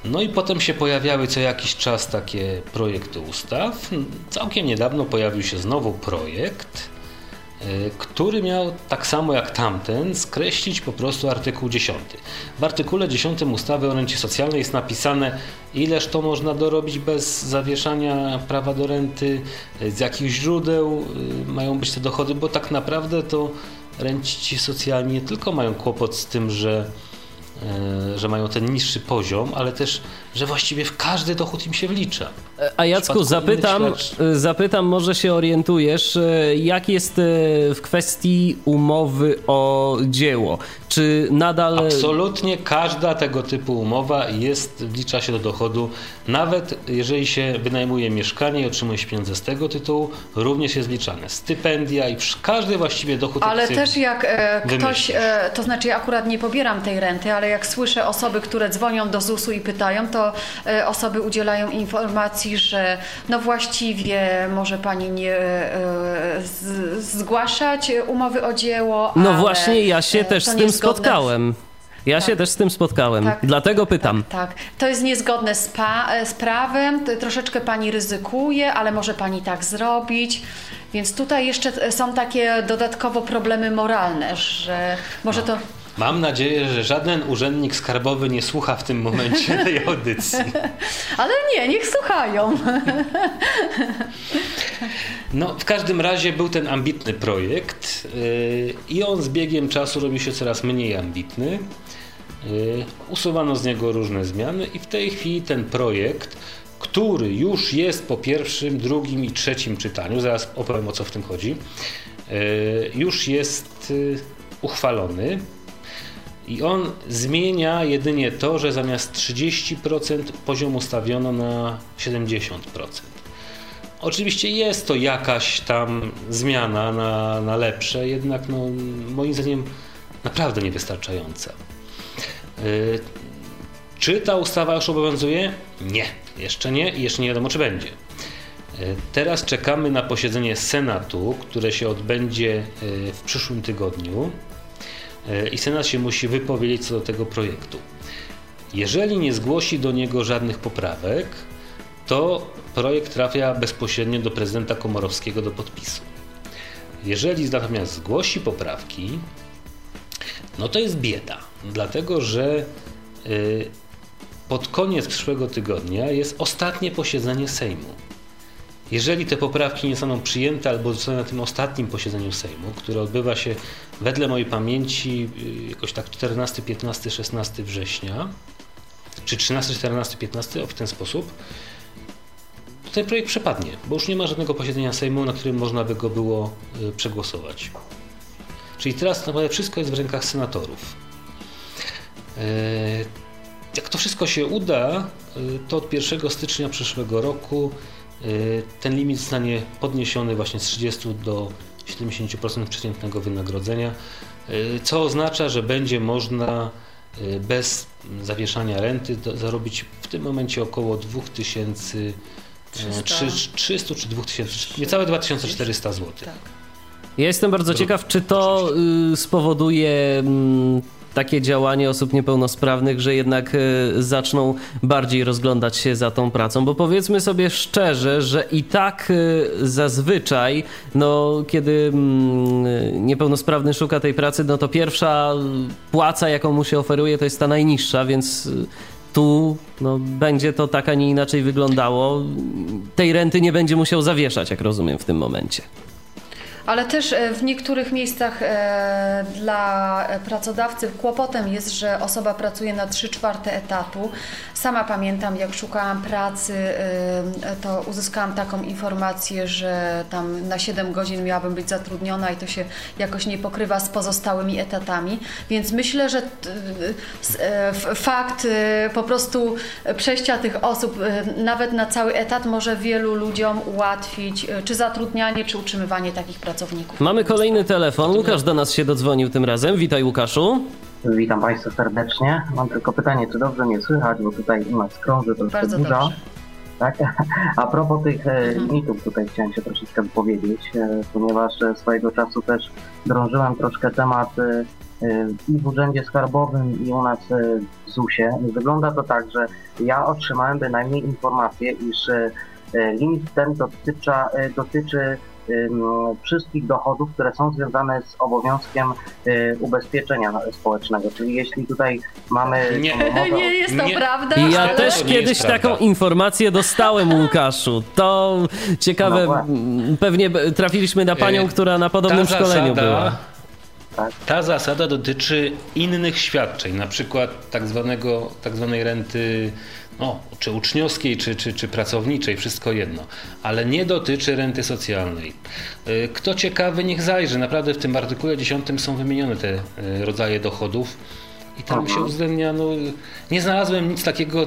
No i potem się pojawiały co jakiś czas takie projekty ustaw. Całkiem niedawno pojawił się znowu projekt, który miał tak samo jak tamten skreślić po prostu artykuł 10. W artykule 10 ustawy o rencie socjalnej jest napisane ileż to można dorobić bez zawieszania prawa do renty, y, z jakich źródeł y, mają być te dochody, bo tak naprawdę to renciści socjalni nie tylko mają kłopot z tym, że że mają ten niższy poziom, ale też, że właściwie w każdy dochód im się wlicza. A Jacku, zapytam, świadczeń. zapytam, może się orientujesz, e, jak jest e, w kwestii umowy o dzieło? Czy nadal... Absolutnie każda tego typu umowa jest, wlicza się do dochodu, nawet jeżeli się wynajmuje mieszkanie i otrzymuje się pieniądze z tego tytułu, również jest wliczane. Stypendia i każdy właściwie dochód Ale też jak e, ktoś, e, to znaczy ja akurat nie pobieram tej renty, ale jak słyszę osoby, które dzwonią do ZUS-u i pytają, to e, osoby udzielają informacji, że no właściwie może pani nie e, zgłaszać umowy o dzieło. No właśnie, ja się e, też z tym spotkałem. Ja Tak. się też z tym spotkałem, Tak. dlatego pytam. Tak, tak. To jest niezgodne z, pa- z prawem, troszeczkę pani ryzykuje, ale może pani tak zrobić. Więc tutaj jeszcze są takie dodatkowo problemy moralne, że może to. Mam nadzieję, że żaden urzędnik skarbowy nie słucha w tym momencie (laughs) tej audycji. Ale nie, niech słuchają. No, w każdym razie był ten ambitny projekt yy, i on z biegiem czasu robił się coraz mniej ambitny. Yy, Usuwano z niego różne zmiany i w tej chwili ten projekt, który już jest po pierwszym, drugim i trzecim czytaniu, zaraz opowiem o co w tym chodzi, yy, już jest uchwalony. I on zmienia jedynie to, że zamiast 30% poziom ustawiono na 70%. Oczywiście jest to jakaś tam zmiana na, na lepsze, jednak no, moim zdaniem naprawdę niewystarczająca. Yy, czy ta ustawa już obowiązuje? Nie, jeszcze nie i jeszcze nie wiadomo, czy będzie. Yy, Teraz czekamy na posiedzenie Senatu, które się odbędzie yy, w przyszłym tygodniu i Senat się musi wypowiedzieć co do tego projektu. Jeżeli nie zgłosi do niego żadnych poprawek, to projekt trafia bezpośrednio do prezydenta Komorowskiego do podpisu. Jeżeli natomiast zgłosi poprawki, no to jest bieda, dlatego że y, pod koniec przyszłego tygodnia jest ostatnie posiedzenie Sejmu. Jeżeli te poprawki nie zostaną przyjęte albo zostaną na tym ostatnim posiedzeniu Sejmu, które odbywa się wedle mojej pamięci y, jakoś tak 14, 15, 16 września, czy 13, 14, 15, o w ten sposób, to ten projekt przepadnie, bo już nie ma żadnego posiedzenia Sejmu, na którym można by go było y, przegłosować. Czyli teraz tak naprawdę wszystko jest w rękach senatorów. E, Jak to wszystko się uda, y, to od 1 stycznia przyszłego roku y, ten limit zostanie podniesiony właśnie z 30 do 70% przeciętnego wynagrodzenia, y, co oznacza, że będzie można y, bez zawieszania renty zarobić w tym momencie około 2000 e, 300. 300 czy 2000, niecałe 2400 zł. Tak. Ja jestem bardzo ciekaw, czy to y, spowoduje mm, takie działanie osób niepełnosprawnych, że jednak y, zaczną bardziej rozglądać się za tą pracą, bo powiedzmy sobie szczerze, że i tak y, zazwyczaj, no kiedy mm, niepełnosprawny szuka tej pracy, no to pierwsza płaca, jaką mu się oferuje, to jest ta najniższa, więc y, tu no, będzie to tak, a nie inaczej wyglądało. Tej renty nie będzie musiał zawieszać, jak rozumiem, w tym momencie. Ale też e, w niektórych miejscach e, dla pracodawcy kłopotem jest, że osoba pracuje na 3 czwarte etatu. Sama pamiętam, jak szukałam pracy, e, to uzyskałam taką informację, że tam na 7 godzin miałabym być zatrudniona i to się jakoś nie pokrywa z pozostałymi etatami. Więc myślę, że fakt po prostu przejścia tych osób nawet na cały etat może wielu ludziom ułatwić czy zatrudnianie, czy utrzymywanie takich pracowników. Mamy kolejny telefon. Łukasz do nas się dodzwonił tym razem. Witaj, Łukaszu. Witam Państwa serdecznie. Mam tylko pytanie, czy dobrze mnie słychać, bo tutaj u nas krąży troszkę Bardzo burza. dobrze. Tak? (laughs) A propos tych e, Mhm. limitów tutaj chciałem się troszeczkę wypowiedzieć, e, ponieważ e, swojego czasu też drążyłem troszkę temat i w Urzędzie Skarbowym i u nas w ZUS-ie. Wygląda to tak, że ja otrzymałem bynajmniej informację, iż limit ten dotycza, dotyczy em, wszystkich dochodów, które są związane z obowiązkiem e, ubezpieczenia społecznego. Czyli jeśli tutaj mamy Nie. tą umowę o- Nie jest to Nie. prawda, ja ale... też to kiedyś jest prawda. taką informację dostałem, Łukaszu. To ciekawe, No pewnie trafiliśmy na panią, E, która na podobnym ta szkoleniu zasada, była. Ta zasada dotyczy innych świadczeń, na przykład tak, zwanego, tak zwanej renty no, czy uczniowskiej, czy, czy, czy pracowniczej, wszystko jedno, ale nie dotyczy renty socjalnej. Y, Kto ciekawy, niech zajrzy. Naprawdę w tym artykule 10 są wymienione te y, rodzaje dochodów. I tam się uwzględnia, no, nie znalazłem nic takiego,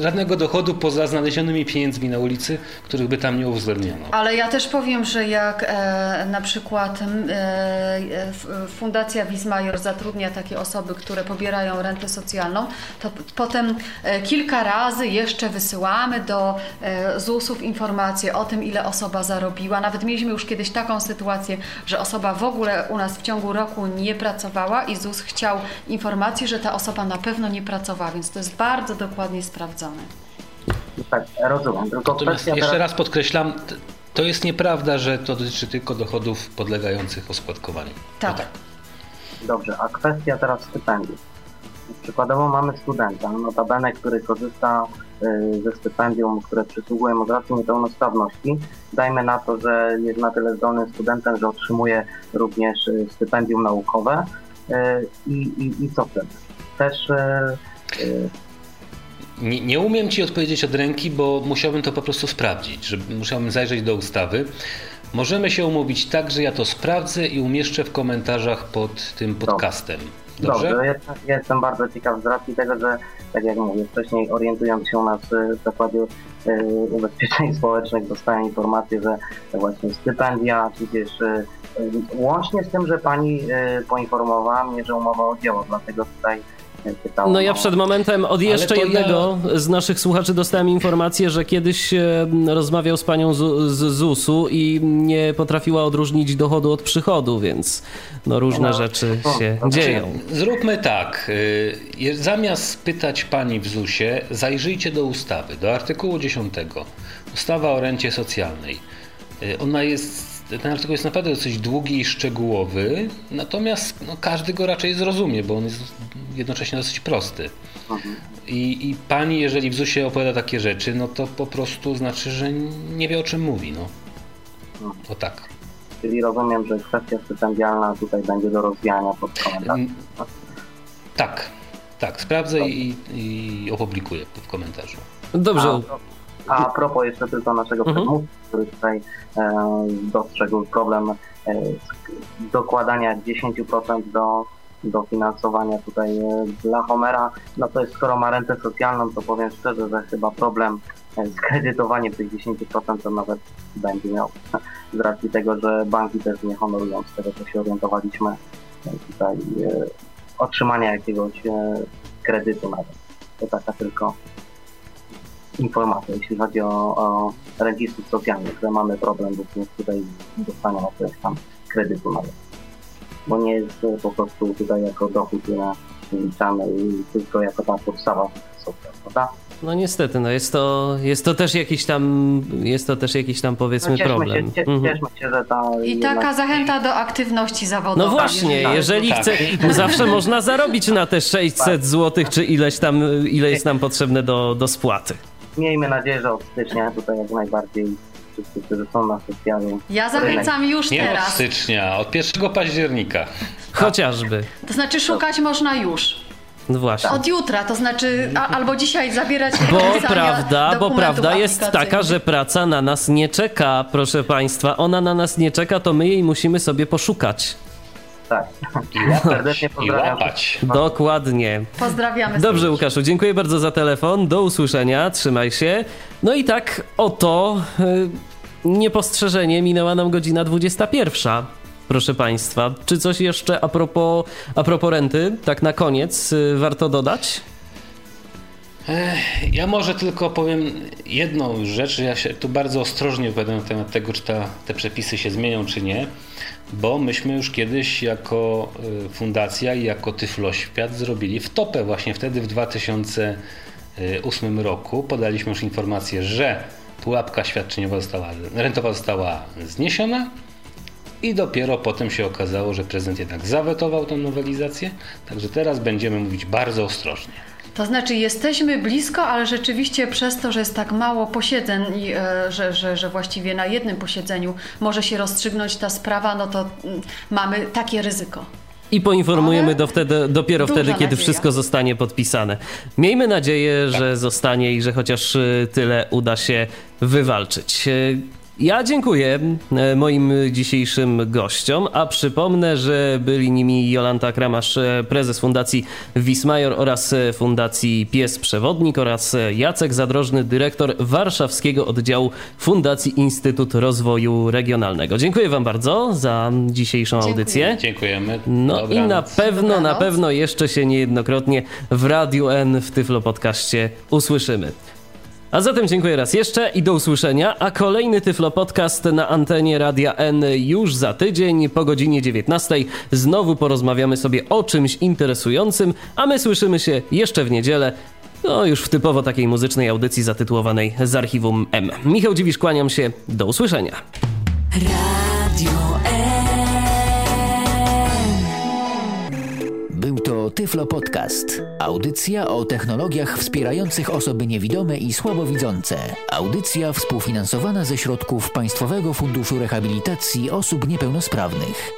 żadnego dochodu poza znalezionymi pieniędzmi na ulicy, których by tam nie uwzględniono. Ale ja też powiem, że jak e, na przykład e, Fundacja Wismajor zatrudnia takie osoby, które pobierają rentę socjalną, to potem e, kilka razy jeszcze wysyłamy do e, ZUS-ów informacje o tym, ile osoba zarobiła. Nawet mieliśmy już kiedyś taką sytuację, że osoba w ogóle u nas w ciągu roku nie pracowała i ZUS chciał informacji, że ta osoba na pewno nie pracowała, więc to jest bardzo dokładnie sprawdzone. Tak, rozumiem. Tylko Natomiast jeszcze teraz... raz podkreślam, to jest nieprawda, że to dotyczy tylko dochodów podlegających oskładkowaniu. Tak. No tak. Dobrze, a kwestia teraz stypendiów. Przykładowo mamy studenta, notabene, który korzysta y, ze stypendium, które przysługuje mu z racji niepełnosprawności. Dajmy na to, że jest na tyle zdolnym studentem, że otrzymuje również y, stypendium naukowe. Y, I, i, i co wtedy? Też nie, nie, umiem Ci odpowiedzieć od ręki, bo musiałbym to po prostu sprawdzić, że musiałbym zajrzeć do ustawy. Możemy się umówić tak, że ja to sprawdzę i umieszczę w komentarzach pod tym podcastem. Dobrze, Dobrze jestem, jestem bardzo ciekaw z racji tego, że tak jak mówię, wcześniej orientując się u nas w zakładzie ubezpieczeń społecznych dostałem informację, że właśnie stypendia, tudzież y, łącznie z tym, że pani y, poinformowała mnie, że umowa o dzieło, dlatego tutaj no ja przed momentem od jeszcze jednego ja... z naszych słuchaczy dostałem informację, że kiedyś e, rozmawiał z panią z, z ZUS-u i nie potrafiła odróżnić dochodu od przychodu, więc no różne no. rzeczy się no, dzieją. Zróbmy tak. Zamiast pytać pani w ZUS-ie, zajrzyjcie do ustawy, do artykułu 10. Ustawa o rencie socjalnej. Ona jest ten artykuł jest naprawdę dosyć długi i szczegółowy, natomiast no, każdy go raczej zrozumie, bo on jest jednocześnie dosyć prosty. I, I, pani, jeżeli w ZUS-ie opowiada takie rzeczy, no to po prostu znaczy, że nie wie o czym mówi. No. O tak. Czyli rozumiem, że kwestia stypendialna tutaj będzie do rozwijania pod komentarzem. Tak, tak. Sprawdzę i, i opublikuję w komentarzu. Dobrze. A, a propos jeszcze tylko naszego mhm. który tutaj e, dostrzegł problem e, dokładania 10% do dofinansowania tutaj e, dla Homera, no to jest, skoro ma rentę socjalną, to powiem szczerze, że chyba problem e, z kredytowaniem tych 10% to nawet będzie miał. (laughs) Z racji tego, że banki też nie honorują z tego, co się orientowaliśmy e, tutaj otrzymania jakiegoś kredytu nawet. To taka tylko informacja, jeśli chodzi o, o registrów socjalnych, że mamy problem bo tutaj dostania jakiegoś tam kredytu nawet bo nie jest po prostu tutaj jako dochód liczamy i tylko jako ta podstawa socjal, prawda? No niestety, no jest to, jest to też jakiś tam, jest to też jakiś tam powiedzmy no problem. Się, mhm. cieszmy się, że ta I taka zachęta do aktywności zawodowej. No właśnie, jeżeli tak. chce, zawsze można zarobić na te 600 zł, czy ileś tam, ile jest nam potrzebne do, do spłaty. Miejmy nadzieję, że od stycznia tutaj jak najbardziej wszyscy, którzy są na socjalu. Ja zachęcam już Nie teraz. od stycznia, od 1 października. Chociażby. To znaczy szukać można już. No właśnie. Od jutra, to znaczy a, albo dzisiaj zabierać Bo (laughs) prawda, bo prawda jest taka, że praca na nas nie czeka, proszę państwa. Ona na nas nie czeka, to my jej musimy sobie poszukać. Tak. I łapać. I łapać. Dokładnie. Pozdrawiamy. Dobrze, Łukaszu, dziękuję bardzo za telefon. Do usłyszenia, trzymaj się. No i tak oto yy, niepostrzeżenie minęła nam godzina 21 proszę Państwa. Czy coś jeszcze a propos, a propos renty, tak na koniec, y, warto dodać? Ja może tylko powiem jedną rzecz. Ja się tu bardzo ostrożnie wypowiadam na temat tego, czy ta, te przepisy się zmienią, czy nie, bo myśmy już kiedyś jako y, fundacja i jako Tyfloświat zrobili wtopę właśnie wtedy w 2008 roku. Podaliśmy już informację, że pułapka świadczeniowa została, rentowa została zniesiona i dopiero potem się okazało, że prezydent jednak zawetował tę nowelizację. Także teraz będziemy mówić bardzo ostrożnie. To znaczy jesteśmy blisko, ale rzeczywiście przez to, że jest tak mało posiedzeń i e, że, że, że właściwie na jednym posiedzeniu może się rozstrzygnąć ta sprawa, no to mm, mamy takie ryzyko. I poinformujemy do wtedy, dopiero wtedy, kiedy nadzieja. wszystko zostanie podpisane. Miejmy nadzieję, tak. że zostanie i że chociaż e, tyle uda się wywalczyć. Ja dziękuję e, moim dzisiejszym gościom, a przypomnę, że byli nimi Jolanta Kramasz, e, prezes Fundacji Wismajor oraz e, Fundacji Pies Przewodnik oraz Jacek Zadrożny, dyrektor warszawskiego oddziału Fundacji Instytut Rozwoju Regionalnego. Dziękuję wam bardzo za dzisiejszą Dziękuję. audycję. Dziękujemy. No i na Dobranoc. pewno, na Dobranoc. pewno jeszcze się niejednokrotnie w Radiu N w Tyflo Podcaście usłyszymy. A zatem dziękuję raz jeszcze i do usłyszenia, a kolejny Tyflo Podcast na antenie Radia N już za tydzień po godzinie 19. Znowu porozmawiamy sobie o czymś interesującym, a my słyszymy się jeszcze w niedzielę, no już w typowo takiej muzycznej audycji zatytułowanej z archiwum M. Michał Dziwisz, kłaniam się, do usłyszenia. Radio Był Tyflo Podcast. Audycja o technologiach wspierających osoby niewidome i słabowidzące. Audycja współfinansowana ze środków Państwowego Funduszu Rehabilitacji Osób Niepełnosprawnych.